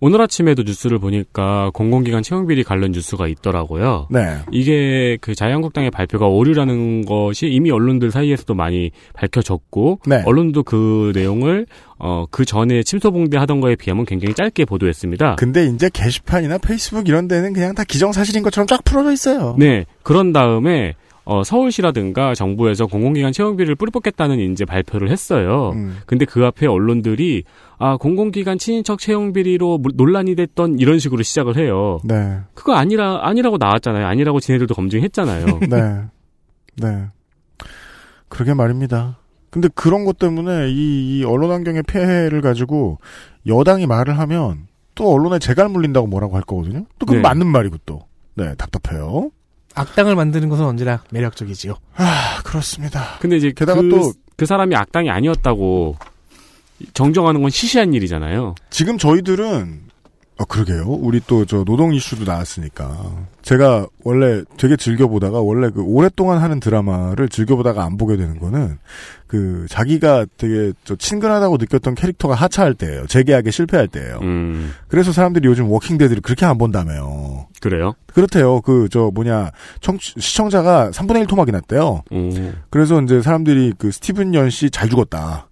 오늘 아침에도 뉴스를 보니까 공공기관 채용비리 관련 뉴스가 있더라고요. 네. 이게 그 자유한국당의 발표가 오류라는 것이 이미 언론들 사이에서도 많이 밝혀졌고 네. 언론도 그 내용을 어 그 전에 침소봉대 하던 거에 비하면 굉장히 짧게 보도했습니다. 근데 이제 게시판이나 페이스북 이런 데는 그냥 다 기정사실인 것처럼 쫙 풀어져 있어요. 네. 그런 다음에 어, 서울시라든가 정부에서 공공기관 채용비를 뿌리 뽑겠다는 이제 발표를 했어요. 음. 근데 그 앞에 언론들이 아 공공기관 친인척 채용 비리로 물- 논란이 됐던 이런 식으로 시작을 해요. 네. 그거 아니라 아니라고 나왔잖아요. 아니라고 지네들도 검증했잖아요. 네. 네. 그러게 말입니다. 근데 그런 것 때문에 이, 이 언론 환경의 폐해를 가지고 여당이 말을 하면 또 언론에 재갈 물린다고 뭐라고 할 거거든요. 또 그건 네. 맞는 말이고 또. 네, 답답해요. 악당을 만드는 것은 언제나 매력적이지요. 아, 그렇습니다. 근데 이제 게다가 그, 또- 그 사람이 악당이 아니었다고 정정하는 건 시시한 일이잖아요. 지금 저희들은 어 그러게요. 우리 또 저 노동 이슈도 나왔으니까 제가 원래 되게 즐겨 보다가 원래 그 오랫동안 하는 드라마를 즐겨 보다가 안 보게 되는 거는 그 자기가 되게 저 친근하다고 느꼈던 캐릭터가 하차할 때예요. 재계약에 실패할 때예요. 음, 그래서 사람들이 요즘 워킹 데드를 그렇게 안 본다며요. 그래요? 그렇대요. 그 저 뭐냐 청 시청자가 3분의 1 토막이 났대요. 오. 그래서 이제 사람들이 그 스티븐 연 씨 잘 죽었다.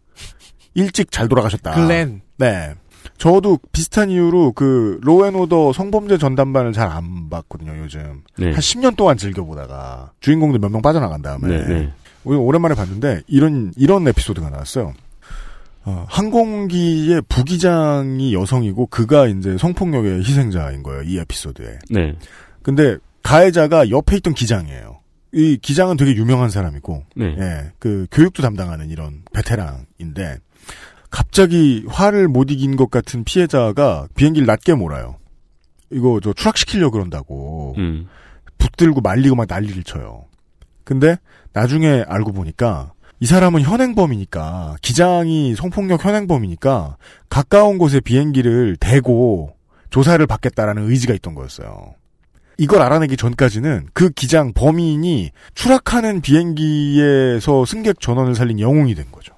일찍 잘 돌아가셨다. 글렌. 네. 저도 비슷한 이유로 그 로앤오더 성범죄 전담반을 잘 안 봤거든요, 요즘. 네. 한 10년 동안 즐겨보다가 주인공들 몇명 빠져나간 다음에 네, 네. 오랜만에 봤는데 이런 이런 에피소드가 나왔어요. 어, 항공기의 부기장이 여성이고 그가 이제 성폭력의 희생자인 거예요, 이 에피소드에. 네. 근데 가해자가 옆에 있던 기장이에요. 이 기장은 되게 유명한 사람이고, 네. 예, 그 교육도 담당하는 이런 베테랑인데 갑자기 화를 못 이긴 것 같은 피해자가 비행기를 낮게 몰아요. 이거 저 추락시키려 그런다고 음. 붙들고 말리고 막 난리를 쳐요. 근데 나중에 알고 보니까 이 사람은 현행범이니까 기장이 성폭력 현행범이니까 가까운 곳에 비행기를 대고 조사를 받겠다라는 의지가 있던 거였어요. 이걸 알아내기 전까지는 그 기장 범인이 추락하는 비행기에서 승객 전원을 살린 영웅이 된 거죠.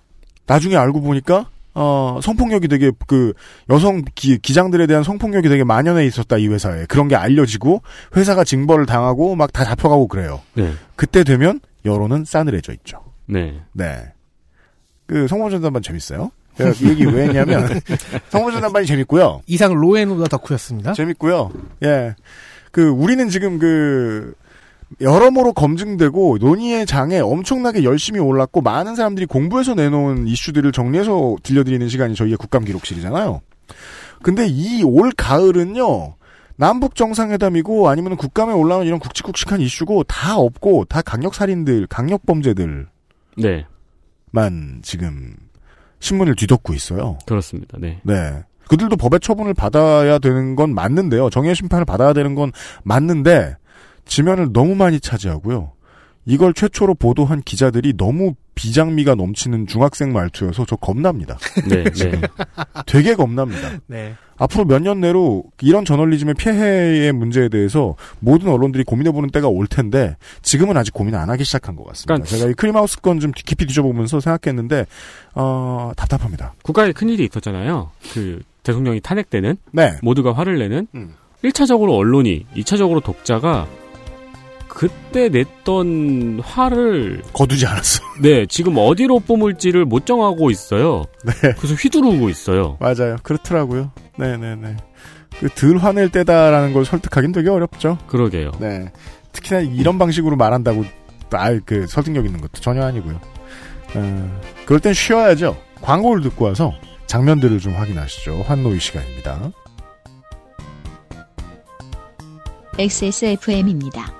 나중에 알고 보니까 어, 성폭력이 되게 그 여성 기, 기장들에 대한 성폭력이 되게 만연해 있었다 이 회사에 그런 게 알려지고 회사가 징벌을 당하고 막 다 잡혀가고 그래요. 네. 그때 되면 여론은 싸늘해져 있죠. 네. 네. 그 성모전담반 재밌어요. 제가 이 얘기 왜 했냐면 성모전담반이 재밌고요. 이상 로엔오다 덕후였습니다. 재밌고요. 예. 그 우리는 지금 그 여러모로 검증되고 논의의 장에 엄청나게 열심히 올랐고 많은 사람들이 공부해서 내놓은 이슈들을 정리해서 들려드리는 시간이 저희의 국감 기록실이잖아요. 근데 이 올 가을은요. 남북 정상회담이고 아니면 국감에 올라오는 이런 굵직굵직한 이슈고 다 없고 다 강력 살인들, 강력 범죄들 네. 만 지금 신문을 뒤덮고 있어요. 그렇습니다. 네. 네. 그들도 법의 처분을 받아야 되는 건 맞는데요. 정의의 심판을 받아야 되는 건 맞는데 지면을 너무 많이 차지하고요. 이걸 최초로 보도한 기자들이 너무 비장미가 넘치는 중학생 말투여서 저 겁납니다. 네, 네. 되게 겁납니다. 네. 앞으로 몇 년 내로 이런 저널리즘의 폐해의 문제에 대해서 모든 언론들이 고민해보는 때가 올 텐데 지금은 아직 고민 안 하기 시작한 것 같습니다. 그러니까 제가 이 크림하우스 건 좀 깊이 뒤져보면서 생각했는데 어, 답답합니다. 국가에 큰 일이 있었잖아요. 그 대통령이 탄핵되는 네. 모두가 화를 내는 음. 1차적으로 언론이 2차적으로 독자가 그때 냈던 화를 거두지 않았어. 네, 지금 어디로 뿜을지를 못 정하고 있어요. 네. 그래서 휘두르고 있어요. 맞아요. 그렇더라고요. 네 네 네. 그덜 화낼 때다라는 걸 설득하긴 되게 어렵죠. 그러게요. 네. 특히나 이런 방식으로 말한다고 아예 그 설득력 있는 것도 전혀 아니고요. 어, 그럴 땐 쉬어야죠. 광고를 듣고 와서 장면들을 좀 확인하시죠. 환노이 시간입니다. XSFM입니다.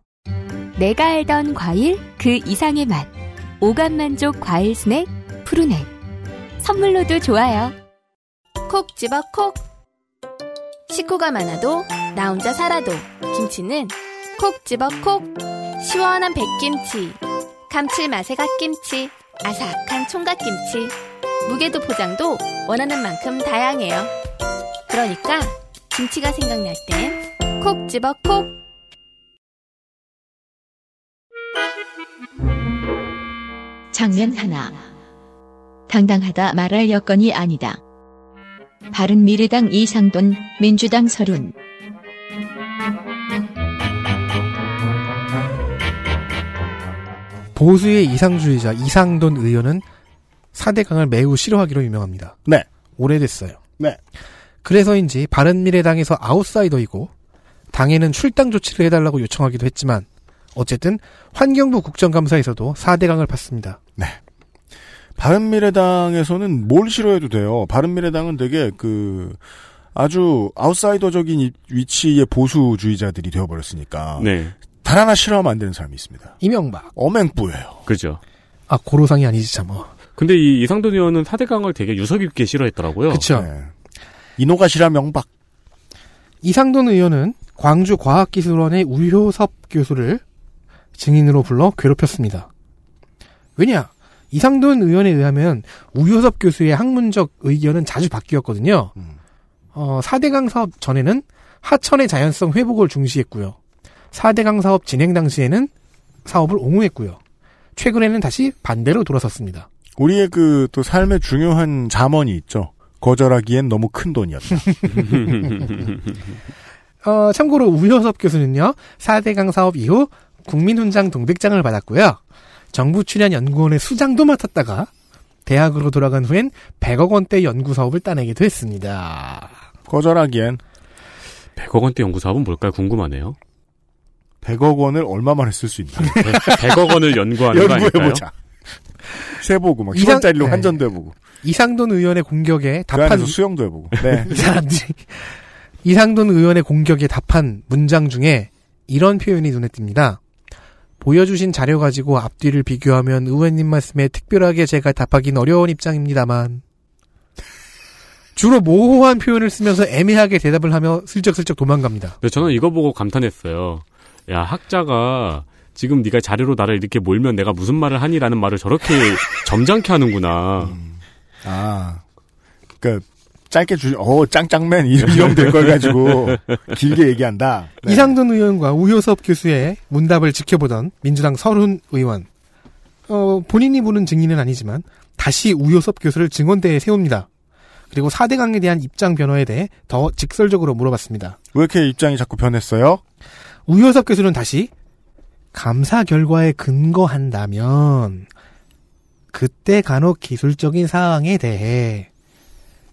내가 알던 과일 그 이상의 맛. 오감 만족 과일 스낵 푸르넥. 선물로도 좋아요. 콕 집어 콕. 식구가 많아도 나 혼자 살아도 김치는 콕 집어 콕. 시원한 백김치. 감칠맛의 갓김치. 아삭한 총각김치. 무게도 포장도 원하는 만큼 다양해요. 그러니까 김치가 생각날 땐 콕 집어 콕. 장면 하나. 당당하다 말할 여건이 아니다. 바른미래당 이상돈, 민주당 서른. 보수의 이상주의자 이상돈 의원은 4대강을 매우 싫어하기로 유명합니다. 네. 오래됐어요. 네. 그래서인지 바른미래당에서 아웃사이더이고 당에는 출당 조치를 해달라고 요청하기도 했지만 어쨌든 환경부 국정감사에서도 4대강을 팠습니다. 네. 바른미래당에서는 뭘 싫어해도 돼요. 바른미래당은 되게 그 아주 아웃사이더적인 이- 위치의 보수주의자들이 되어버렸으니까 네. 단 하나 싫어하면 안 되는 사람이 있습니다. 이명박. 어맹뿌예요. 그죠. 아 고로상이 아니지 참. 뭐. 근데 이 이상돈 의원은 4대강을 되게 유서 깊게 싫어했더라고요. 그쵸. 네. 이노가시라 명박. 이상돈 의원은 광주과학기술원의 우효섭 교수를 증인으로 불러 괴롭혔습니다. 왜냐? 이상돈 의원에 의하면 우효섭 교수의 학문적 의견은 자주 바뀌었거든요. 어, 4대강 사업 전에는 하천의 자연성 회복을 중시했고요. 4대강 사업 진행 당시에는 사업을 옹호했고요. 최근에는 다시 반대로 돌아섰습니다. 우리의 그 또 삶의 중요한 자문이 있죠. 거절하기엔 너무 큰 돈이었다. 어, 참고로 우효섭 교수는요, 4대강 사업 이후 국민훈장 동백장을 받았고요. 정부 출연 연구원의 수장도 맡았다가 대학으로 돌아간 후엔 100억 원대 연구 사업을 따내기도 했습니다. 거절하기엔 100억 원대 연구 사업은 뭘까요? 궁금하네요. 100억 원을 얼마 만에 쓸 수 있나? 100억 원을 연구하는 거 아닐까요? 연구해보자. 세보고 막 이상- 10원짜리로 네. 환전도 해보고 이상돈 의원의 공격에 그 답한 안에서 수영도 해보고. 네. 이 사람들이 이상돈 의원의 공격에 답한 문장 중에 이런 표현이 눈에 띕니다. 보여주신 자료 가지고 앞뒤를 비교하면 의원님 말씀에 특별하게 제가 답하긴 어려운 입장입니다만 주로 모호한 표현을 쓰면서 애매하게 대답을 하며 슬쩍슬쩍 도망갑니다. 근데 저는 이거 보고 감탄했어요. 야 학자가 지금 네가 자료로 나를 이렇게 몰면 내가 무슨 말을 하니라는 말을 저렇게 점잖게 하는구나. 아, 그니까, 짧게 주, 어, 짱짱맨, 이- 이러면 될걸 가지고, 길게 얘기한다. 네. 이상돈 의원과 우효섭 교수의 문답을 지켜보던 민주당 설훈 의원. 어, 본인이 보는 증인은 아니지만 다시 우효섭 교수를 증언대에 세웁니다. 그리고 4대강에 대한 입장 변화에 대해 더 직설적으로 물어봤습니다. 왜 이렇게 입장이 자꾸 변했어요? 우효섭 교수는 다시 감사 결과에 근거한다면 그때 간혹 기술적인 사항에 대해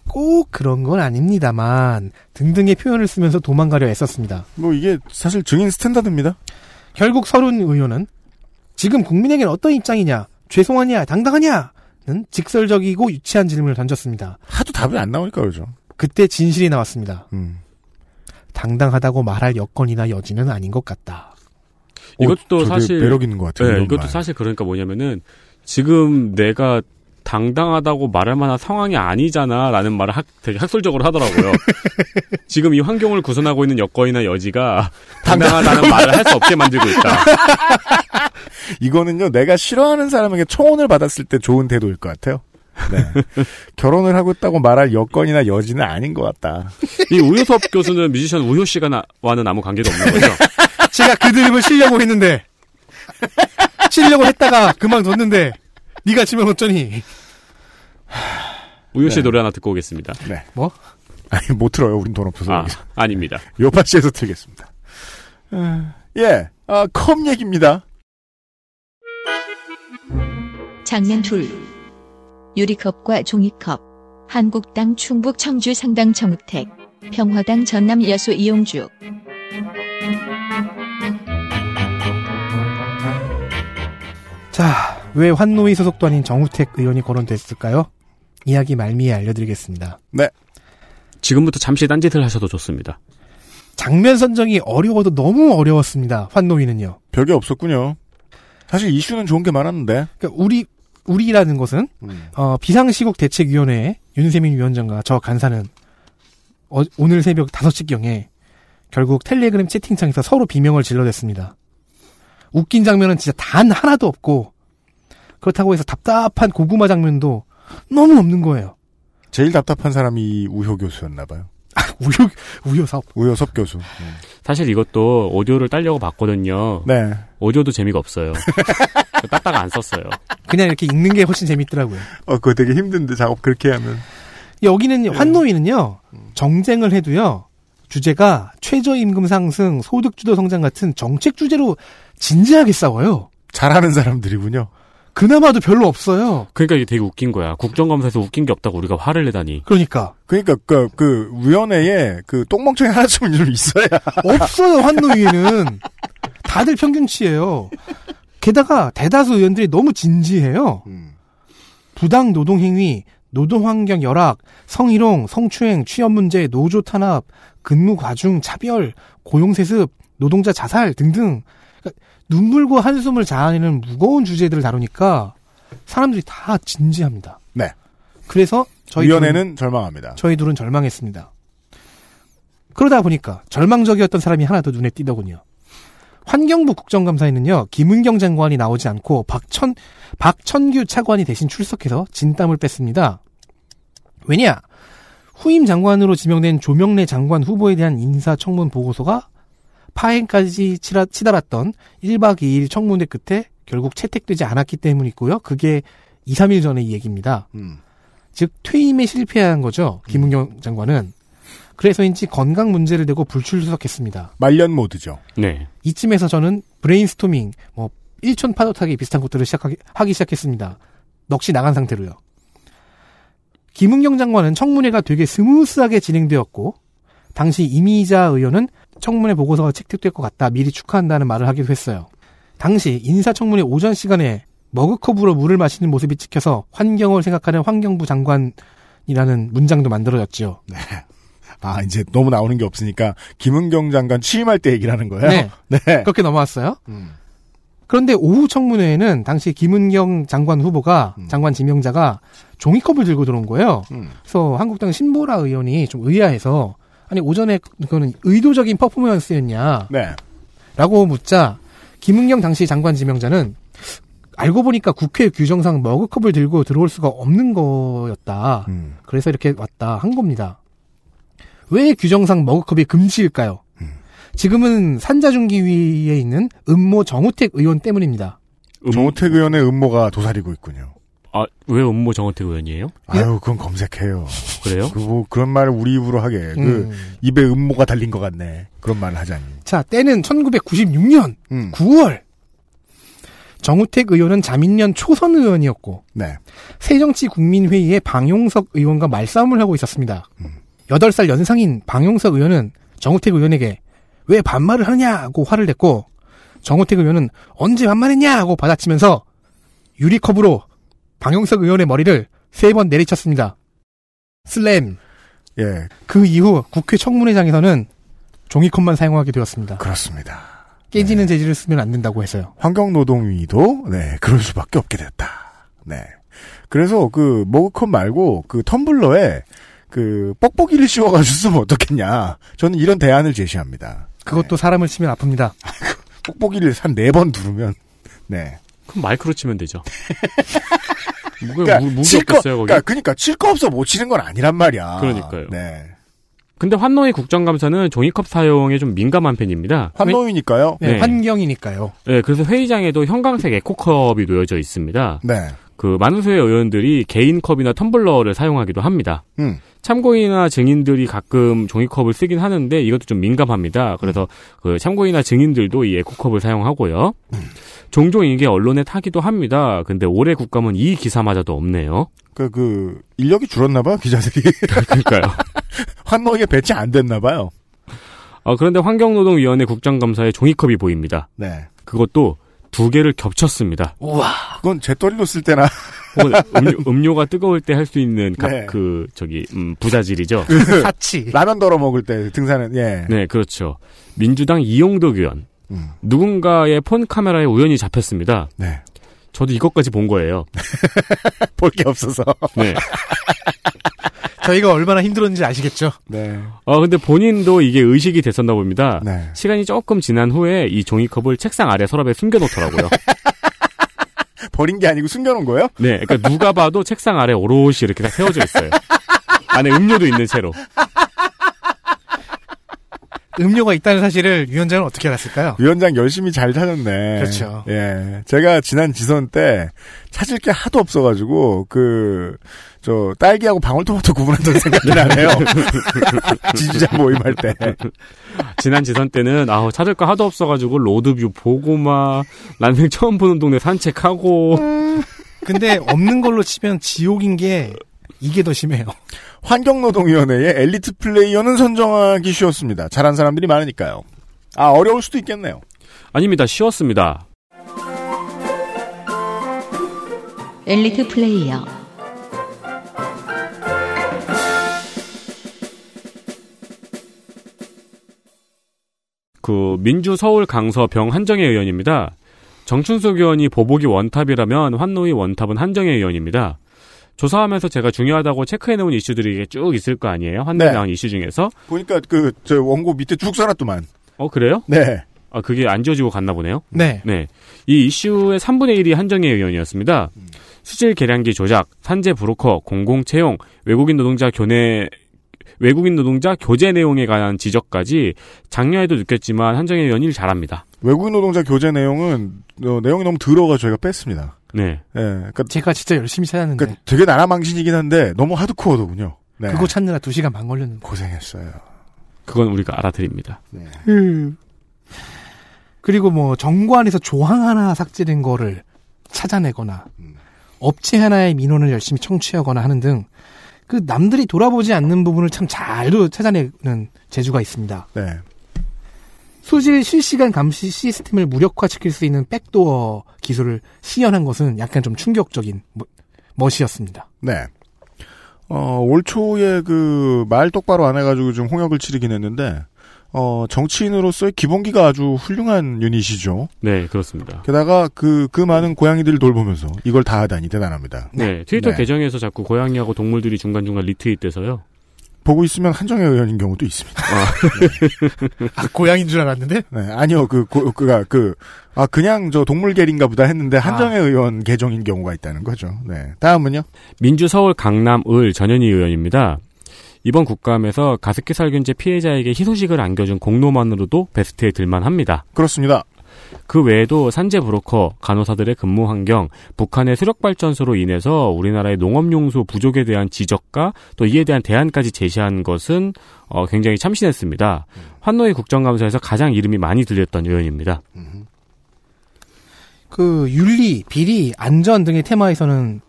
꼭 그런 건 아닙니다만 등등의 표현을 쓰면서 도망가려 애썼습니다. 뭐 이게 사실 증인 스탠다드입니다. 결국 설훈 의원은 지금 국민에게는 어떤 입장이냐, 죄송하냐, 당당하냐는 직설적이고 유치한 질문을 던졌습니다. 하도 답이 안 나오니까 그러죠. 그때 진실이 나왔습니다. 음. 당당하다고 말할 여건이나 여지는 아닌 것 같다. 이것도 되게 사실 매력 있는 것 같아요, 네, 이것도 말. 사실 그러니까 뭐냐면은 지금 내가 당당하다고 말할 만한 상황이 아니잖아 라는 말을 학, 되게 학술적으로 하더라고요. 지금 이 환경을 구성하고 있는 여건이나 여지가 당당하다는 말을 할 수 없게 만들고 있다. 이거는요, 내가 싫어하는 사람에게 초혼을 받았을 때 좋은 태도일 것 같아요. 네. 결혼을 하고 있다고 말할 여건이나 여지는 아닌 것 같다. 이 우효섭 교수는 뮤지션 우효 씨가 나, 와는 아무 관계도 없는 거죠. 제가 그 드립을 치려고 했는데 치려고 했다가 그만뒀는데 네가 치면 어쩌니? 우효 씨 네. 노래 하나 듣고 오겠습니다. 네. 뭐? 아니, 못 들어요. 우린 돈 없어서. 아, 여기서. 아닙니다. 요파시에서 틀겠습니다. 예, 아, 컵 얘기입니다. 장면 둘. 유리컵과 종이컵. 한국당 충북 청주 상당 정우택. 평화당 전남 여수 이용주. 자, 왜 환노위 소속도 아닌 정우택 의원이 거론됐을까요? 이야기 말미에 알려드리겠습니다. 네. 지금부터 잠시 딴짓을 하셔도 좋습니다. 장면 선정이 어려워도 너무 어려웠습니다. 환노위는요. 별게 없었군요. 사실 이슈는 좋은 게 많았는데. 그러니까 우리 우리라는 것은 어, 비상시국 대책위원회 윤세민 위원장과 저 간사는 어, 오늘 새벽 5시경에 결국 텔레그램 채팅창에서 서로 비명을 질러댔습니다. 웃긴 장면은 진짜 단 하나도 없고 그렇다고 해서 답답한 고구마 장면도 너무 없는 거예요. 제일 답답한 사람이 이 우효 교수였나 봐요. 우효 우효섭 우효섭 교수. 사실 이것도 오디오를 딸려고 봤거든요. 네. 오디오도 재미가 없어요. 딱딱 안 썼어요. 그냥 이렇게 읽는 게 훨씬 재밌더라고요. 어, 그거 되게 힘든데 작업 그렇게 하면. 여기는 환노위는요 정쟁을 해도요 주제가 최저임금 상승, 소득주도 성장 같은 정책 주제로 진지하게 싸워요. 잘하는 사람들이군요. 그나마도 별로 없어요. 그러니까 이게 되게 웃긴 거야. 국정감사에서 웃긴 게 없다고 우리가 화를 내다니. 그러니까 그러니까 그, 그 위원회에 그 똥멍청이 하나쯤은 좀 있어야. 없어요 환노위에는 다들 평균치예요. 게다가 대다수 의원들이 너무 진지해요. 부당 노동 행위, 노동 환경 열악, 성희롱, 성추행, 취업 문제, 노조 탄압, 근무 과중 차별, 고용 세습, 노동자 자살 등등 눈물과 한숨을 자아내는 무거운 주제들을 다루니까 사람들이 다 진지합니다. 네. 그래서 저희 위원회는 절망합니다. 저희 둘은 절망했습니다. 그러다 보니까 절망적이었던 사람이 하나 더 눈에 띄더군요. 환경부 국정감사에는요, 김은경 장관이 나오지 않고 박천, 박천규 차관이 대신 출석해서 진땀을 뺐습니다. 왜냐? 후임 장관으로 지명된 조명래 장관 후보에 대한 인사청문 보고서가 파행까지 치라, 치달았던 1박 2일 청문회 끝에 결국 채택되지 않았기 때문이고요. 그게 2, 3일 전의 이 얘기입니다. 즉 퇴임에 실패한 거죠. 김은경 장관은. 그래서인지 건강 문제를 대고 불출석했습니다. 말년 모드죠. 네. 이쯤에서 저는 브레인스토밍, 뭐 일촌 파도타기 비슷한 것들을 시작하기 하기 시작했습니다. 넋이 나간 상태로요. 김은경 장관은 청문회가 되게 smooth하게 진행되었고 당시 이미자 의원은 청문회 보고서가 채택될 것 같다 미리 축하한다는 말을 하기도 했어요. 당시 인사청문회 오전 시간에 머그컵으로 물을 마시는 모습이 찍혀서 환경을 생각하는 환경부 장관이라는 문장도 만들어졌지요. 네. 아, 이제 너무 나오는 게 없으니까 김은경 장관 취임할 때 얘기를 하는 거예요? 네. 네. 그렇게 넘어왔어요. 음. 그런데 오후 청문회에는 당시 김은경 장관 후보가 장관 지명자가 종이컵을 들고 들어온 거예요. 음. 그래서 한국당 신보라 의원이 좀 의아해서 아니 오전에 그거는 의도적인 퍼포먼스였냐? 네. 라고 묻자 김은경 당시 장관 지명자는 알고 보니까 국회 규정상 머그컵을 들고 들어올 수가 없는 거였다. 음. 그래서 이렇게 왔다 한 겁니다. 왜 규정상 머그컵이 금지일까요? 지금은 산자중기위에 있는 음모 정우택 의원 때문입니다. 정우택 의원의 음모가 도사리고 있군요. 아, 왜 음모 정호택 의원이에요? 아유, 그건 검색해요. 그래요? 그, 뭐, 그런 말을 우리 입으로 하게. 그, 음. 입에 음모가 달린 것 같네. 그런 말을 하자니. 자, 때는 1996년 음. 9월. 정우택 의원은 자민련 초선 의원이었고 네. 새정치국민회의에 방용석 의원과 말싸움을 하고 있었습니다. 8살 연상인 방용석 의원은 정우택 의원에게 왜 반말을 하냐고 화를 냈고 정우택 의원은 언제 반말했냐고 받아치면서 유리컵으로 방용석 의원의 머리를 세 번 내리쳤습니다. 슬램. 예. 그 이후 국회 청문회장에서는 종이컵만 사용하게 되었습니다. 그렇습니다. 깨지는 재질을 쓰면 안 된다고 해서요. 환경노동위도, 네, 그럴 수밖에 없게 됐다. 네. 그래서 그, 머그컵 말고, 그 텀블러에, 그, 뻑뻑이를 씌워가지고 쓰면 어떻겠냐. 저는 이런 대안을 제시합니다. 그것도 사람을 치면 아픕니다. 뻑뻑이를 한 네번 두르면, 네. 그럼 마이크로 치면 되죠. 무게, 그러니까 무, 무게 칠 거- 없겠어요, 거기? 그러니까, 그러니까 칠 거 없어 못 치는 건 아니란 말이야. 그러니까요. 네. 근데 환노위 국정감사는 종이컵 사용에 좀 민감한 편입니다. 환노위니까요. 네, 네. 환경이니까요. 네, 그래서 회의장에도 형광색 에코컵이 놓여져 있습니다. 네. 그 많은 수의 의원들이 개인 컵이나 텀블러를 사용하기도 합니다. 음. 참고인이나 증인들이 가끔 종이컵을 쓰긴 하는데 이것도 좀 민감합니다. 그래서 그 참고인이나 증인들도 이 에코컵을 사용하고요. 종종 이게 언론에 타기도 합니다. 근데 올해 국감은 이 기사마저도 없네요. 그, 그, 인력이 줄었나봐요, 기자들이. 그러니까요. 환노위에 배치 안 됐나봐요. 어, 그런데 환경노동위원회 국정감사에 종이컵이 보입니다. 네. 그것도 두 개를 겹쳤습니다. 우와. 그건 제떨이로 쓸 때나. 혹은 음료, 가 뜨거울 때 할 수 있는 각, 네. 그 저기 음, 부자질이죠. 사치. 라면 덜어 먹을 때 등산은, 예. 네, 그렇죠. 민주당 이용덕 의원. 음. 누군가의 폰 카메라에 우연히 잡혔습니다. 네. 저도 이것까지 본 거예요. 볼 게 없어서. 네. 저희가 얼마나 힘들었는지 아시겠죠? 네. 어, 근데 본인도 이게 의식이 됐었나 봅니다. 네. 시간이 조금 지난 후에 이 종이컵을 책상 아래 서랍에 숨겨놓더라고요. 버린 게 아니고 숨겨놓은 거예요? 네, 그러니까 누가 봐도 책상 아래 오롯이 이렇게 다 세워져 있어요. 안에 음료도 있는 채로. 음료가 있다는 사실을 위원장은 어떻게 알았을까요? 위원장 열심히 잘 찾았네. 그렇죠. 예. 제가 지난 지선 때 찾을 게 하도 없어가지고, 그, 저, 딸기하고 방울토마토 구분했던 생각이 나네요. 지지자 모임할 때. 지난 지선 때는 아우 찾을 거 하도 없어가지고 로드뷰 보고 막 난생 처음 보는 동네 산책하고 근데 없는 걸로 치면 지옥인 게 이게 더 심해요. 환경노동위원회의 엘리트 플레이어는 선정하기 쉬웠습니다. 잘한 사람들이 많으니까요. 아, 어려울 수도 있겠네요. 아닙니다 쉬웠습니다. 엘리트 플레이어 그 민주 서울 강서 병 한정혜 의원입니다. 정춘숙 의원이 보복이 원탑이라면 환노위 원탑은 한정혜 의원입니다. 조사하면서 제가 중요하다고 체크해놓은 이슈들이 쭉 있을 거 아니에요? 환노위 네. 나온 이슈 중에서. 보니까 그, 저 원고 밑에 쭉 써놨더만. 어, 그래요? 네. 아, 그게 안 지워지고 갔나 보네요? 네. 네. 이 이슈의 3분의 1이 한정혜 의원이었습니다. 수질 계량기 조작, 산재 브로커, 공공 채용, 외국인 노동자 교내, 외국인 노동자 교제 내용에 관한 지적까지 작년에도 느꼈지만 한정혜 의원이 일 잘합니다. 외국인 노동자 교재 내용은, 어, 내용이 너무 더러워서 저희가 뺐습니다. 네. 예. 그니까, 제가 진짜 열심히 찾았는데 그러니까 되게 나라 망신이긴 한데, 너무 하드코어더군요. 네. 그거 찾느라 2 시간 반 걸렸는데. 고생했어요. 그건 우리가 알아드립니다. 음. 그리고 뭐 정관에서 조항 하나 삭제된 거를 찾아내거나 업체 하나의 민원을 열심히 청취하거나 하는 등 그 남들이 돌아보지 않는 부분을 참 잘도 찾아내는 재주가 있습니다. 네. 수질 실시간 감시 시스템을 무력화시킬 수 있는 백도어 기술을 시연한 것은 약간 좀 충격적인 뭐- 멋이었습니다. 네. 어, 올 초에 그, 말 똑바로 안 해가지고 좀 홍역을 치르긴 했는데, 어, 정치인으로서의 기본기가 아주 훌륭한 유닛이죠. 네, 그렇습니다. 게다가 그, 그 많은 고양이들을 돌보면서 이걸 다 하다니 대단합니다. 네, 트위터 네. 계정에서 자꾸 고양이하고 동물들이 중간중간 retweet돼서요. 보고 있으면 한정애 의원인 경우도 있습니다. 아, 고양인 줄 알았는데? 네, 아니요, 그, 고, 그가, 그, 아, 그냥 저 동물계인가 보다 했는데 한정애 의원 계정인 경우가 있다는 거죠. 네. 다음은요? 민주 서울 강남 을 전현희 의원입니다. 이번 국감에서 가습기 살균제 피해자에게 희소식을 안겨준 공로만으로도 베스트에 들만 합니다. 그렇습니다. 그 외에도 산재 브로커, 간호사들의 근무 환경, 북한의 수력 발전소로 인해서 우리나라의 농업용수 부족에 대한 지적과 또 이에 대한 대안까지 제시한 것은 어, 굉장히 참신했습니다. 환노의 국정감사에서 가장 이름이 많이 들렸던 의원입니다. 그 윤리, 비리, 안전 등의 테마에서는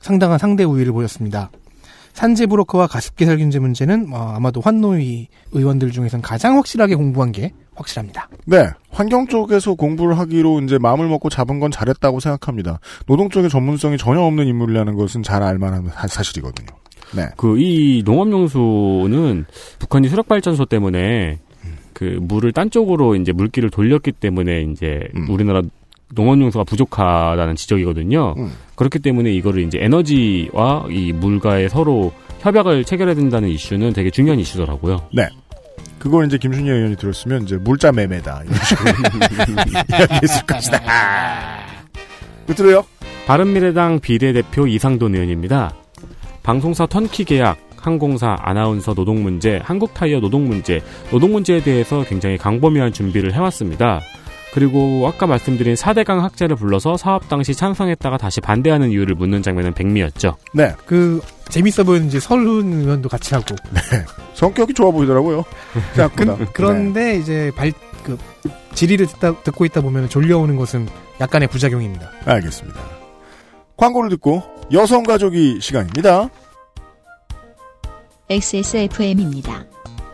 상당한 상대 우위를 보였습니다. 산재 브로커와 가습기 살균제 문제는 어, 아마도 환노위 의원들 중에선 가장 확실하게 공부한 게 확실합니다. 네. 환경 쪽에서 공부를 하기로 이제 마음을 먹고 잡은 건 잘했다고 생각합니다. 노동 쪽의 전문성이 전혀 없는 인물이라는 것은 잘 알만한 사- 사실이거든요. 네. 그 이 농업용수는 북한이 수력 발전소 때문에 그 물을 딴 쪽으로 이제 물기를 돌렸기 때문에 이제 우리나라 농업용수가 부족하다는 지적이거든요. 그렇기 때문에 이거를 이제 에너지와 이 물과의 서로 협약을 체결해야 된다는 이슈는 되게 중요한 이슈더라고요. 네. 그걸 이제 김순희 의원이 들었으면 이제 물자 매매다. 이런 식으로 이야기했을 것이다. 끝으로요? 바른미래당 비례대표 이상돈 의원입니다. 방송사 턴키 계약, 항공사, 아나운서 노동 문제, 한국 타이어 노동 문제, 노동 문제에 대해서 굉장히 강범위한 준비를 해왔습니다. 그리고 아까 말씀드린 4대강 학제를 불러서 사업 당시 찬성했다가 다시 반대하는 이유를 묻는 장면은 백미였죠. 네. 그 재밌어 보이는 이제 설훈 의원도 같이 하고. 네. 성격이 좋아 보이더라고요. 생각보다. 그, 그런데 이제 발, 그, 질의를 듣다, 듣고 있다 보면 졸려오는 것은 약간의 부작용입니다. 네. 알겠습니다. 광고를 듣고 여성가족이 시간입니다. XSFM입니다.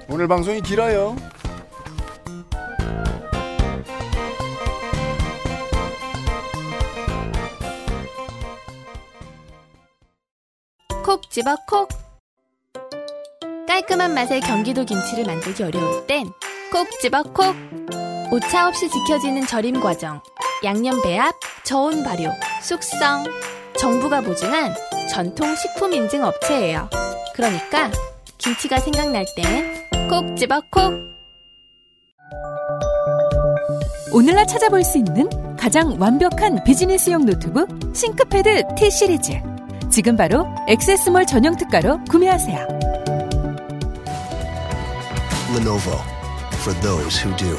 오늘 방송이 길어요. 콕 집어 콕. 깔끔한 맛의 경기도 김치를 만들기 어려울 땐 콕 집어 콕. 오차 없이 지켜지는 절임 과정, 양념 배합, 저온 발효, 숙성. 정부가 보증한 전통 식품 인증 업체예요. 그러니까 김치가 생각날 땐 콕 집어 콕. 오늘날 찾아볼 수 있는 가장 완벽한 비즈니스용 노트북 ThinkPad T 시리즈. 지금 바로 액세스몰 전용 특가로 구매하세요. Lenovo for those who do.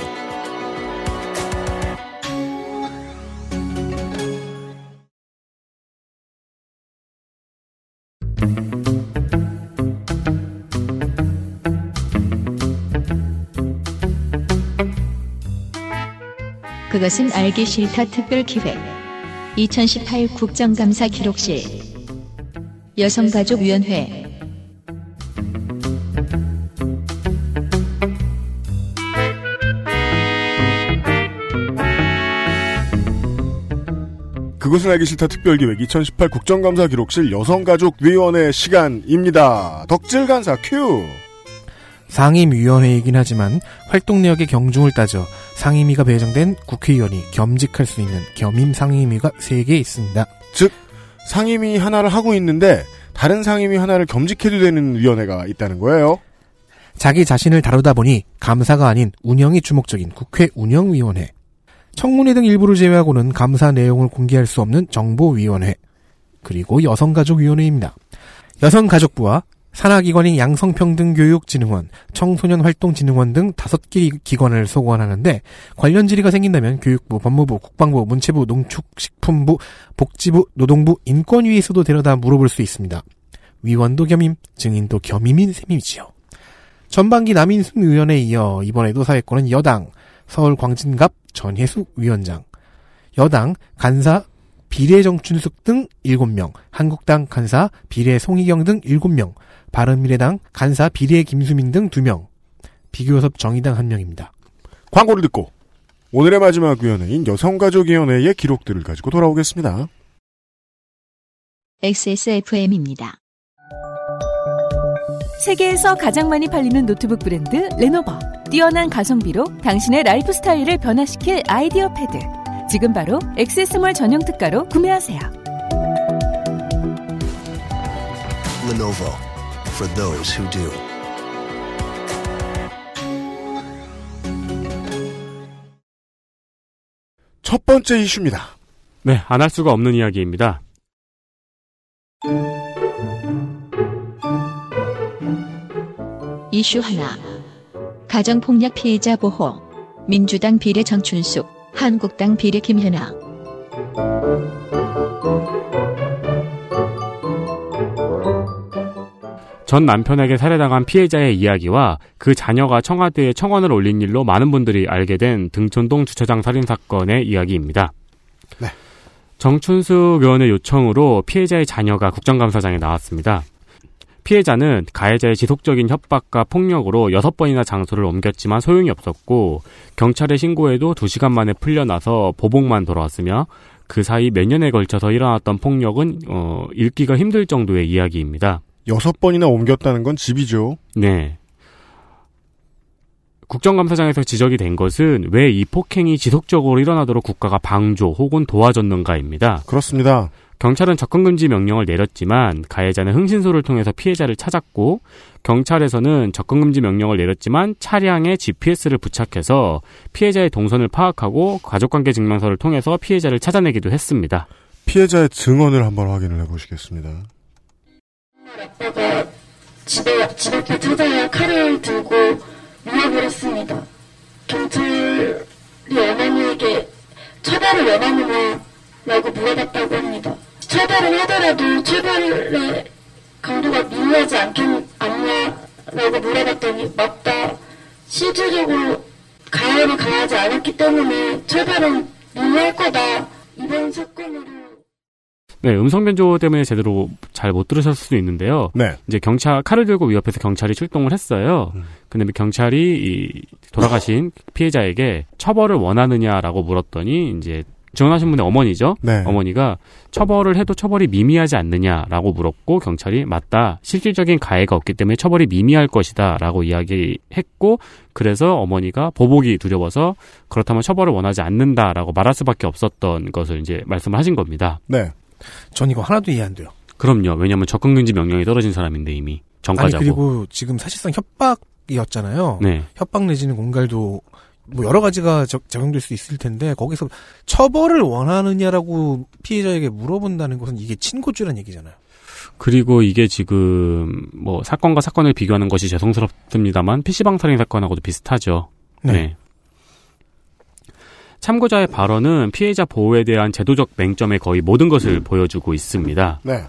그것은 알기 싫다 특별 기획 2018 국정감사 기록실 여성가족위원회 그것은 알기 싫다 특별기획 2018 국정감사 기록실 여성가족위원회 시간입니다. 덕질 간사 큐. 상임위원회이긴 하지만 활동 내역의 경중을 따져 상임위가 배정된 국회의원이 겸직할 수 있는 겸임 상임위가 3개 있습니다. 즉 상임위 하나를 하고 있는데 다른 상임위 하나를 겸직해도 되는 위원회가 있다는 거예요. 자기 자신을 다루다 보니 감사가 아닌 운영이 주목적인 국회 운영위원회. 청문회 등 일부를 제외하고는 감사 내용을 공개할 수 없는 정보위원회. 그리고 여성가족위원회입니다. 여성가족부와 산하기관인 양성평등교육진흥원, 청소년활동진흥원 등 다섯 개 기관을 소관하는데 관련 질의가 생긴다면 교육부, 법무부, 국방부, 문체부, 농축식품부, 복지부, 노동부, 인권위에서도 데려다 물어볼 수 있습니다. 위원도 겸임, 증인도 겸임인 셈이지요. 전반기 남인순 의원에 이어 이번에도 사회권은 여당, 서울 광진갑 전혜숙 위원장, 여당 간사 비례 정춘숙 등 7명, 한국당 간사 비례 송희경 등 7명, 바른미래당 간사 비례 김수민 등 2명, 비교섭 정의당 1명입니다. 광고를 듣고 오늘의 마지막 위원회인 여성가족위원회의 기록들을 가지고 돌아오겠습니다. XSFM입니다. 세계에서 가장 많이 팔리는 노트북 브랜드 레노버. 뛰어난 가성비로 당신의 라이프 스타일을 변화시킬 IdeaPad. 지금 바로 액세스몰 전용 특가로 구매하세요. Lenovo for those who do. 첫 번째 이슈입니다. 네, 안 할 수가 없는 이야기입니다. 이슈 하나. 가정폭력 피해자 보호. 민주당 비례 정춘숙, 한국당 비례 김현아. 전 남편에게 살해당한 피해자의 이야기와 그 자녀가 청와대에 청원을 올린 일로 많은 분들이 알게 된 등촌동 주차장 살인 사건의 이야기입니다. 네. 정춘숙 의원의 요청으로 피해자의 자녀가 국정감사장에 나왔습니다. 피해자는 가해자의 지속적인 협박과 폭력으로 여섯 번이나 장소를 옮겼지만 소용이 없었고 경찰에 신고해도 두 시간 만에 풀려나서 보복만 돌아왔으며 그 사이 몇 년에 걸쳐서 일어났던 폭력은 어, 읽기가 힘들 정도의 이야기입니다. 여섯 번이나 옮겼다는 건 집이죠. 네. 국정감사장에서 지적이 된 것은 왜 이 폭행이 지속적으로 일어나도록 국가가 방조 혹은 도와줬는가입니다. 그렇습니다. 경찰은 접근금지 명령을 내렸지만 가해자는 흥신소를 통해서 피해자를 찾았고 경찰에서는 접근금지 명령을 내렸지만 차량에 GPS를 부착해서 피해자의 동선을 파악하고 가족관계 증명서를 통해서 피해자를 찾아내기도 했습니다. 피해자의 증언을 한번 확인을 해보시겠습니다. 아빠가 집에 집 앞에 찾아야 칼을 들고 물어버렸습니다. 경찰이 어머니에게 처벌을 원하느냐 라고 물어봤다고 합니다. 처벌을 하더라도 처벌의 강도가 미미하지 않겠, 않냐라고 물어봤더니 맞다. 실질적으로 가해를 가하지 않았기 때문에 처벌은 미미할 거다. 이번 사건으로 네, 음성 변조 때문에 제대로 잘 못 들으셨을 수도 있는데요. 네. 이제 경찰 칼을 들고 위협해서 경찰이 출동을 했어요. 근데 경찰이 이 돌아가신 피해자에게 처벌을 원하느냐라고 물었더니 이제 증언하신 분의 어머니죠. 네. 어머니가 처벌을 해도 처벌이 미미하지 않느냐라고 물었고 경찰이 맞다. 실질적인 가해가 없기 때문에 처벌이 미미할 것이다라고 이야기했고 그래서 어머니가 보복이 두려워서 그렇다면 처벌을 원하지 않는다라고 말할 수밖에 없었던 것을 이제 말씀을 하신 겁니다. 네. 전 이거 하나도 이해 안 돼요. 그럼요. 왜냐하면 접근금지 명령이 떨어진 사람인데 이미 아니 전과자고. 그리고 지금 사실상 협박이었잖아요. 네. 협박 내지는 공갈도 뭐 여러 가지가 적, 적용될 수 있을 텐데 거기서 처벌을 원하느냐라고 피해자에게 물어본다는 것은 이게 친고죄란 얘기잖아요. 그리고 이게 지금 뭐 사건과 사건을 비교하는 것이 죄송스럽습니다만 PC방 살인 사건하고도 비슷하죠. 네. 참고자의 발언은 피해자 보호에 대한 제도적 맹점의 거의 모든 것을 보여주고 있습니다. 네.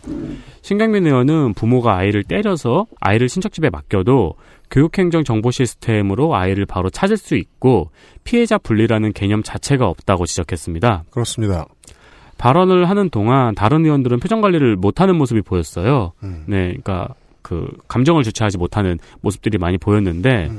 신경민 의원은 부모가 아이를 때려서 아이를 친척집에 맡겨도 교육행정 정보 시스템으로 아이를 바로 찾을 수 있고 피해자 분리라는 개념 자체가 없다고 지적했습니다. 그렇습니다. 발언을 하는 동안 다른 의원들은 표정 관리를 못하는 모습이 보였어요. 네, 그러니까 그 감정을 주체하지 못하는 모습들이 많이 보였는데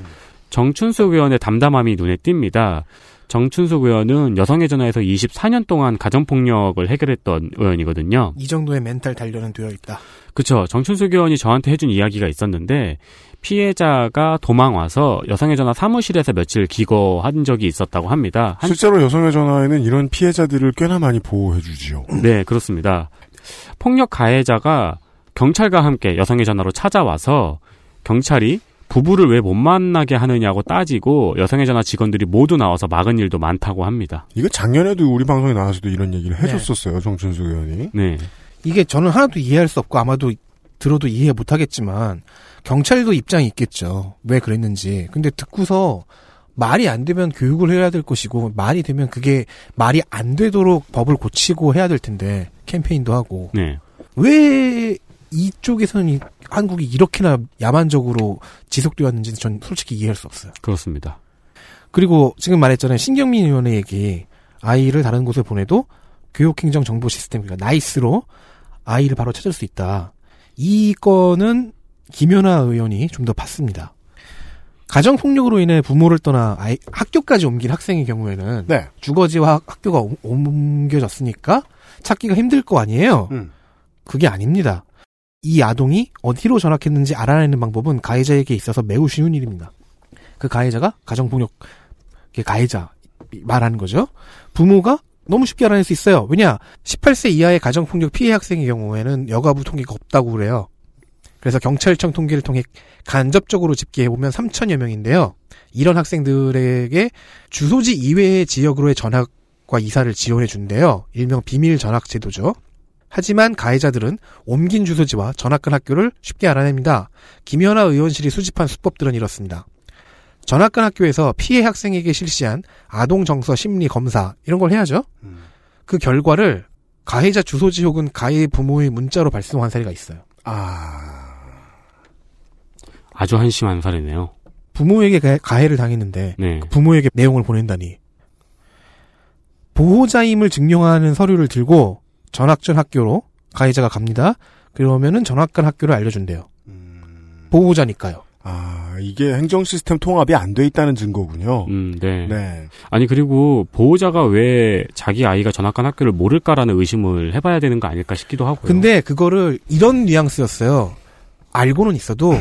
정춘숙 의원의 담담함이 눈에 띕니다. 정춘숙 의원은 여성의 전화에서 24년 동안 가정폭력을 해결했던 의원이거든요. 이 정도의 멘탈 단련은 되어 있다. 그쵸. 정춘숙 의원이 저한테 해준 이야기가 있었는데, 피해자가 도망 와서 여성의 전화 사무실에서 며칠 기거한 적이 있었다고 합니다. 한- 실제로 여성의 전화에는 이런 피해자들을 꽤나 많이 보호해주지요. 네, 그렇습니다. 폭력 가해자가 경찰과 함께 여성의 전화로 찾아와서 경찰이 부부를 왜 못 만나게 하느냐고 따지고 여성의 전화 직원들이 모두 나와서 막은 일도 많다고 합니다. 이거 작년에도 우리 방송에 나와서도 이런 얘기를 해줬었어요. 정춘숙 의원이. 네. 이게 저는 하나도 이해할 수 없고 아마도 들어도 이해 못하겠지만 경찰도 입장이 있겠죠. 왜 그랬는지. 근데 듣고서 말이 안 되면 교육을 해야 될 것이고 말이 되면 그게 말이 안 되도록 법을 고치고 해야 될 텐데 캠페인도 하고 네. 왜 이쪽에서는 이- 한국이 이렇게나 야만적으로 지속되었는지 전 솔직히 이해할 수 없어요. 그렇습니다. 그리고 지금 말했잖아요. 신경민 의원의 얘기. 아이를 다른 곳에 보내도 교육행정 정보 시스템 그러니까 나이스로 아이를 바로 찾을 수 있다. 이 건은 김연아 의원이 좀 더 봤습니다. 가정 폭력으로 인해 부모를 떠나 아이, 학교까지 옮긴 학생의 경우에는 네. 주거지와 학교가 옮- 옮겨졌으니까 찾기가 힘들 거 아니에요. 음. 그게 아닙니다. 이 아동이 어디로 전학했는지 알아내는 방법은 가해자에게 있어서 매우 쉬운 일입니다. 그 가해자가 가정폭력 그 가해자 말하는 거죠. 부모가 너무 쉽게 알아낼 수 있어요. 왜냐? 18세 이하의 가정폭력 피해 학생의 경우에는 여가부 통계가 없다고 그래요. 그래서 경찰청 통계를 통해 간접적으로 집계해보면 3천여 명인데요. 이런 학생들에게 주소지 이외의 지역으로의 전학과 이사를 지원해 준대요. 일명 비밀 전학 제도죠. 하지만 가해자들은 옮긴 주소지와 전학간 학교를 쉽게 알아냅니다. 김연아 의원실이 수집한 수법들은 이렇습니다. 전학간 학교에서 피해 학생에게 실시한 아동 정서 심리 검사 이런 걸 해야죠. 그 결과를 가해자 주소지 혹은 가해 부모의 문자로 발송한 사례가 있어요. 아주 한심한 사례네요. 부모에게 가- 가해를 당했는데 네. 그 부모에게 내용을 보낸다니. 보호자임을 증명하는 서류를 들고 전학 전 학교로 가해자가 갑니다. 그러면은 전학간 학교를 알려준대요. 보호자니까요. 아, 이게 행정 시스템 통합이 안 돼 있다는 증거군요. 음, 네. 네. 아니 그리고 보호자가 왜 자기 아이가 전학간 학교를 모를까라는 의심을 해봐야 되는 거 아닐까 싶기도 하고요. 근데 그거를 이런 뉘앙스였어요. 알고는 있어도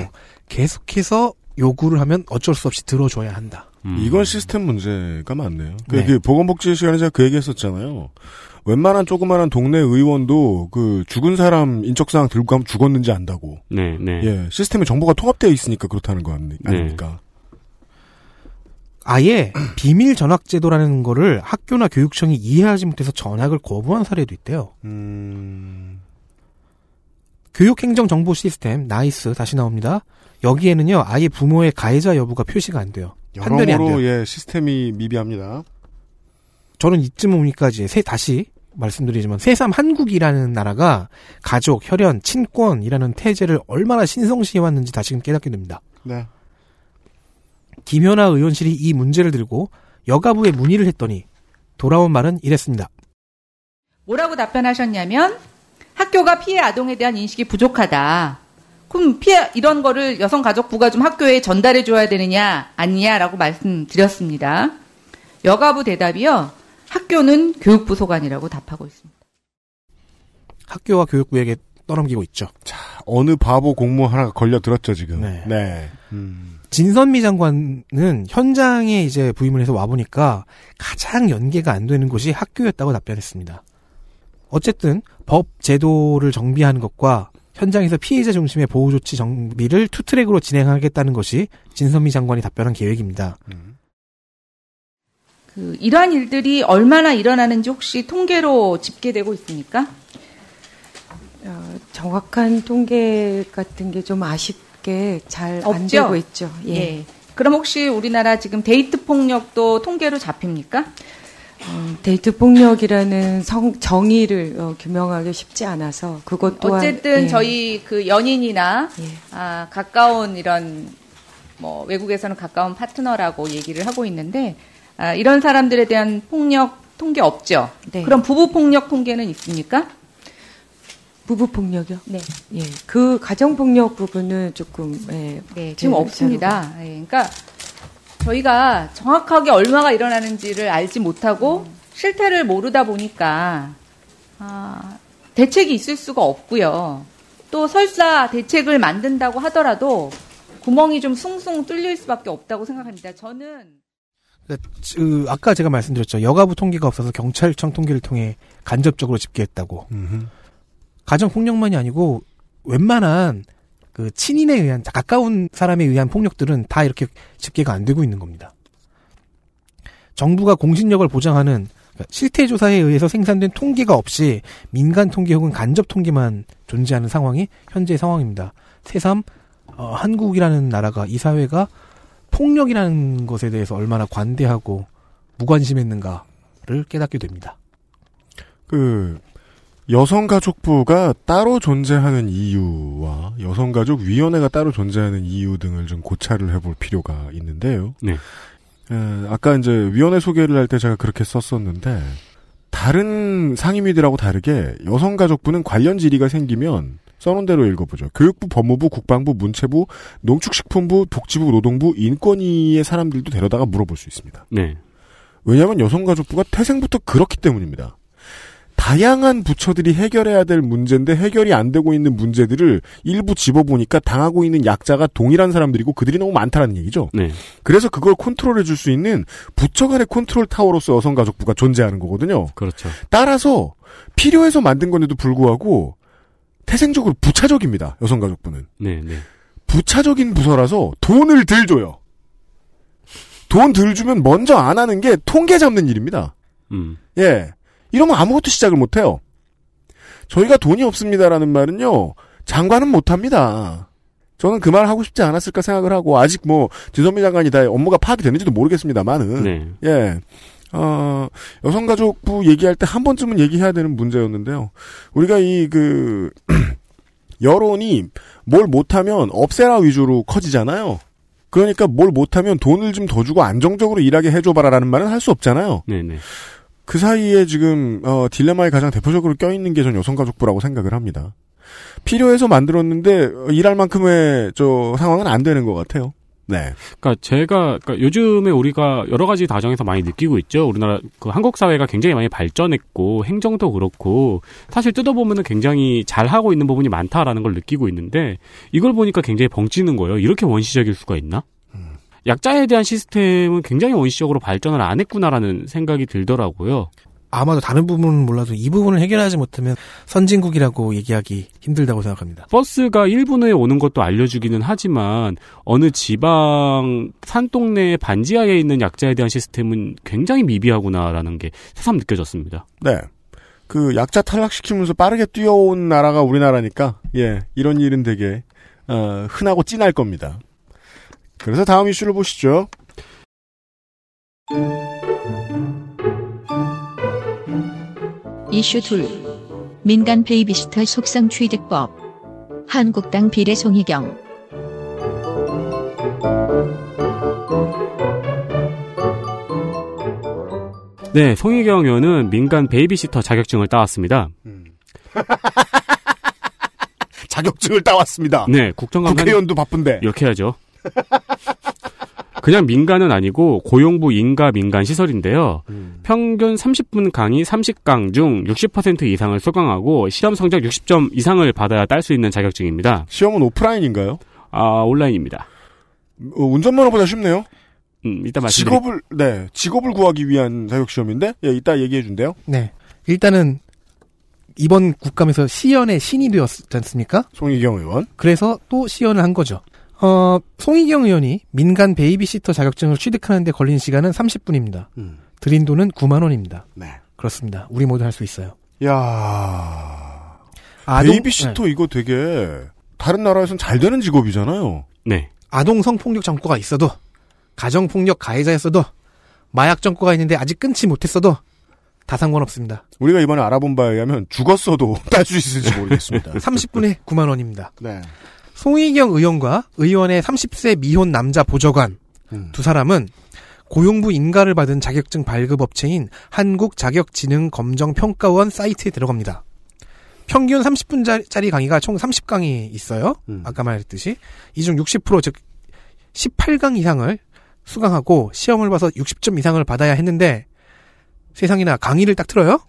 계속해서 요구를 하면 어쩔 수 없이 들어줘야 한다. 이건 시스템 문제가 많네요. 그, 네. 그 보건복지 시간에 제가 그 얘기 했었잖아요. 웬만한 조그만한 동네 의원도 그 죽은 사람 인적사항 들고 가면 죽었는지 안다고. 네, 네. 예, 시스템에 정보가 통합되어 있으니까 그렇다는 거 아니- 아닙니까? 아예 비밀 전학 제도라는 거를 학교나 교육청이 이해하지 못해서 전학을 거부한 사례도 있대요. 음. 교육행정 정보 시스템 NEIS 다시 나옵니다. 여기에는요 아예 부모의 가해자 여부가 표시가 안 돼요. 판별이 안 돼요. 예, 시스템이 미비합니다. 저는 이쯤 오니까 이제 새 다시 말씀드리지만 새삼 한국이라는 나라가 가족, 혈연, 친권이라는 테제를 얼마나 신성시해 왔는지 다시금 깨닫게 됩니다. 네. 김현아 의원실이 이 문제를 들고 여가부에 문의를 했더니 돌아온 말은 이랬습니다. 뭐라고 답변하셨냐면 학교가 피해 아동에 대한 인식이 부족하다. 그럼 피해 이런 거를 여성가족부가 좀 학교에 전달해 줘야 되느냐 아니냐라고 말씀드렸습니다. 여가부 대답이요. 학교는 교육부 소관이라고 답하고 있습니다. 학교와 교육부에게 떠넘기고 있죠. 어느 바보 공무 하나가 걸려들었죠, 지금. 네. 네. 진선미 장관은 현장에 이제 부임을 해서 와보니까 가장 연계가 안 되는 곳이 학교였다고 답변했습니다. 어쨌든 법 제도를 정비하는 것과 현장에서 피해자 중심의 보호 조치 정비를 투트랙으로 진행하겠다는 것이 진선미 장관이 답변한 계획입니다. 그 이러한 일들이 얼마나 일어나는지 혹시 통계로 집계되고 있습니까? 어, 정확한 통계 같은 게 좀 아쉽게 잘 안? 되고 있죠. 예. 예. 그럼 혹시 우리나라 지금 데이트 폭력도 통계로 잡힙니까? 어, 데이트 폭력이라는 성, 정의를 어, 규명하기 쉽지 않아서 그것 또한 어쨌든 예. 저희 그 연인이나 아, 가까운 이런 뭐 외국에서는 가까운 파트너라고 얘기를 하고 있는데 아, 이런 사람들에 대한 폭력 통계 없죠. 네. 그럼 부부 폭력 통계는 있습니까? 부부 폭력이요? 네. 예. 그 가정 폭력 부분은 조금 예, 네, 지금 제- 없습니다. 예, 그러니까 저희가 정확하게 얼마가 일어나는지를 알지 못하고 실태를 모르다 보니까 아, 대책이 있을 수가 없고요. 또 설사 대책을 만든다고 하더라도 구멍이 좀 숭숭 뚫릴 수밖에 없다고 생각합니다. 저는 그 아까 제가 말씀드렸죠. 여가부 통계가 없어서 경찰청 통계를 통해 간접적으로 집계했다고. 가정 폭력만이 아니고 웬만한 그 친인에 의한 가까운 사람에 의한 폭력들은 다 이렇게 집계가 안 되고 있는 겁니다. 정부가 공신력을 보장하는 그러니까 실태 조사에 의해서 생산된 통계가 없이 민간 통계 혹은 간접 통계만 존재하는 상황이 현재 상황입니다. 새삼 어, 한국이라는 나라가 이 사회가 폭력이라는 것에 대해서 얼마나 관대하고 무관심했는가를 깨닫게 됩니다. 그 여성가족부가 따로 존재하는 이유와 여성가족위원회가 따로 존재하는 이유 등을 좀 고찰을 해볼 필요가 있는데요. 네. 에, 아까 이제 위원회 소개를 할 때 제가 그렇게 썼었는데 다른 상임위들하고 다르게 여성가족부는 관련 질의가 생기면 써놓은 대로 읽어보죠. 교육부, 법무부, 국방부, 문체부, 농축식품부, 복지부, 노동부, 인권위의 사람들도 데려다가 물어볼 수 있습니다. 네. 왜냐하면 여성가족부가 태생부터 그렇기 때문입니다. 다양한 부처들이 해결해야 될 문제인데 해결이 안 되고 있는 문제들을 일부 집어보니까 당하고 있는 약자가 동일한 사람들이고 그들이 너무 많다라는 얘기죠. 네. 그래서 그걸 컨트롤해 줄 수 있는 부처 간의 컨트롤 타워로서 여성가족부가 존재하는 거거든요. 그렇죠. 따라서 필요해서 만든 건데도 불구하고 태생적으로 부차적입니다. 여성가족부는. 네, 네. 부차적인 부서라서 돈을 덜 줘요. 돈 들 주면 먼저 안 하는 게 통계 잡는 일입니다. 음. 예. 이러면 아무것도 시작을 못 해요. 저희가 돈이 없습니다라는 말은요, 장관은 못 합니다. 저는 그 말 하고 싶지 않았을까 생각을 하고, 아직 뭐, 지선미 장관이 다 업무가 파악이 되는지도 모르겠습니다만은, 네. 예. 어, 여성가족부 얘기할 때 한 번쯤은 얘기해야 되는 문제였는데요. 우리가 이, 그, 여론이 뭘 못하면 없애라 위주로 커지잖아요. 그러니까 뭘 못하면 돈을 좀 더 주고 안정적으로 일하게 해줘봐라라는 말은 할 수 없잖아요. 네네. 그 사이에 지금 어, 딜레마에 가장 대표적으로 껴있는 게 전 여성가족부라고 생각을 합니다. 필요해서 만들었는데 어, 일할 만큼의 저 상황은 안 되는 것 같아요. 네. 그러니까 제가 그러니까 요즘에 우리가 여러 가지 다정에서 많이 느끼고 있죠. 우리나라 그 한국 사회가 굉장히 많이 발전했고 행정도 그렇고 사실 뜯어보면은 굉장히 잘 하고 있는 부분이 많다라는 걸 느끼고 있는데 이걸 보니까 굉장히 벙찌는 거예요. 이렇게 원시적일 수가 있나? 약자에 대한 시스템은 굉장히 원시적으로 발전을 안 했구나라는 생각이 들더라고요. 아마도 다른 부분은 몰라도 이 부분을 해결하지 못하면 선진국이라고 얘기하기 힘들다고 생각합니다. 버스가 1분에 오는 것도 알려주기는 하지만 어느 지방 산동네 반지하에 있는 약자에 대한 시스템은 굉장히 미비하구나라는 게 새삼 느껴졌습니다. 네. 그 약자 탈락시키면서 빠르게 뛰어온 나라가 우리나라니까 예 이런 일은 되게 어, 흔하고 찐할 겁니다. 그래서 다음 이슈를 보시죠. 이슈 둘. 민간 베이비시터 속성 취득법. 한국당 비례 송희경. 네, 송희경 의원은 민간 베이비시터 자격증을 따왔습니다. 자격증을 따왔습니다. 네, 국정감 국회의원도 바쁜데 이렇게 해야죠. 그냥 민간은 아니고 고용부 인가 민간 시설인데요. 평균 30분 강의 30강 중 60% 이상을 수강하고 시험 성적 60점 이상을 받아야 딸 수 있는 자격증입니다. 시험은 오프라인인가요? 아, 온라인입니다. 어, 운전면허보다 쉽네요. 음, 이따 말씀드릴게요. 직업을 네 직업을 구하기 위한 자격 시험인데 예, 이따 얘기해 준대요. 네. 일단은 이번 국감에서 시연의 신이 되었지 않습니까? 송희경 의원. 그래서 또 시연을 한 거죠. 어, 송희경 의원이 민간 베이비시터 자격증을 취득하는데 걸린 시간은 30분입니다. 음. 들인 돈은 9만 원입니다. 네. 그렇습니다. 우리 모두 할 수 있어요. 야 아동- 베이비시터 이거 되게 다른 나라에선 잘 되는 직업이잖아요. 네. 아동 성폭력 전과가 있어도 가정폭력 가해자였어도 마약 정과가 있는데 아직 끊지 못했어도 다 상관없습니다. 우리가 이번에 알아본 바에 의하면 죽었어도 딸 수 있을지 모르겠습니다. 30분에 9만 원입니다. 네. 송희경 의원과 의원의 30세 미혼 남자 보좌관 음. 두 사람은 고용부 인가를 받은 자격증 발급 업체인 한국자격지능검정평가원 사이트에 들어갑니다. 평균 30분짜리 강의가 총 30강이 있어요. 아까 말했듯이 이 중 60%, 즉 18강 이상을 수강하고 시험을 봐서 60점 이상을 받아야 했는데 세상에나 강의를 딱 틀어요.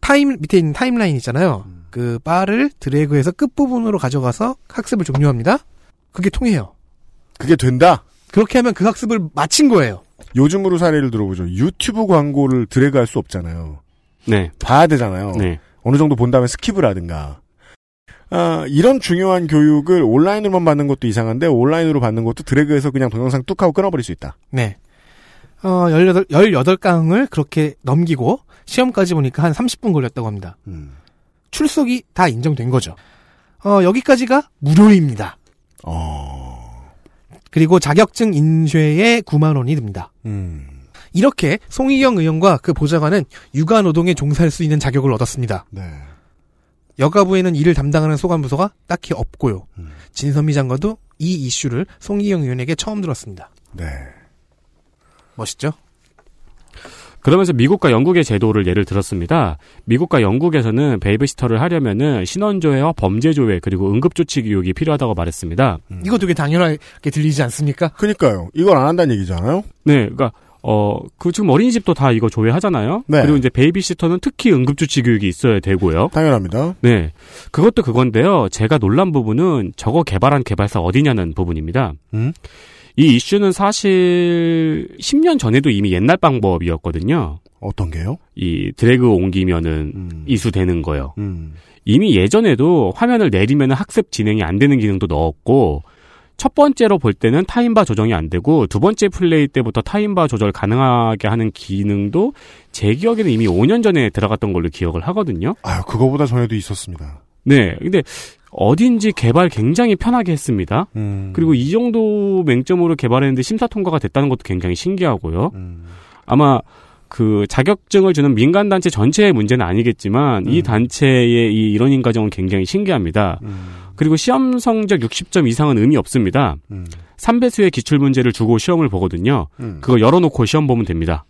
타임 밑에 있는 타임라인 있잖아요. 그 바를 드래그해서 끝부분으로 가져가서 학습을 종료합니다. 그게 통해요. 그게 된다? 그렇게 하면 그 학습을 마친 거예요. 요즘으로 사례를 들어보죠. 유튜브 광고를 드래그할 수 없잖아요. 네. 봐야 되잖아요. 네. 어느 정도 본 다음에 skip을 하든가. 아, 이런 중요한 교육을 온라인으로만 받는 것도 이상한데 온라인으로 받는 것도 드래그해서 그냥 동영상 뚝 하고 끊어버릴 수 있다. 네. 어, 18, 18강을 그렇게 넘기고 시험까지 보니까 한 30분 걸렸다고 합니다. 출석이 다 인정된 거죠. 어, 여기까지가 무료입니다. 그리고 자격증 인쇄에 9만 원이 듭니다. 음. 이렇게 송희경 의원과 그 보좌관은 육아 노동에 종사할 수 있는 자격을 얻었습니다. 네. 여가부에는 이를 담당하는 소관부서가 딱히 없고요. 진선미 장관도 이 이슈를 송희경 의원에게 처음 들었습니다. 네. 멋있죠? 그러면서 미국과 영국의 제도를 예를 들었습니다. 미국과 영국에서는 베이비시터를 하려면은 신원조회와 범죄조회 그리고 응급조치 교육이 필요하다고 말했습니다. 이거 되게 당연하게 들리지 않습니까? 그니까요. 이걸 안 한다는 얘기잖아요. 네, 그러니까 어, 그 지금 어린이집도 다 이거 조회하잖아요. 네. 그리고 이제 베이비시터는 특히 응급조치 교육이 있어야 되고요. 당연합니다. 네, 그것도 그건데요. 제가 놀란 부분은 저거 개발한 개발사 어디냐는 부분입니다. 음? 이 이슈는 사실 10년 전에도 이미 옛날 방법이었거든요. 어떤 게요? 이 드래그 옮기면은 이수되는 거요. 음. 이미 예전에도 화면을 내리면 학습 진행이 안 되는 기능도 넣었고 첫 번째로 볼 때는 타임바 조정이 안 되고 두 번째 플레이 때부터 타임바 조절 가능하게 하는 기능도 제 기억에는 이미 5년 전에 들어갔던 걸로 기억을 하거든요. 아유, 그거보다 전에도 있었습니다. 네. 근데 어딘지 개발 굉장히 편하게 했습니다. 음. 그리고 이 정도 맹점으로 개발했는데 심사 통과가 됐다는 것도 굉장히 신기하고요. 음. 아마 그 자격증을 주는 민간 단체 전체의 문제는 아니겠지만 이 단체의 이 이런 인과정은 굉장히 신기합니다. 그리고 시험 성적 60점 이상은 의미 없습니다. 3배수의 기출 문제를 주고 시험을 보거든요. 음. 그거 열어놓고 시험 보면 됩니다.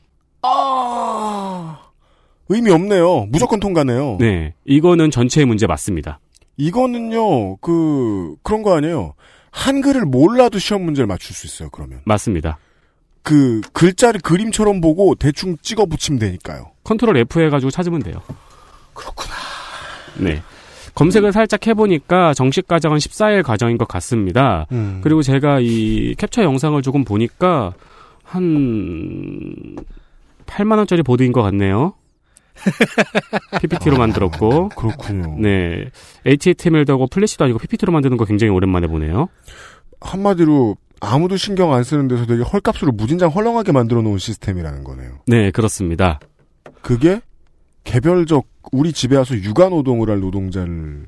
의미 없네요. 무조건 통과네요. 네, 이거는 전체의 문제 맞습니다. 이거는요, 그, 그런 거 아니에요. 한글을 몰라도 시험 문제를 맞출 수 있어요, 그러면. 맞습니다. 그, 글자를 그림처럼 보고 대충 찍어 붙이면 되니까요. 컨트롤 F 해가지고 찾으면 돼요. 그렇구나. 네. 검색을 살짝 해보니까 정식 과정은 14일 과정인 것 같습니다. 음. 그리고 제가 이 캡처 영상을 조금 보니까 한 8만원짜리 보드인 것 같네요. PPT로 만들었고. 그렇군요. 네. HTML도 하고 플래시도 아니고 PPT로 만드는 거 굉장히 오랜만에 보네요. 한마디로 아무도 신경 안 쓰는 데서 되게 헐값으로 무진장 헐렁하게 만들어 놓은 시스템이라는 거네요. 네, 그렇습니다. 그게 개별적 우리 집에 와서 육아 노동을 할 노동자를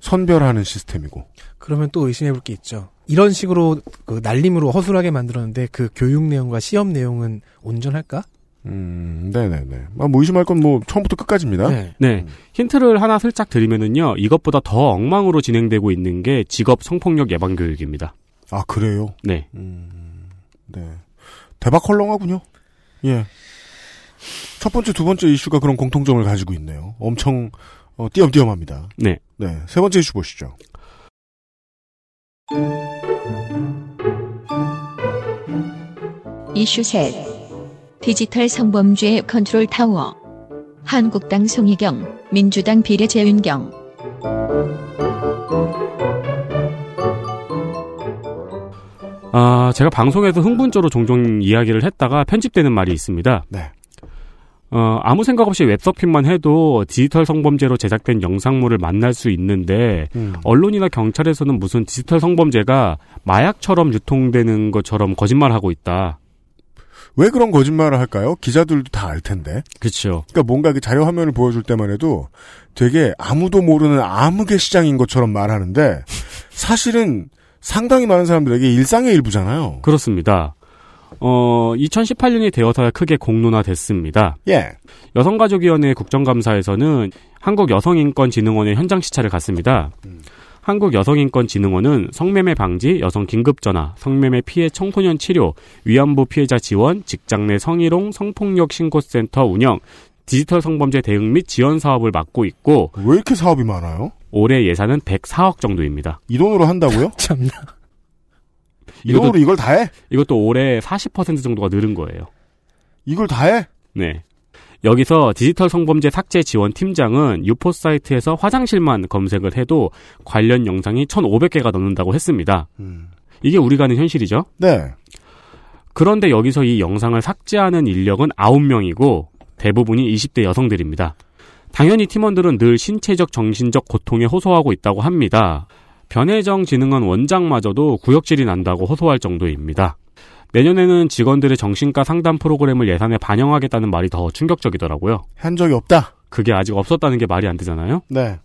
선별하는 시스템이고. 그러면 또 의심해 볼 게 있죠. 이런 식으로 그 날림으로 허술하게 만들었는데 그 교육 내용과 시험 내용은 온전할까? 음, 네네네. 아, 뭐 의심할 건 뭐 처음부터 끝까지입니다. 네. 힌트를 하나 슬쩍 드리면은요, 이것보다 더 엉망으로 진행되고 있는 게 직업 성폭력 예방 교육입니다. 아, 그래요? 네. 네. 대박 헐렁하군요. 예. 첫 번째, 두 번째 이슈가 그런 공통점을 가지고 있네요. 엄청, 어, 띄엄띄엄합니다. 네. 네. 세 번째 이슈 보시죠. 이슈 셋. 디지털 성범죄 컨트롤 타워. 한국당 송희경, 민주당 비례 제윤경. 아, 제가 방송에서 흥분조로 종종 이야기를 했다가 편집되는 말이 있습니다. 네. 어, 아무 생각 없이 웹서핑만 해도 디지털 성범죄로 제작된 영상물을 만날 수 있는데, 음. 언론이나 경찰에서는 무슨 디지털 성범죄가 마약처럼 유통되는 것처럼 거짓말하고 있다. 왜 그런 거짓말을 할까요? 기자들도 다 알 텐데. 그렇죠. 그러니까 뭔가 그 자료 화면을 보여줄 때만 해도 되게 아무도 모르는 암흑의 시장인 것처럼 말하는데 사실은 상당히 많은 사람들에게 일상의 일부잖아요. 그렇습니다. 어, 2018년이 되어서야 크게 공론화됐습니다. 예. 여성가족위원회 국정감사에서는 한국여성인권진흥원의 현장 시찰을 갔습니다. 한국여성인권진흥원은 성매매 방지, 여성 긴급전화, 성매매 피해 청소년 치료, 위안부 피해자 지원, 직장 내 성희롱, 성폭력 신고센터 운영, 디지털 성범죄 대응 및 지원 사업을 맡고 있고 왜 이렇게 사업이 많아요? 올해 예산은 104억 정도입니다. 이 돈으로 한다고요? 참나. 이 돈으로 이걸 다 해? 이것도 올해 40% 정도가 늘은 거예요. 이걸 다 해? 네. 여기서 디지털 성범죄 삭제 지원 팀장은 유포 사이트에서 화장실만 검색을 해도 관련 영상이 1,500개가 넘는다고 했습니다. 이게 우리가 아는 현실이죠? 네. 그런데 여기서 이 영상을 삭제하는 인력은 9명이고 대부분이 20대 여성들입니다. 당연히 팀원들은 늘 신체적 정신적 고통에 호소하고 있다고 합니다. 변혜정 진흥원 원장마저도 구역질이 난다고 호소할 정도입니다. 내년에는 직원들의 정신과 상담 프로그램을 예산에 반영하겠다는 말이 더 충격적이더라고요. 한 적이 없다. 그게 아직 없었다는 게 말이 안 되잖아요. 네.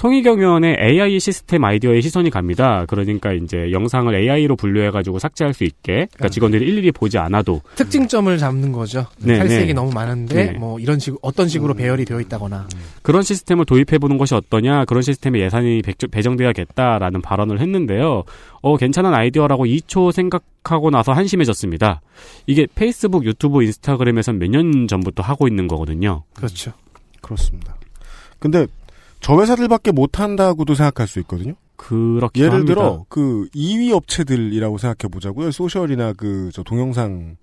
송희경 의원의 AI 시스템 아이디어에 시선이 갑니다. 그러니까 이제 영상을 AI로 분류해가지고 삭제할 수 있게, 그러니까 직원들이 일일이 보지 않아도 특징점을 잡는 거죠. 네, 탈색이 네. 너무 많은데 네. 뭐 이런 식으로 어떤 식으로 배열이 되어 있다거나 그런 시스템을 도입해 보는 것이 어떠냐, 그런 시스템에 예산이 백- 배정돼야겠다라는 발언을 했는데요. 어, 괜찮은 아이디어라고 2초 생각하고 나서 한심해졌습니다. 이게 페이스북, 유튜브, 인스타그램에선 몇 년 전부터 하고 있는 거거든요. 그렇죠. 그렇습니다. 근데 저 회사들밖에 못한다고도 생각할 수 있거든요. 그렇긴 예를 합니다. 들어 그 2위 업체들이라고 생각해 보자고요. social이나 그 저 동영상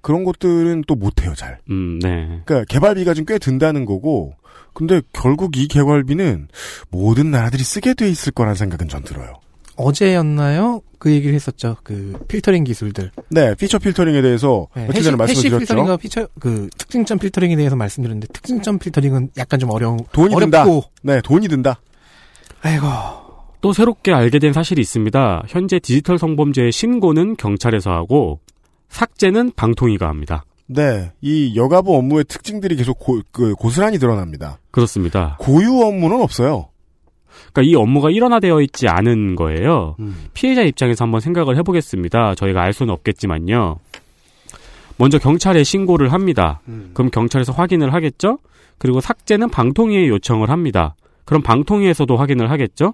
그런 것들은 또 못해요 잘. 음, 네. 그러니까 개발비가 좀 꽤 든다는 거고. 근데 결국 이 개발비는 모든 나라들이 쓰게 돼 있을 거란 생각은 전 들어요. 어제였나요? 그 얘기를 했었죠. 그 필터링 기술들. 네, 피처 필터링에 대해서 네, 며칠 전에 해시 말씀을 필터링과 드렸죠. 피처 그 특징점 필터링에 대해서 말씀드렸는데 특징점 필터링은 약간 좀 어려운 돈이 어렵고 든다. 네, 돈이 든다. 아이고. 또 새롭게 알게 된 사실이 있습니다. 현재 디지털 성범죄의 신고는 경찰에서 하고 삭제는 방통위가 합니다. 네, 이 여가부 업무의 특징들이 계속 고, 그 고스란히 드러납니다. 그렇습니다. 고유 업무는 없어요. 그러니까 이 업무가 일원화되어 있지 않은 거예요. 음. 피해자 입장에서 한번 생각을 해보겠습니다. 저희가 알 수는 없겠지만요. 먼저 경찰에 신고를 합니다. 음. 그럼 경찰에서 확인을 하겠죠? 그리고 삭제는 방통위에 요청을 합니다. 그럼 방통위에서도 확인을 하겠죠?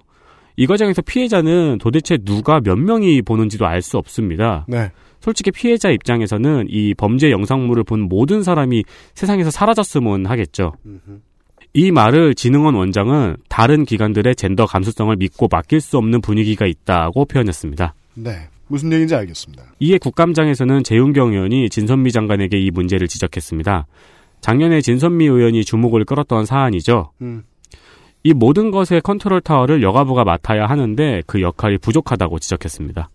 이 과정에서 피해자는 도대체 누가 몇 명이 보는지도 알 수 없습니다. 네. 솔직히 피해자 입장에서는 이 범죄 영상물을 본 모든 사람이 세상에서 사라졌으면 하겠죠. 이 말을 진흥원 원장은 다른 기관들의 젠더 감수성을 믿고 맡길 수 없는 분위기가 있다고 표현했습니다. 네. 무슨 얘기인지 알겠습니다. 이에 국감장에서는 재윤경 의원이 진선미 장관에게 이 문제를 지적했습니다. 작년에 진선미 의원이 주목을 끌었던 사안이죠. 음. 이 모든 것의 컨트롤 타워를 여가부가 맡아야 하는데 그 역할이 부족하다고 지적했습니다.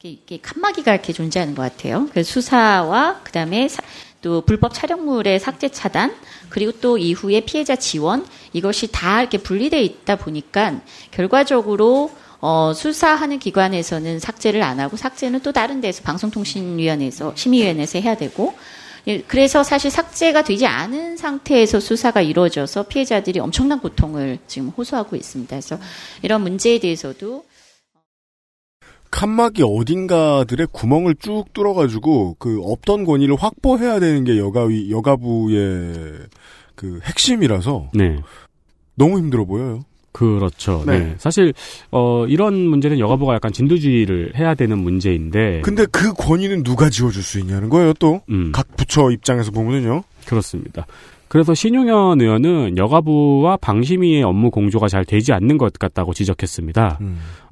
이렇게, 이렇게 칸막이가 이렇게 존재하는 것 같아요. 그래서 수사와 그다음에 사- 또 불법 촬영물의 삭제 차단 그리고 또 이후에 피해자 지원 이것이 다 이렇게 분리돼 있다 보니까 결과적으로 어, 수사하는 기관에서는 삭제를 안 하고 삭제는 또 다른 데서 방송통신위원회에서 심의위원회에서 해야 되고 예, 그래서 사실 삭제가 되지 않은 상태에서 수사가 이루어져서 피해자들이 엄청난 고통을 지금 호소하고 있습니다. 그래서 이런 문제에 대해서도 칸막이 어딘가들의 구멍을 쭉 뚫어가지고 그 없던 권위를 확보해야 되는 게 여가위 여가부의 그 핵심이라서 네. 너무 힘들어 보여요. 그렇죠. 네. 네. 사실 어 이런 문제는 여가부가 약간 진두주의를 해야 되는 문제인데 근데 그 권위는 누가 지워줄 수 있냐는 거예요. 또각 부처 입장에서 보면은요. 음. 그렇습니다. 그래서 신용현 의원은 여가부와 방심위의 업무 공조가 잘 되지 않는 것 같다고 지적했습니다.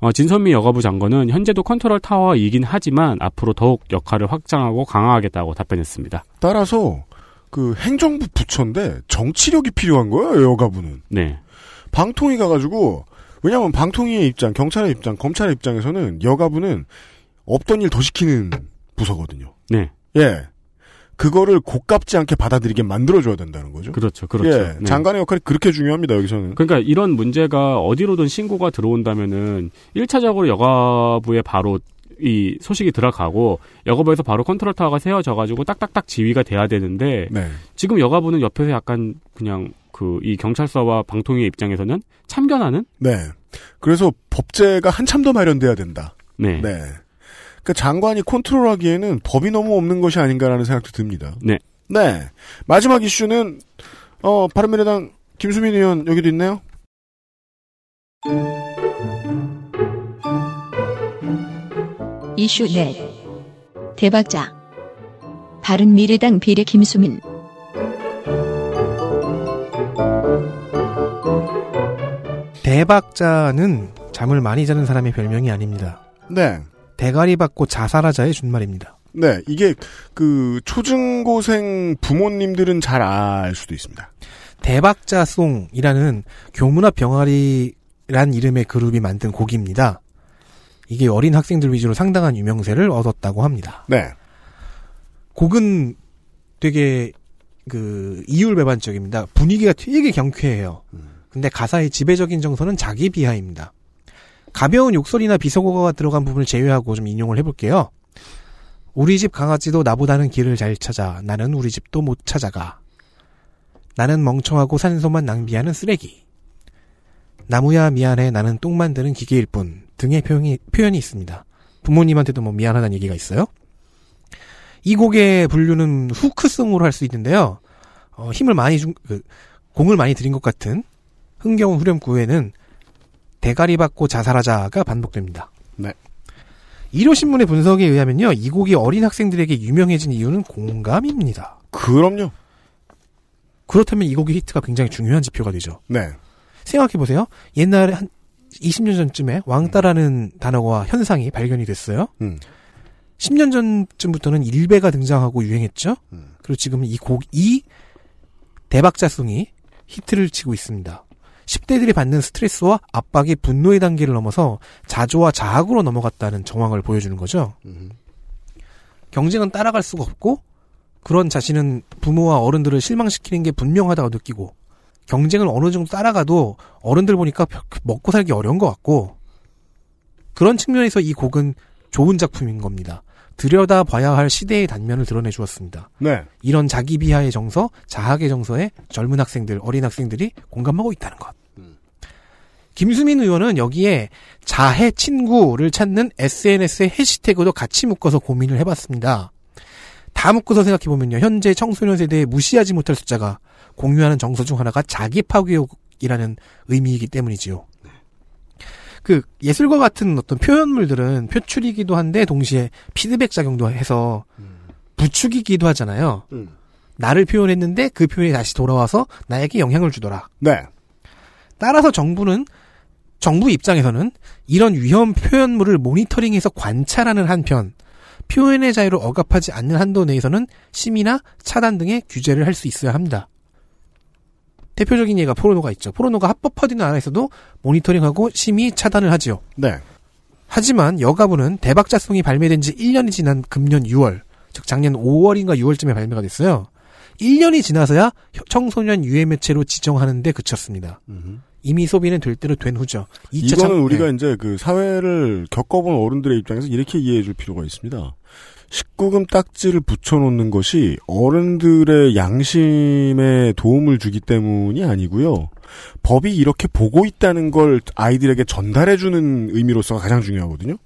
어, 진선미 여가부 장관은 현재도 컨트롤 타워이긴 하지만 앞으로 더욱 역할을 확장하고 강화하겠다고 답변했습니다. 따라서 그 행정부 부처인데 정치력이 필요한 거예요. 여가부는. 네. 방통위 가가지고 왜냐하면 방통위의 입장, 경찰의 입장, 검찰의 입장에서는 여가부는 없던 일 더 시키는 부서거든요. 네. 예. 그거를 고깝지 않게 받아들이게 만들어줘야 된다는 거죠. 그렇죠. 그렇죠. 예. 네. 장관의 역할이 그렇게 중요합니다. 여기서는. 그러니까 이런 문제가 어디로든 신고가 들어온다면은 1차적으로 여가부에 바로 이 소식이 들어가고 여가부에서 바로 컨트롤 타워가 세워져 가지고 딱딱딱 지휘가 돼야 되는데 네. 지금 여가부는 옆에서 약간 그냥 그 이 경찰서와 방통위 입장에서는 참견하는 네. 그래서 법제가 한참 더 마련돼야 된다. 네. 네. 그 장관이 컨트롤하기에는 법이 너무 없는 것이 아닌가라는 생각도 듭니다. 네. 네. 마지막 이슈는 어 바른미래당 김수민 의원 여기도 있네요. 이슈 넷 대박자 바른 미래당 비례 김수민 대박자는 잠을 많이 자는 사람의 별명이 아닙니다. 네. 대가리 받고 자살하자의 준말입니다. 네. 이게 그 초중고생 부모님들은 잘 알 수도 있습니다. 대박자송이라는 교문화 병아리란 이름의 그룹이 만든 곡입니다. 이게 어린 학생들 위주로 상당한 유명세를 얻었다고 합니다. 네. 곡은 되게 그 이율배반적입니다. 분위기가 되게 경쾌해요. 근데 가사의 지배적인 정서는 자기 비하입니다. 가벼운 욕설이나 비속어가 들어간 부분을 제외하고 좀 인용을 해볼게요. 우리 집 강아지도 나보다는 길을 잘 찾아. 나는 우리 집도 못 찾아가. 나는 멍청하고 산소만 낭비하는 쓰레기. 나무야 미안해 나는 똥 만드는 기계일 뿐 등의 표현이, 표현이 있습니다. 부모님한테도 뭐 미안하다는 얘기가 있어요. 이 곡의 분류는 후크송으로 할 수 있는데요. 어, 힘을 많이 준, 그, 공을 많이 들인 것 같은 흥겨운 후렴구에는 대가리 받고 자살하자가 반복됩니다. 네. 1호 신문의 분석에 의하면요, 이 곡이 어린 학생들에게 유명해진 이유는 공감입니다. 그럼요. 그렇다면 이 곡의 히트가 굉장히 중요한 지표가 되죠. 네. 생각해보세요. 옛날에 한 20년 전쯤에 왕따라는 단어와 현상이 발견이 됐어요. 음. 10년 전쯤부터는 일베가 등장하고 유행했죠. 그리고 지금 이 곡, 이 대박자송이 히트를 치고 있습니다. 10대들이 받는 스트레스와 압박이 분노의 단계를 넘어서 자조와 자학으로 넘어갔다는 정황을 보여주는 거죠. 경쟁은 따라갈 수가 없고 그런 자신은 부모와 어른들을 실망시키는 게 분명하다고 느끼고 경쟁을 어느 정도 따라가도 어른들 보니까 벼- 먹고 살기 어려운 것 같고 그런 측면에서 이 곡은 좋은 작품인 겁니다. 들여다 봐야 할 시대의 단면을 드러내 주었습니다. 네. 이런 자기 비하의 정서, 자학의 정서에 젊은 학생들, 어린 학생들이 공감하고 있다는 것. 김수민 의원은 여기에 자해 친구를 찾는 SNS의 해시태그도 같이 묶어서 고민을 해봤습니다. 다 묶어서 생각해보면요. 현재 청소년 세대에 무시하지 못할 숫자가 공유하는 정서 중 하나가 자기 파괴욕이라는 의미이기 때문이지요. 그 예술과 같은 어떤 표현물들은 표출이기도 한데 동시에 피드백 작용도 해서 부추기기도 하잖아요. 나를 표현했는데 그 표현이 다시 돌아와서 나에게 영향을 주더라. 네. 따라서 정부는 정부 입장에서는 이런 위험 표현물을 모니터링해서 관찰하는 한편 표현의 자유를 억압하지 않는 한도 내에서는 심의나 차단 등의 규제를 할 수 있어야 합니다. 대표적인 예가 포르노가 있죠. 포르노가 합법화되는 나라에서도 모니터링하고 심의 차단을 하지요. 네. 하지만 여가부는 대박자송이 발매된 지 1년이 지난 금년 6월, 즉 작년 5월인가 6월쯤에 발매가 됐어요. 1년이 지나서야 청소년 유해 매체로 지정하는데 그쳤습니다. 이미 소비는 될 대로 된 후죠. 2차 이거는 참- 우리가 네. 이제 그 사회를 겪어본 어른들의 입장에서 이렇게 이해해 줄 필요가 있습니다. 19금 딱지를 붙여놓는 것이 어른들의 양심에 도움을 주기 때문이 아니고요. 법이 이렇게 보고 있다는 걸 아이들에게 전달해주는 의미로서가 가장 중요하거든요.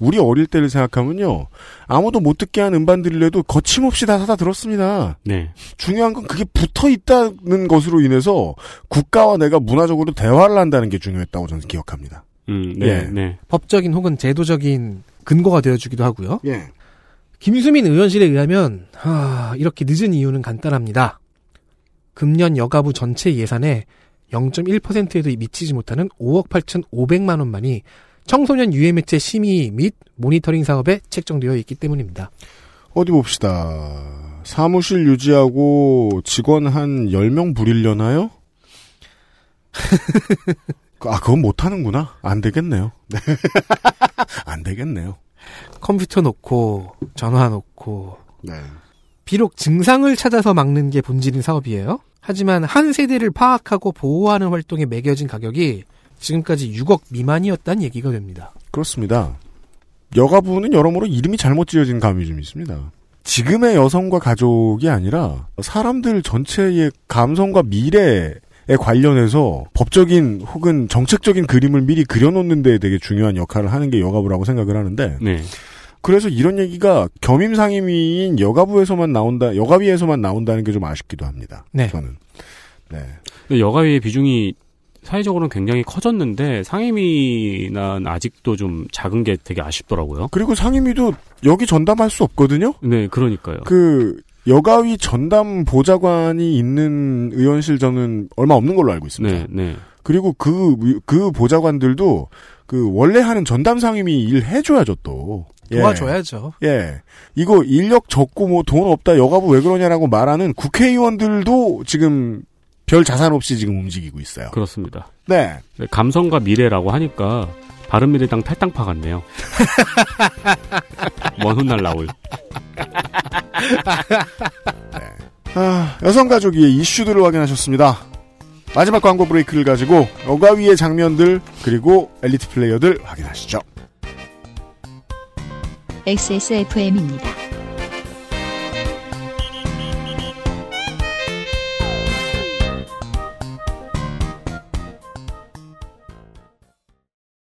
우리 어릴 때를 생각하면요. 아무도 못 듣게 한 음반들이라도 거침없이 다 사다 들었습니다. 네. 중요한 건 그게 붙어 있다는 것으로 인해서 국가와 내가 문화적으로 대화를 한다는 게 중요했다고 저는 기억합니다. 음, 네, 예. 네. 법적인 혹은 제도적인 근거가 되어주기도 하고요. 예. 김수민 의원실에 의하면 하, 이렇게 늦은 이유는 간단합니다. 금년 여가부 전체 예산의 0.1%에도 미치지 못하는 5억 8,500만 원만이 청소년 유해 매체 심의 및 모니터링 사업에 책정되어 있기 때문입니다. 어디 봅시다. 사무실 유지하고 직원 한 10명 부리려나요? 아, 그건 못하는구나. 안 되겠네요. 네. 안 되겠네요. 컴퓨터 놓고 전화 놓고 네. 비록 증상을 찾아서 막는 게 본질인 사업이에요. 하지만 한 세대를 파악하고 보호하는 활동에 매겨진 가격이 지금까지 6억 미만이었다는 얘기가 됩니다. 그렇습니다. 여가부는 여러모로 이름이 잘못 지어진 감이 좀 있습니다. 지금의 여성과 가족이 아니라 사람들 전체의 감성과 미래에 관련해서 법적인 혹은 정책적인 그림을 미리 그려놓는 데 되게 중요한 역할을 하는 게 여가부라고 생각을 하는데 네. 그래서 이런 얘기가 겸임 상임위인 여가부에서만 나온다, 여가위에서만 나온다는 게 좀 아쉽기도 합니다. 네. 저는. 네. 여가위의 비중이 사회적으로는 굉장히 커졌는데 상임위는 아직도 좀 작은 게 되게 아쉽더라고요. 그리고 상임위도 여기 전담할 수 없거든요? 네, 그러니까요. 그 여가위 전담 보좌관이 있는 의원실 저는 얼마 없는 걸로 알고 있습니다. 네, 네. 그리고 그, 그 보좌관들도 그 원래 하는 전담 상임위 일 해줘야죠 또. 예. 도와줘야죠. 예. 이거 인력 적고 뭐 돈 없다 여가부 왜 그러냐라고 말하는 국회의원들도 지금 별 자산 없이 지금 움직이고 있어요. 그렇습니다. 네. 네, 감성과 미래라고 하니까 바른미래당 탈당파 같네요. 먼 훗날 나올. 아, 여성가족위의 이슈들을 확인하셨습니다. 마지막 광고 브레이크를 가지고 여가위의 장면들 그리고 엘리트 플레이어들 확인하시죠. XSFM입니다.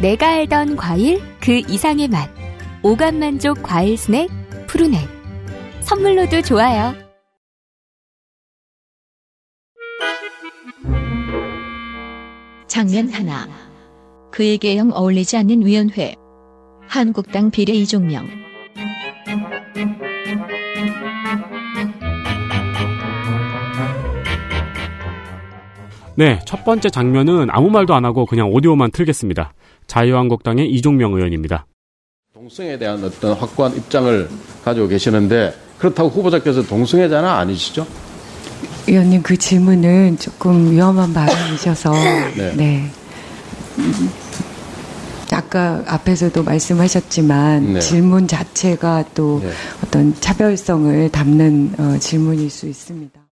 내가 알던 과일 그 이상의 맛. 오감 만족 과일 스낵 푸르넥. 선물로도 좋아요. 장면 하나. 그에게 영 어울리지 않는 위원회. 한국당 비례 이종명. 네, 첫 번째 장면은 아무 말도 안 하고 그냥 오디오만 틀겠습니다. 자유한국당의 이종명 의원입니다. 동성애에 대한 어떤 확고한 입장을 가지고 계시는데 그렇다고 후보자께서 동성애자는 아니시죠? 의원님 그 질문은 조금 위험한 발언이셔서 네. 네. 음, 아까 앞에서도 말씀하셨지만 네. 질문 자체가 또 네. 어떤 차별성을 담는 어, 질문일 수 있습니다.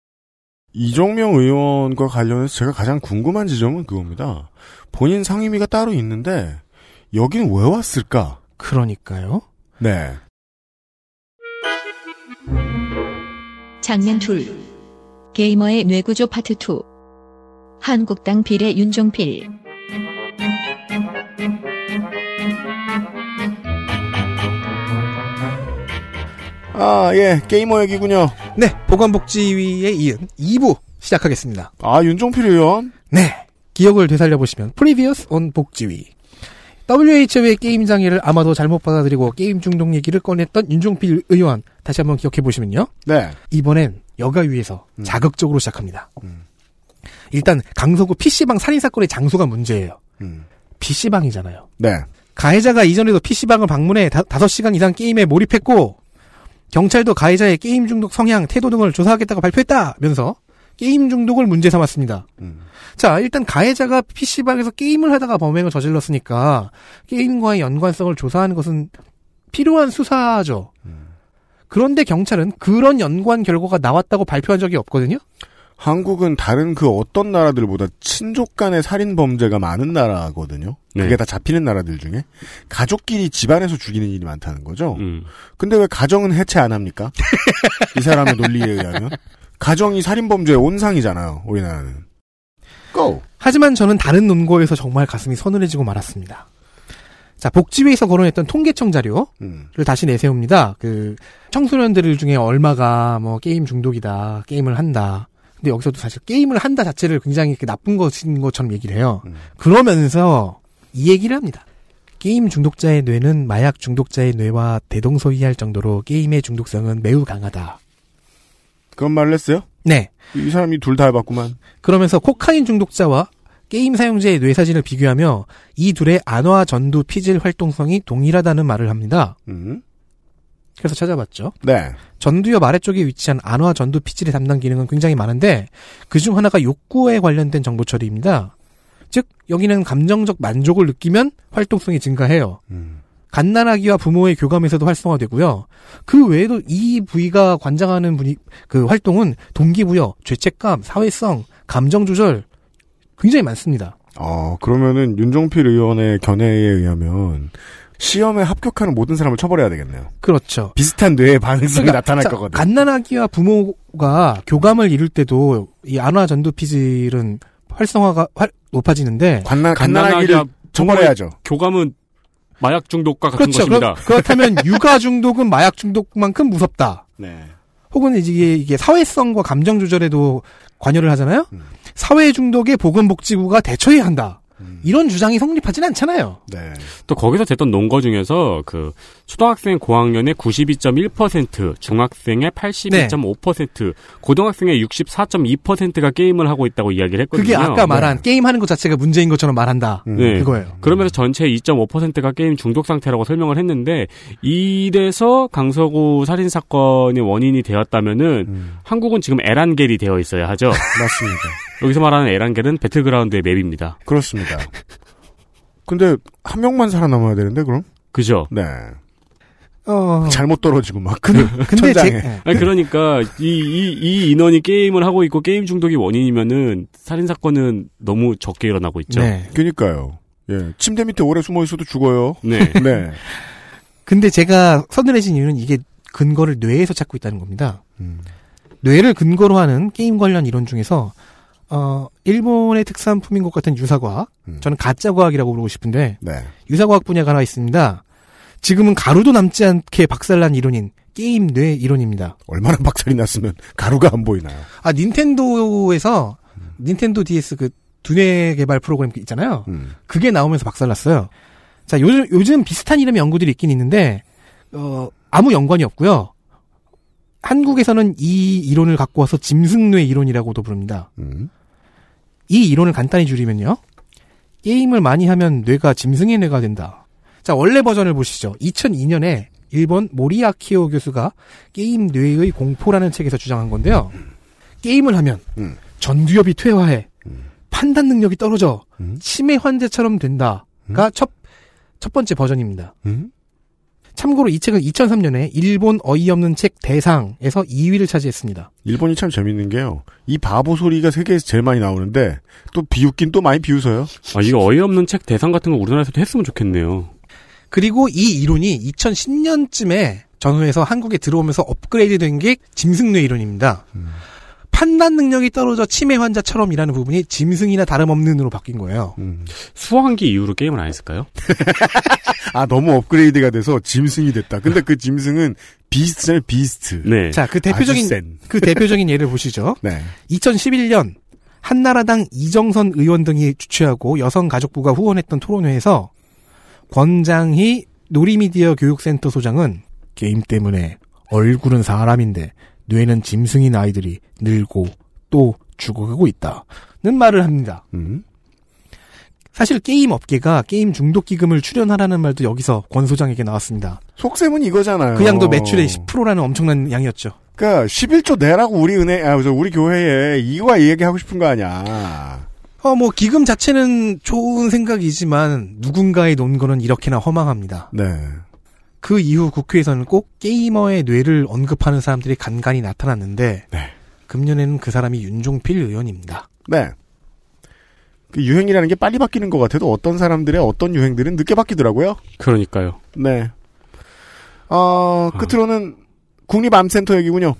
이종명 의원과 관련해서 제가 가장 궁금한 지점은 그겁니다. 본인 상임위가 따로 있는데 여긴 왜 왔을까? 그러니까요. 네. 장면 둘. 게이머의 뇌구조 파트 2. 한국당 비례 윤종필. 아, 예, 게이머 얘기군요. 네, 보건복지위에 이은 2부 시작하겠습니다. 아, 윤종필 의원? 네. 기억을 되살려보시면 Previous on 복지위. WHO의 게임 장애를 아마도 잘못 받아들이고 게임 중독 얘기를 꺼냈던 윤종필 의원 다시 한번 기억해 보시면요. 네. 이번엔 여가위에서 자극적으로 시작합니다. 일단 강서구 PC방 살인 사건의 장소가 문제예요. PC방이잖아요. 네. 가해자가 이전에도 PC방을 방문해 다, 5시간 이상 게임에 몰입했고 경찰도 가해자의 게임 중독 성향, 태도 등을 조사하겠다고 발표했다면서 게임 중독을 문제 삼았습니다. 자, 일단 가해자가 PC방에서 게임을 하다가 범행을 저질렀으니까 게임과의 연관성을 조사하는 것은 필요한 수사죠. 그런데 경찰은 그런 연관 결과가 나왔다고 발표한 적이 없거든요. 한국은 다른 그 어떤 나라들보다 친족 간의 살인 범죄가 많은 나라거든요. 그게 네. 다 잡히는 나라들 중에 가족끼리 집안에서 죽이는 일이 많다는 거죠. 근데 왜 가정은 해체 안 합니까? 이 사람의 논리에 의하면 가정이 살인 범죄의 온상이잖아요. 우리나라는. 고. 하지만 저는 다른 논거에서 정말 가슴이 서늘해지고 말았습니다. 자, 복지위에서 거론했던 통계청 자료를 다시 내세웁니다. 그 청소년들 중에 얼마가 뭐 게임 중독이다, 게임을 한다. 근데 여기서도 사실 게임을 한다 자체를 굉장히 이렇게 나쁜 것인 것처럼 얘기를 해요. 그러면서 이 얘기를 합니다. 게임 중독자의 뇌는 마약 중독자의 뇌와 대동소이할 정도로 게임의 중독성은 매우 강하다. 그런 말을 했어요? 네. 이 사람이 둘 다 해봤구만. 그러면서 코카인 중독자와 게임 사용자의 뇌 사진을 비교하며 이 둘의 안화 전두 피질 활동성이 동일하다는 말을 합니다. 그래서 찾아봤죠. 네. 전두엽 아래쪽에 위치한 안화 전두 피질의 담당 기능은 굉장히 많은데 그중 하나가 욕구에 관련된 정보 처리입니다. 즉 여기는 감정적 만족을 느끼면 활동성이 증가해요. 갓난아기와 부모의 교감에서도 활성화되고요. 그 외에도 이 부위가 관장하는 분이 그 활동은 동기부여, 죄책감, 사회성, 감정 조절 굉장히 많습니다. 어, 그러면은 윤종필 의원의 견해에 의하면 시험에 합격하는 모든 사람을 처벌해야 되겠네요. 그렇죠. 비슷한 뇌의 반응성이 그러니까 나타날 자, 거거든. 갓난아기와 부모가 교감을 이룰 때도 이 안화 전두 피질은 활성화가 활- 높아지는데 갓난, 갓난아기를 처벌해야죠. 교감은 마약 중독과 같은 그렇죠. 것입니다. 그렇, 다면 육아 중독은 마약 중독만큼 무섭다. 네. 혹은 이게, 이게 사회성과 감정 조절에도 관여를 하잖아요. 사회 중독에 보건복지부가 대처해야 한다. 이런 주장이 성립하진 않잖아요. 네. 또 거기서 됐던 논거 중에서 그 초등학생 고학년의 92.1%, 중학생의 82.5%, 고등학생의 64.2%가 게임을 하고 있다고 이야기를 했거든요. 그게 아까 말한 게임하는 것 자체가 문제인 것처럼 말한다. 네. 그거예요. 그러면서 전체 2.5%가 게임 중독 상태라고 설명을 했는데 이래서 강서구 살인 사건의 원인이 되었다면은 한국은 지금 에란겔이 되어 있어야 하죠. 맞습니다. 여기서 말하는 에란겔은 배틀그라운드의 map입니다. 그렇습니다. 근데 한 명만 살아남아야 되는데 그럼? 그죠? 네. 어. 잘못 떨어지고 막. 근데 천장에. 제- 아니, 그러니까 이, 이, 이 인원이 게임을 하고 있고 게임 중독이 원인이면은 살인 사건은 너무 적게 일어나고 있죠. 네. 그니까요. 예. 침대 밑에 오래 숨어 있어도 죽어요. 네. 네. 근데 제가 서늘해진 이유는 이게 근거를 뇌에서 찾고 있다는 겁니다. 음. 뇌를 근거로 하는 게임 관련 이론 중에서 어 일본의 특산품인 것 같은 유사과학, 저는 가짜 과학이라고 부르고 싶은데 네. 유사과학 분야가 하나 있습니다. 지금은 가루도 남지 않게 박살난 이론인 게임 뇌 이론입니다. 얼마나 박살이 났으면 가루가 안 보이나요? 아 닌텐도에서 닌텐도 DS 그 두뇌 개발 프로그램 있잖아요. 음. 그게 나오면서 박살났어요. 자 요즘 요즘 비슷한 이름의 연구들이 있긴 있는데 어 아무 연관이 없고요. 한국에서는 이 이론을 갖고 와서 짐승뇌 이론이라고도 부릅니다. 음. 이 이론을 간단히 줄이면요. 게임을 많이 하면 뇌가 짐승의 뇌가 된다. 자, 원래 버전을 보시죠. 2002년에 일본 모리아키오 교수가 게임 뇌의 공포라는 책에서 주장한 건데요. 게임을 하면 음. 전두엽이 퇴화해 판단 능력이 떨어져 치매 환자처럼 된다가 첫, 첫 번째 버전입니다. 음? 참고로 이 책은 2003년에 일본 어이없는 책 대상에서 2위를 차지했습니다. 일본이 참 재밌는 게요. 이 바보 소리가 세계에서 제일 많이 나오는데 또 비웃긴 또 많이 비웃어요. 아, 이거 어이없는 책 대상 같은 거 우리나라에서도 했으면 좋겠네요. 그리고 이 이론이 2010년쯤에 전후에서 한국에 들어오면서 업그레이드 된 게 짐승뇌 이론입니다. 판단 능력이 떨어져 치매 환자처럼이라는 부분이 짐승이나 다름없는으로 바뀐 거예요. 수학기 이후로 게임을 안 했을까요? 아 너무 업그레이드가 돼서 짐승이 됐다. 근데 그 짐승은 비스트잖아요. 비스트. 네. 자, 그 아주 대표적인 센. 그 대표적인 예를 보시죠. 네. 2011년 한나라당 이정선 의원 등이 주최하고 여성가족부가 후원했던 토론회에서 권장희 놀이미디어 교육센터 소장은 게임 때문에 얼굴은 사람인데 뇌는 짐승인 아이들이 늘고 또 죽어가고 있다는 말을 합니다. 음. 사실 게임 업계가 게임 중독 기금을 출연하라는 말도 여기서 권 소장에게 나왔습니다. 속셈은 이거잖아요. 그 양도 매출의 10%라는 엄청난 양이었죠. 그러니까 11조 내라고 우리 은행 아, 저 우리 교회에 이거 얘기 하고 싶은 거 아니야. 어, 뭐, 기금 자체는 좋은 생각이지만, 누군가의 논거는 이렇게나 허망합니다. 네. 그 이후 국회에서는 꼭 게이머의 뇌를 언급하는 사람들이 간간히 나타났는데, 금년에는 그 사람이 윤종필 의원입니다. 네. 그 유행이라는 게 빨리 바뀌는 것 같아도 어떤 사람들의 어떤 유행들은 늦게 바뀌더라고요. 그러니까요. 네. 어, 끝으로는 국립암센터 얘기군요.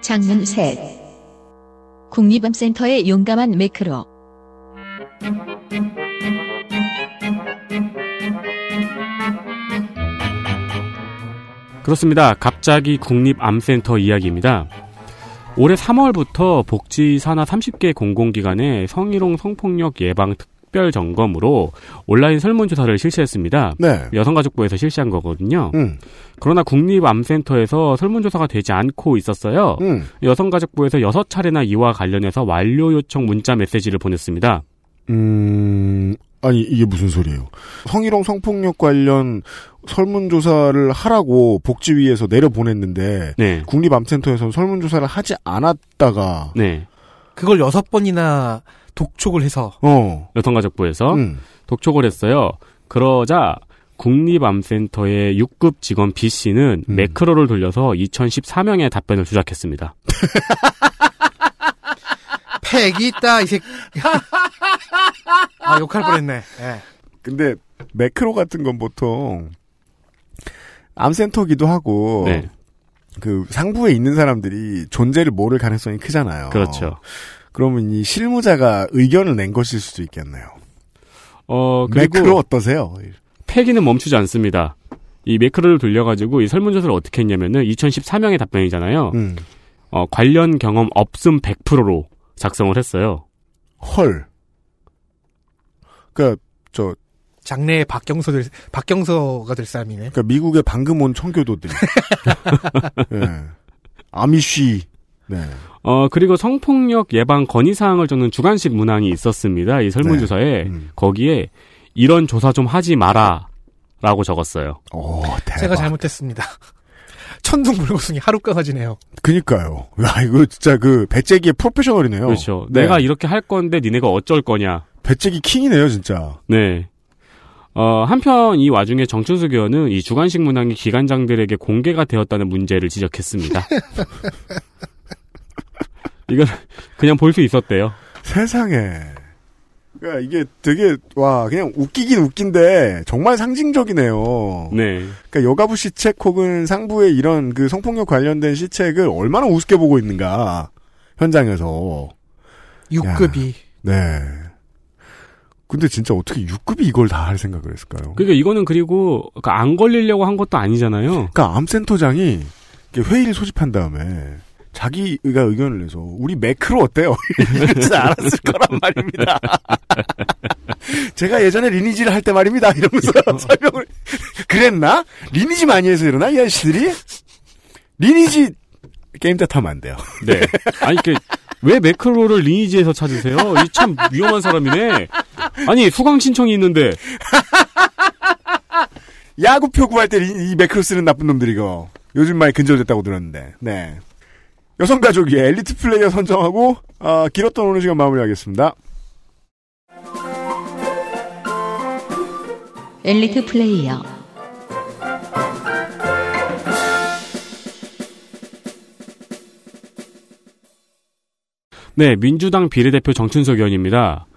장문 셋. 국립암센터의 용감한 매크로. 그렇습니다. 갑자기 국립암센터 이야기입니다. 올해 3월부터 복지 산하 30개 공공기관에 성희롱 성폭력 예방 특별 점검으로 온라인 설문조사를 실시했습니다. 네. 여성가족부에서 실시한 거거든요. 음. 그러나 국립암센터에서 설문조사가 되지 않고 있었어요. 음. 여성가족부에서 6차례나 이와 관련해서 완료 요청 문자 메시지를 보냈습니다. 음, 아니, 이게 무슨 소리예요? 성희롱 성폭력 관련 설문조사를 하라고 복지위에서 내려보냈는데, 네. 국립암센터에서는 설문조사를 하지 않았다가, 네. 그걸 여섯 번이나 독촉을 해서, 어, 여성가족부에서 음. 독촉을 했어요. 그러자 국립암센터의 6급 직원 B 씨는 음. 매크로를 돌려서 2014명의 답변을 조작했습니다. 팩이 있다, 이 새끼. 아, 욕할 뻔했네. 예. 근데 매크로 같은 건 보통 암센터기도 하고 네. 그 상부에 있는 사람들이 존재를 모를 가능성이 크잖아요. 그렇죠. 그러면 이 실무자가 의견을 낸 것일 수도 있겠네요. 어, 그리고 매크로 어떠세요? 폐기는 멈추지 않습니다. 이 매크로를 돌려가지고 이 설문조사를 어떻게 했냐면은 2014명의 답변이잖아요. 음. 어, 관련 경험 없음 100%로 작성을 했어요. 헐. 그니까, 저, 장래의 박경서 될, 박경서가 될 사람이네. 그니까 미국의 방금 온 청교도들. 예. 아미쉬. 네. 어, 그리고 성폭력 예방 건의사항을 적는 주관식 문항이 있었습니다. 이 설문조사에. 네. 음. 거기에 이런 조사 좀 하지 마라. 라고 적었어요. 오, 대박. 제가 잘못했습니다. 천둥 불고숭이 하루 강아지네요. 그니까요. 야, 이거 진짜 그 배째기의 프로페셔널이네요. 그렇죠. 네. 내가 이렇게 할 건데 니네가 어쩔 거냐. 배째기 킹이네요, 진짜. 네. 어, 한편 이 와중에 정춘숙 의원은 이 주간식 문항이 기관장들에게 공개가 되었다는 문제를 지적했습니다. 이건 그냥 볼 수 있었대요. 세상에. 그러니까 이게 되게 와 그냥 웃기긴 웃긴데 정말 상징적이네요. 네. 그러니까 여가부 시책 혹은 상부의 이런 그 성폭력 관련된 시책을 얼마나 우습게 보고 있는가 현장에서 6급이. 네. 근데 진짜 어떻게 6급이 이걸 다 할 생각을 했을까요? 그러니까 이거는 그리고 그안 걸리려고 한 것도 아니잖아요. 그러니까 암센터장이 회의를 소집한 다음에 자기가 의견을 내서 우리 매크로 어때요? 이러지 않았을 거란 말입니다. 제가 예전에 리니지를 할 때 말입니다. 이러면서 설명을 그랬나? 리니지 많이 해서 이러나 이 아저씨들이? 리니지 게임 탓하면 안 돼요. 네. 아니, 그, 왜 매크로를 리니지에서 찾으세요? 이 참 위험한 사람이네. 아니, 수강 신청이 있는데. 야구표 구할 때 이 매크로 쓰는 나쁜 놈들 이거 요즘 많이 근절됐다고 들었는데 네 여성 가족이 엘리트 플레이어 선정하고 아, 길었던 오늘 시간 마무리하겠습니다 엘리트 플레이어 네, 민주당 비례대표 정춘석 의원입니다.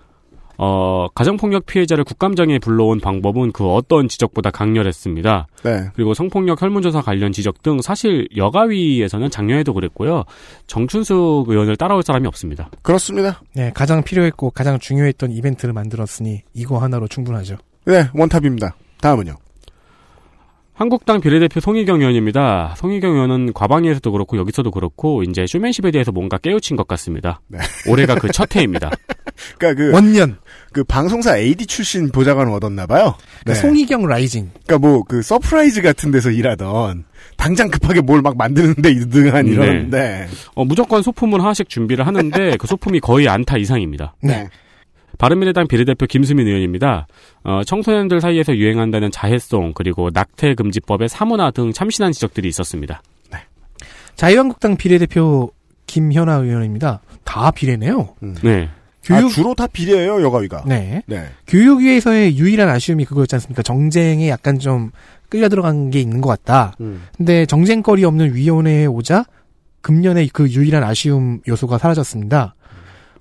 어, 가정폭력 피해자를 국감장에 불러온 방법은 그 어떤 지적보다 강렬했습니다. 네. 그리고 성폭력 혈문조사 관련 지적 등 사실 여가위에서는 작년에도 그랬고요. 정춘숙 의원을 따라올 사람이 없습니다. 그렇습니다 네, 가장 필요했고 가장 중요했던 이벤트를 만들었으니 이거 하나로 충분하죠. 네 원탑입니다 다음은요 한국당 비례대표 송희경 의원입니다. 송희경 의원은 과방위에서도 그렇고 여기서도 그렇고 이제 쇼맨십에 대해서 뭔가 깨우친 것 같습니다. 올해가 그 첫 해입니다. 그러니까 그 원년 그 방송사 AD 출신 보좌관을 얻었나 봐요 그러니까 송희경 rising. 그러니까 뭐 그 서프라이즈 같은 데서 일하던 당장 급하게 뭘 막 만드는데 이등한 이런 네. 어, 무조건 소품을 하나씩 준비를 하는데 그 소품이 거의 안타 이상입니다. 네. 바른미래당 비례대표 김수민 의원입니다. 어, 청소년들 사이에서 유행한다는 자해송 그리고 낙태 금지법의 사문화 등 참신한 지적들이 있었습니다. 자유한국당 비례대표 김현아 의원입니다. 다 비례네요. 네. 아, 주로 다 비례예요 여가위가 네. 네. 교육위에서의 유일한 아쉬움이 그거였지 않습니까? 정쟁에 약간 좀 끌려 들어간 게 있는 것 같다. 음. 근데 정쟁거리 없는 위원회에 오자 금년에 그 유일한 아쉬움 요소가 사라졌습니다.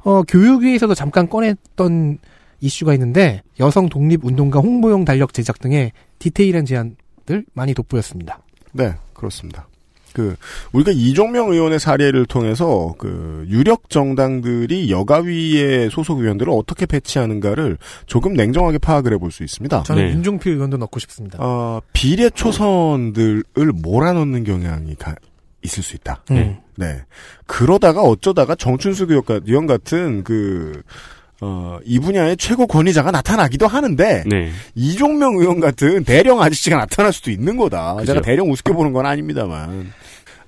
어, 교육위에서도 잠깐 꺼냈던 이슈가 있는데 여성 독립 운동가 홍보용 달력 제작 등의 디테일한 제안들 많이 돋보였습니다. 네, 그렇습니다. 그 우리가 이종명 의원의 사례를 통해서 그 유력 정당들이 여가위의 소속 의원들을 어떻게 배치하는가를 조금 냉정하게 파악을 해볼 수 있습니다. 저는 네. 윤종필 의원도 넣고 싶습니다. 어, 비례 초선들을 몰아넣는 경향이 가- 있을 수 있다. 음. 네. 그러다가 어쩌다가 의원 가- 의원 같은 그, 어, 이 분야의 최고 권위자가 나타나기도 하는데, 네. 이종명 의원 같은 대령 아저씨가 나타날 수도 있는 거다. 그죠. 제가 대령 우습게 보는 건 아닙니다만.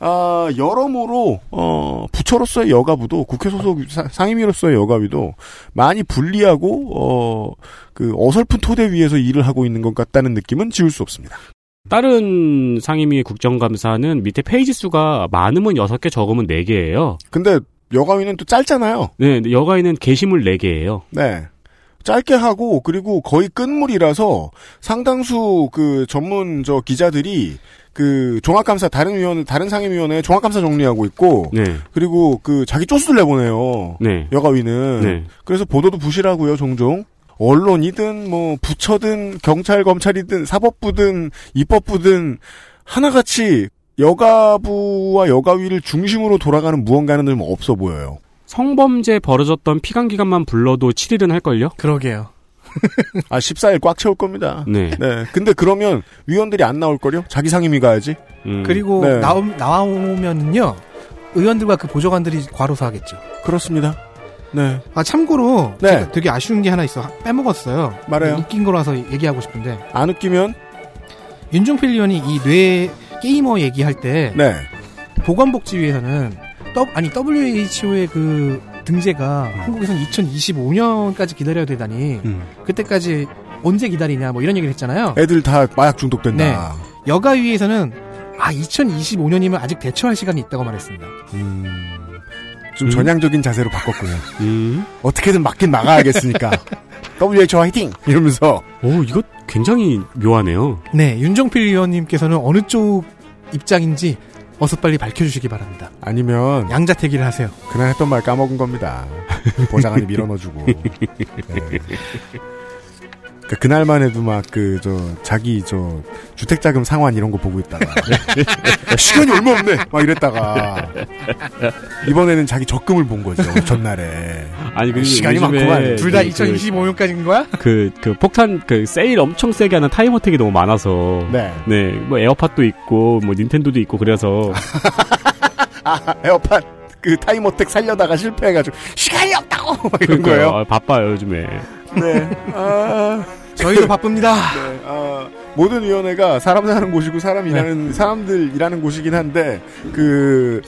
아, 여러모로, 어, 부처로서의 여가부도, 국회 소속 사- 상임위로서의 여가위도 많이 불리하고, 어, 그 어설픈 토대 위에서 일을 하고 있는 것 같다는 느낌은 지울 수 없습니다. 다른 상임위 국정감사는 밑에 페이지 수가 많으면 6개 적으면 4개예요. 근데 여가위는 또 짧잖아요. 네, 여가위는 게시물 4개예요. 네. 짧게 하고 그리고 거의 끝물이라서 상당수 그 전문 저 기자들이 그 종합감사 다른 위원 다른 상임위원회 종합감사 정리하고 있고 네. 그리고 그 자기 쪼수들 내보내요. 네. 여가위는 네. 그래서 보도도 부실하고요 종종 언론이든 뭐 부처든 경찰 검찰이든 사법부든 입법부든 하나같이 여가부와 여가위를 중심으로 돌아가는 무언가는 좀 없어 보여요. 성범죄 벌어졌던 피감 기간만 불러도 7일은 할 걸요? 그러게요. 아 14일 꽉 채울 겁니다. 네. 네. 근데 그러면 위원들이 안 나올 거요? 자기 상임위 가야지. 음. 그리고 네. 나오, 나오면은요, 의원들과 그 보좌관들이 과로사 하겠죠. 그렇습니다. 네. 아, 참고로, 네. 제가 되게 아쉬운 게 하나 있어. 빼먹었어요. 말해요. 웃긴 거라서 얘기하고 싶은데. 안 웃기면? 윤종필 의원이 이 뇌 게이머 얘기할 때, 네. 보건복지위에서는, 더- 아니, WHO의 그 등재가 한국에서는 2025년까지 기다려야 되다니, 음. 그때까지 언제 기다리냐, 뭐 이런 얘기를 했잖아요. 애들 다 마약 중독된다. 네. 여가위에서는 아아 2025년이면 아직 대처할 시간이 있다고 말했습니다. 좀 음. 전향적인 자세로 바꿨군요. 어떻게든 막긴 막아야겠으니까. WHO 화이팅! 이러면서. 오, 이거 굉장히 묘하네요. 네, 윤정필 의원님께서는 어느 쪽 입장인지 어서 빨리 밝혀주시기 바랍니다. 아니면 양자택일을 하세요. 그날 했던 말 까먹은 겁니다. 보좌관이 밀어넣어주고. 네. 그러니까 그날만 해도 막 그 저 자기 저 주택자금 상환 이런 거 보고 있다가 야, 시간이 얼마 없네 막 이랬다가 이번에는 자기 적금을 본 거죠 전날에 아니, 그리고 시간이 많구만 둘다 그- 2025년까지인 거야? 그, 그 폭탄, 그 세일 엄청 세게 하는 time attack이 너무 많아서. 네. 네, 뭐 에어팟도 있고, 뭐 닌텐도도 있고, 그래서. 아 에어팟 그 time attack 살려다가 실패해가지고 시간이 없다고 막 이런 그러니까요. 거예요. 아, 바빠요, 요즘에. 네. 아, 저희도 바쁩니다. 네, 아, 모든 위원회가 사람 사는 곳이고 사람 일하는 사람들 일하는 곳이긴 한데 그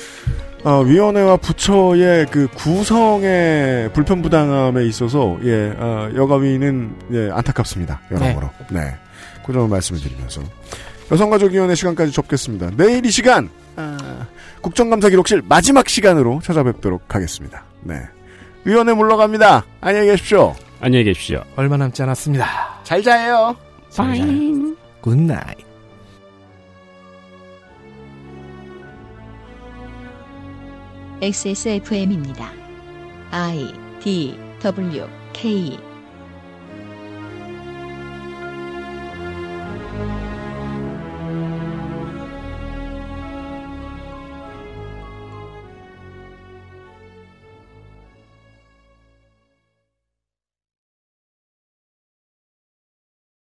어, 위원회와 부처의 그 구성의 불편 부당함에 있어서 예 어, 여가위는 예, 안타깝습니다 여러모로 네. 그 점을 말씀을 드리면서 여성가족위원회 시간까지 접겠습니다. 내일 이 시간 아, 국정감사 기록실 마지막 시간으로 찾아뵙도록 하겠습니다. 네. 위원회 물러갑니다. 안녕히 계십시오. 안녕히 계십시오. 얼마 남지 않았습니다. 잘 자요. 파인. 굿나잇. XSFM입니다. I D W K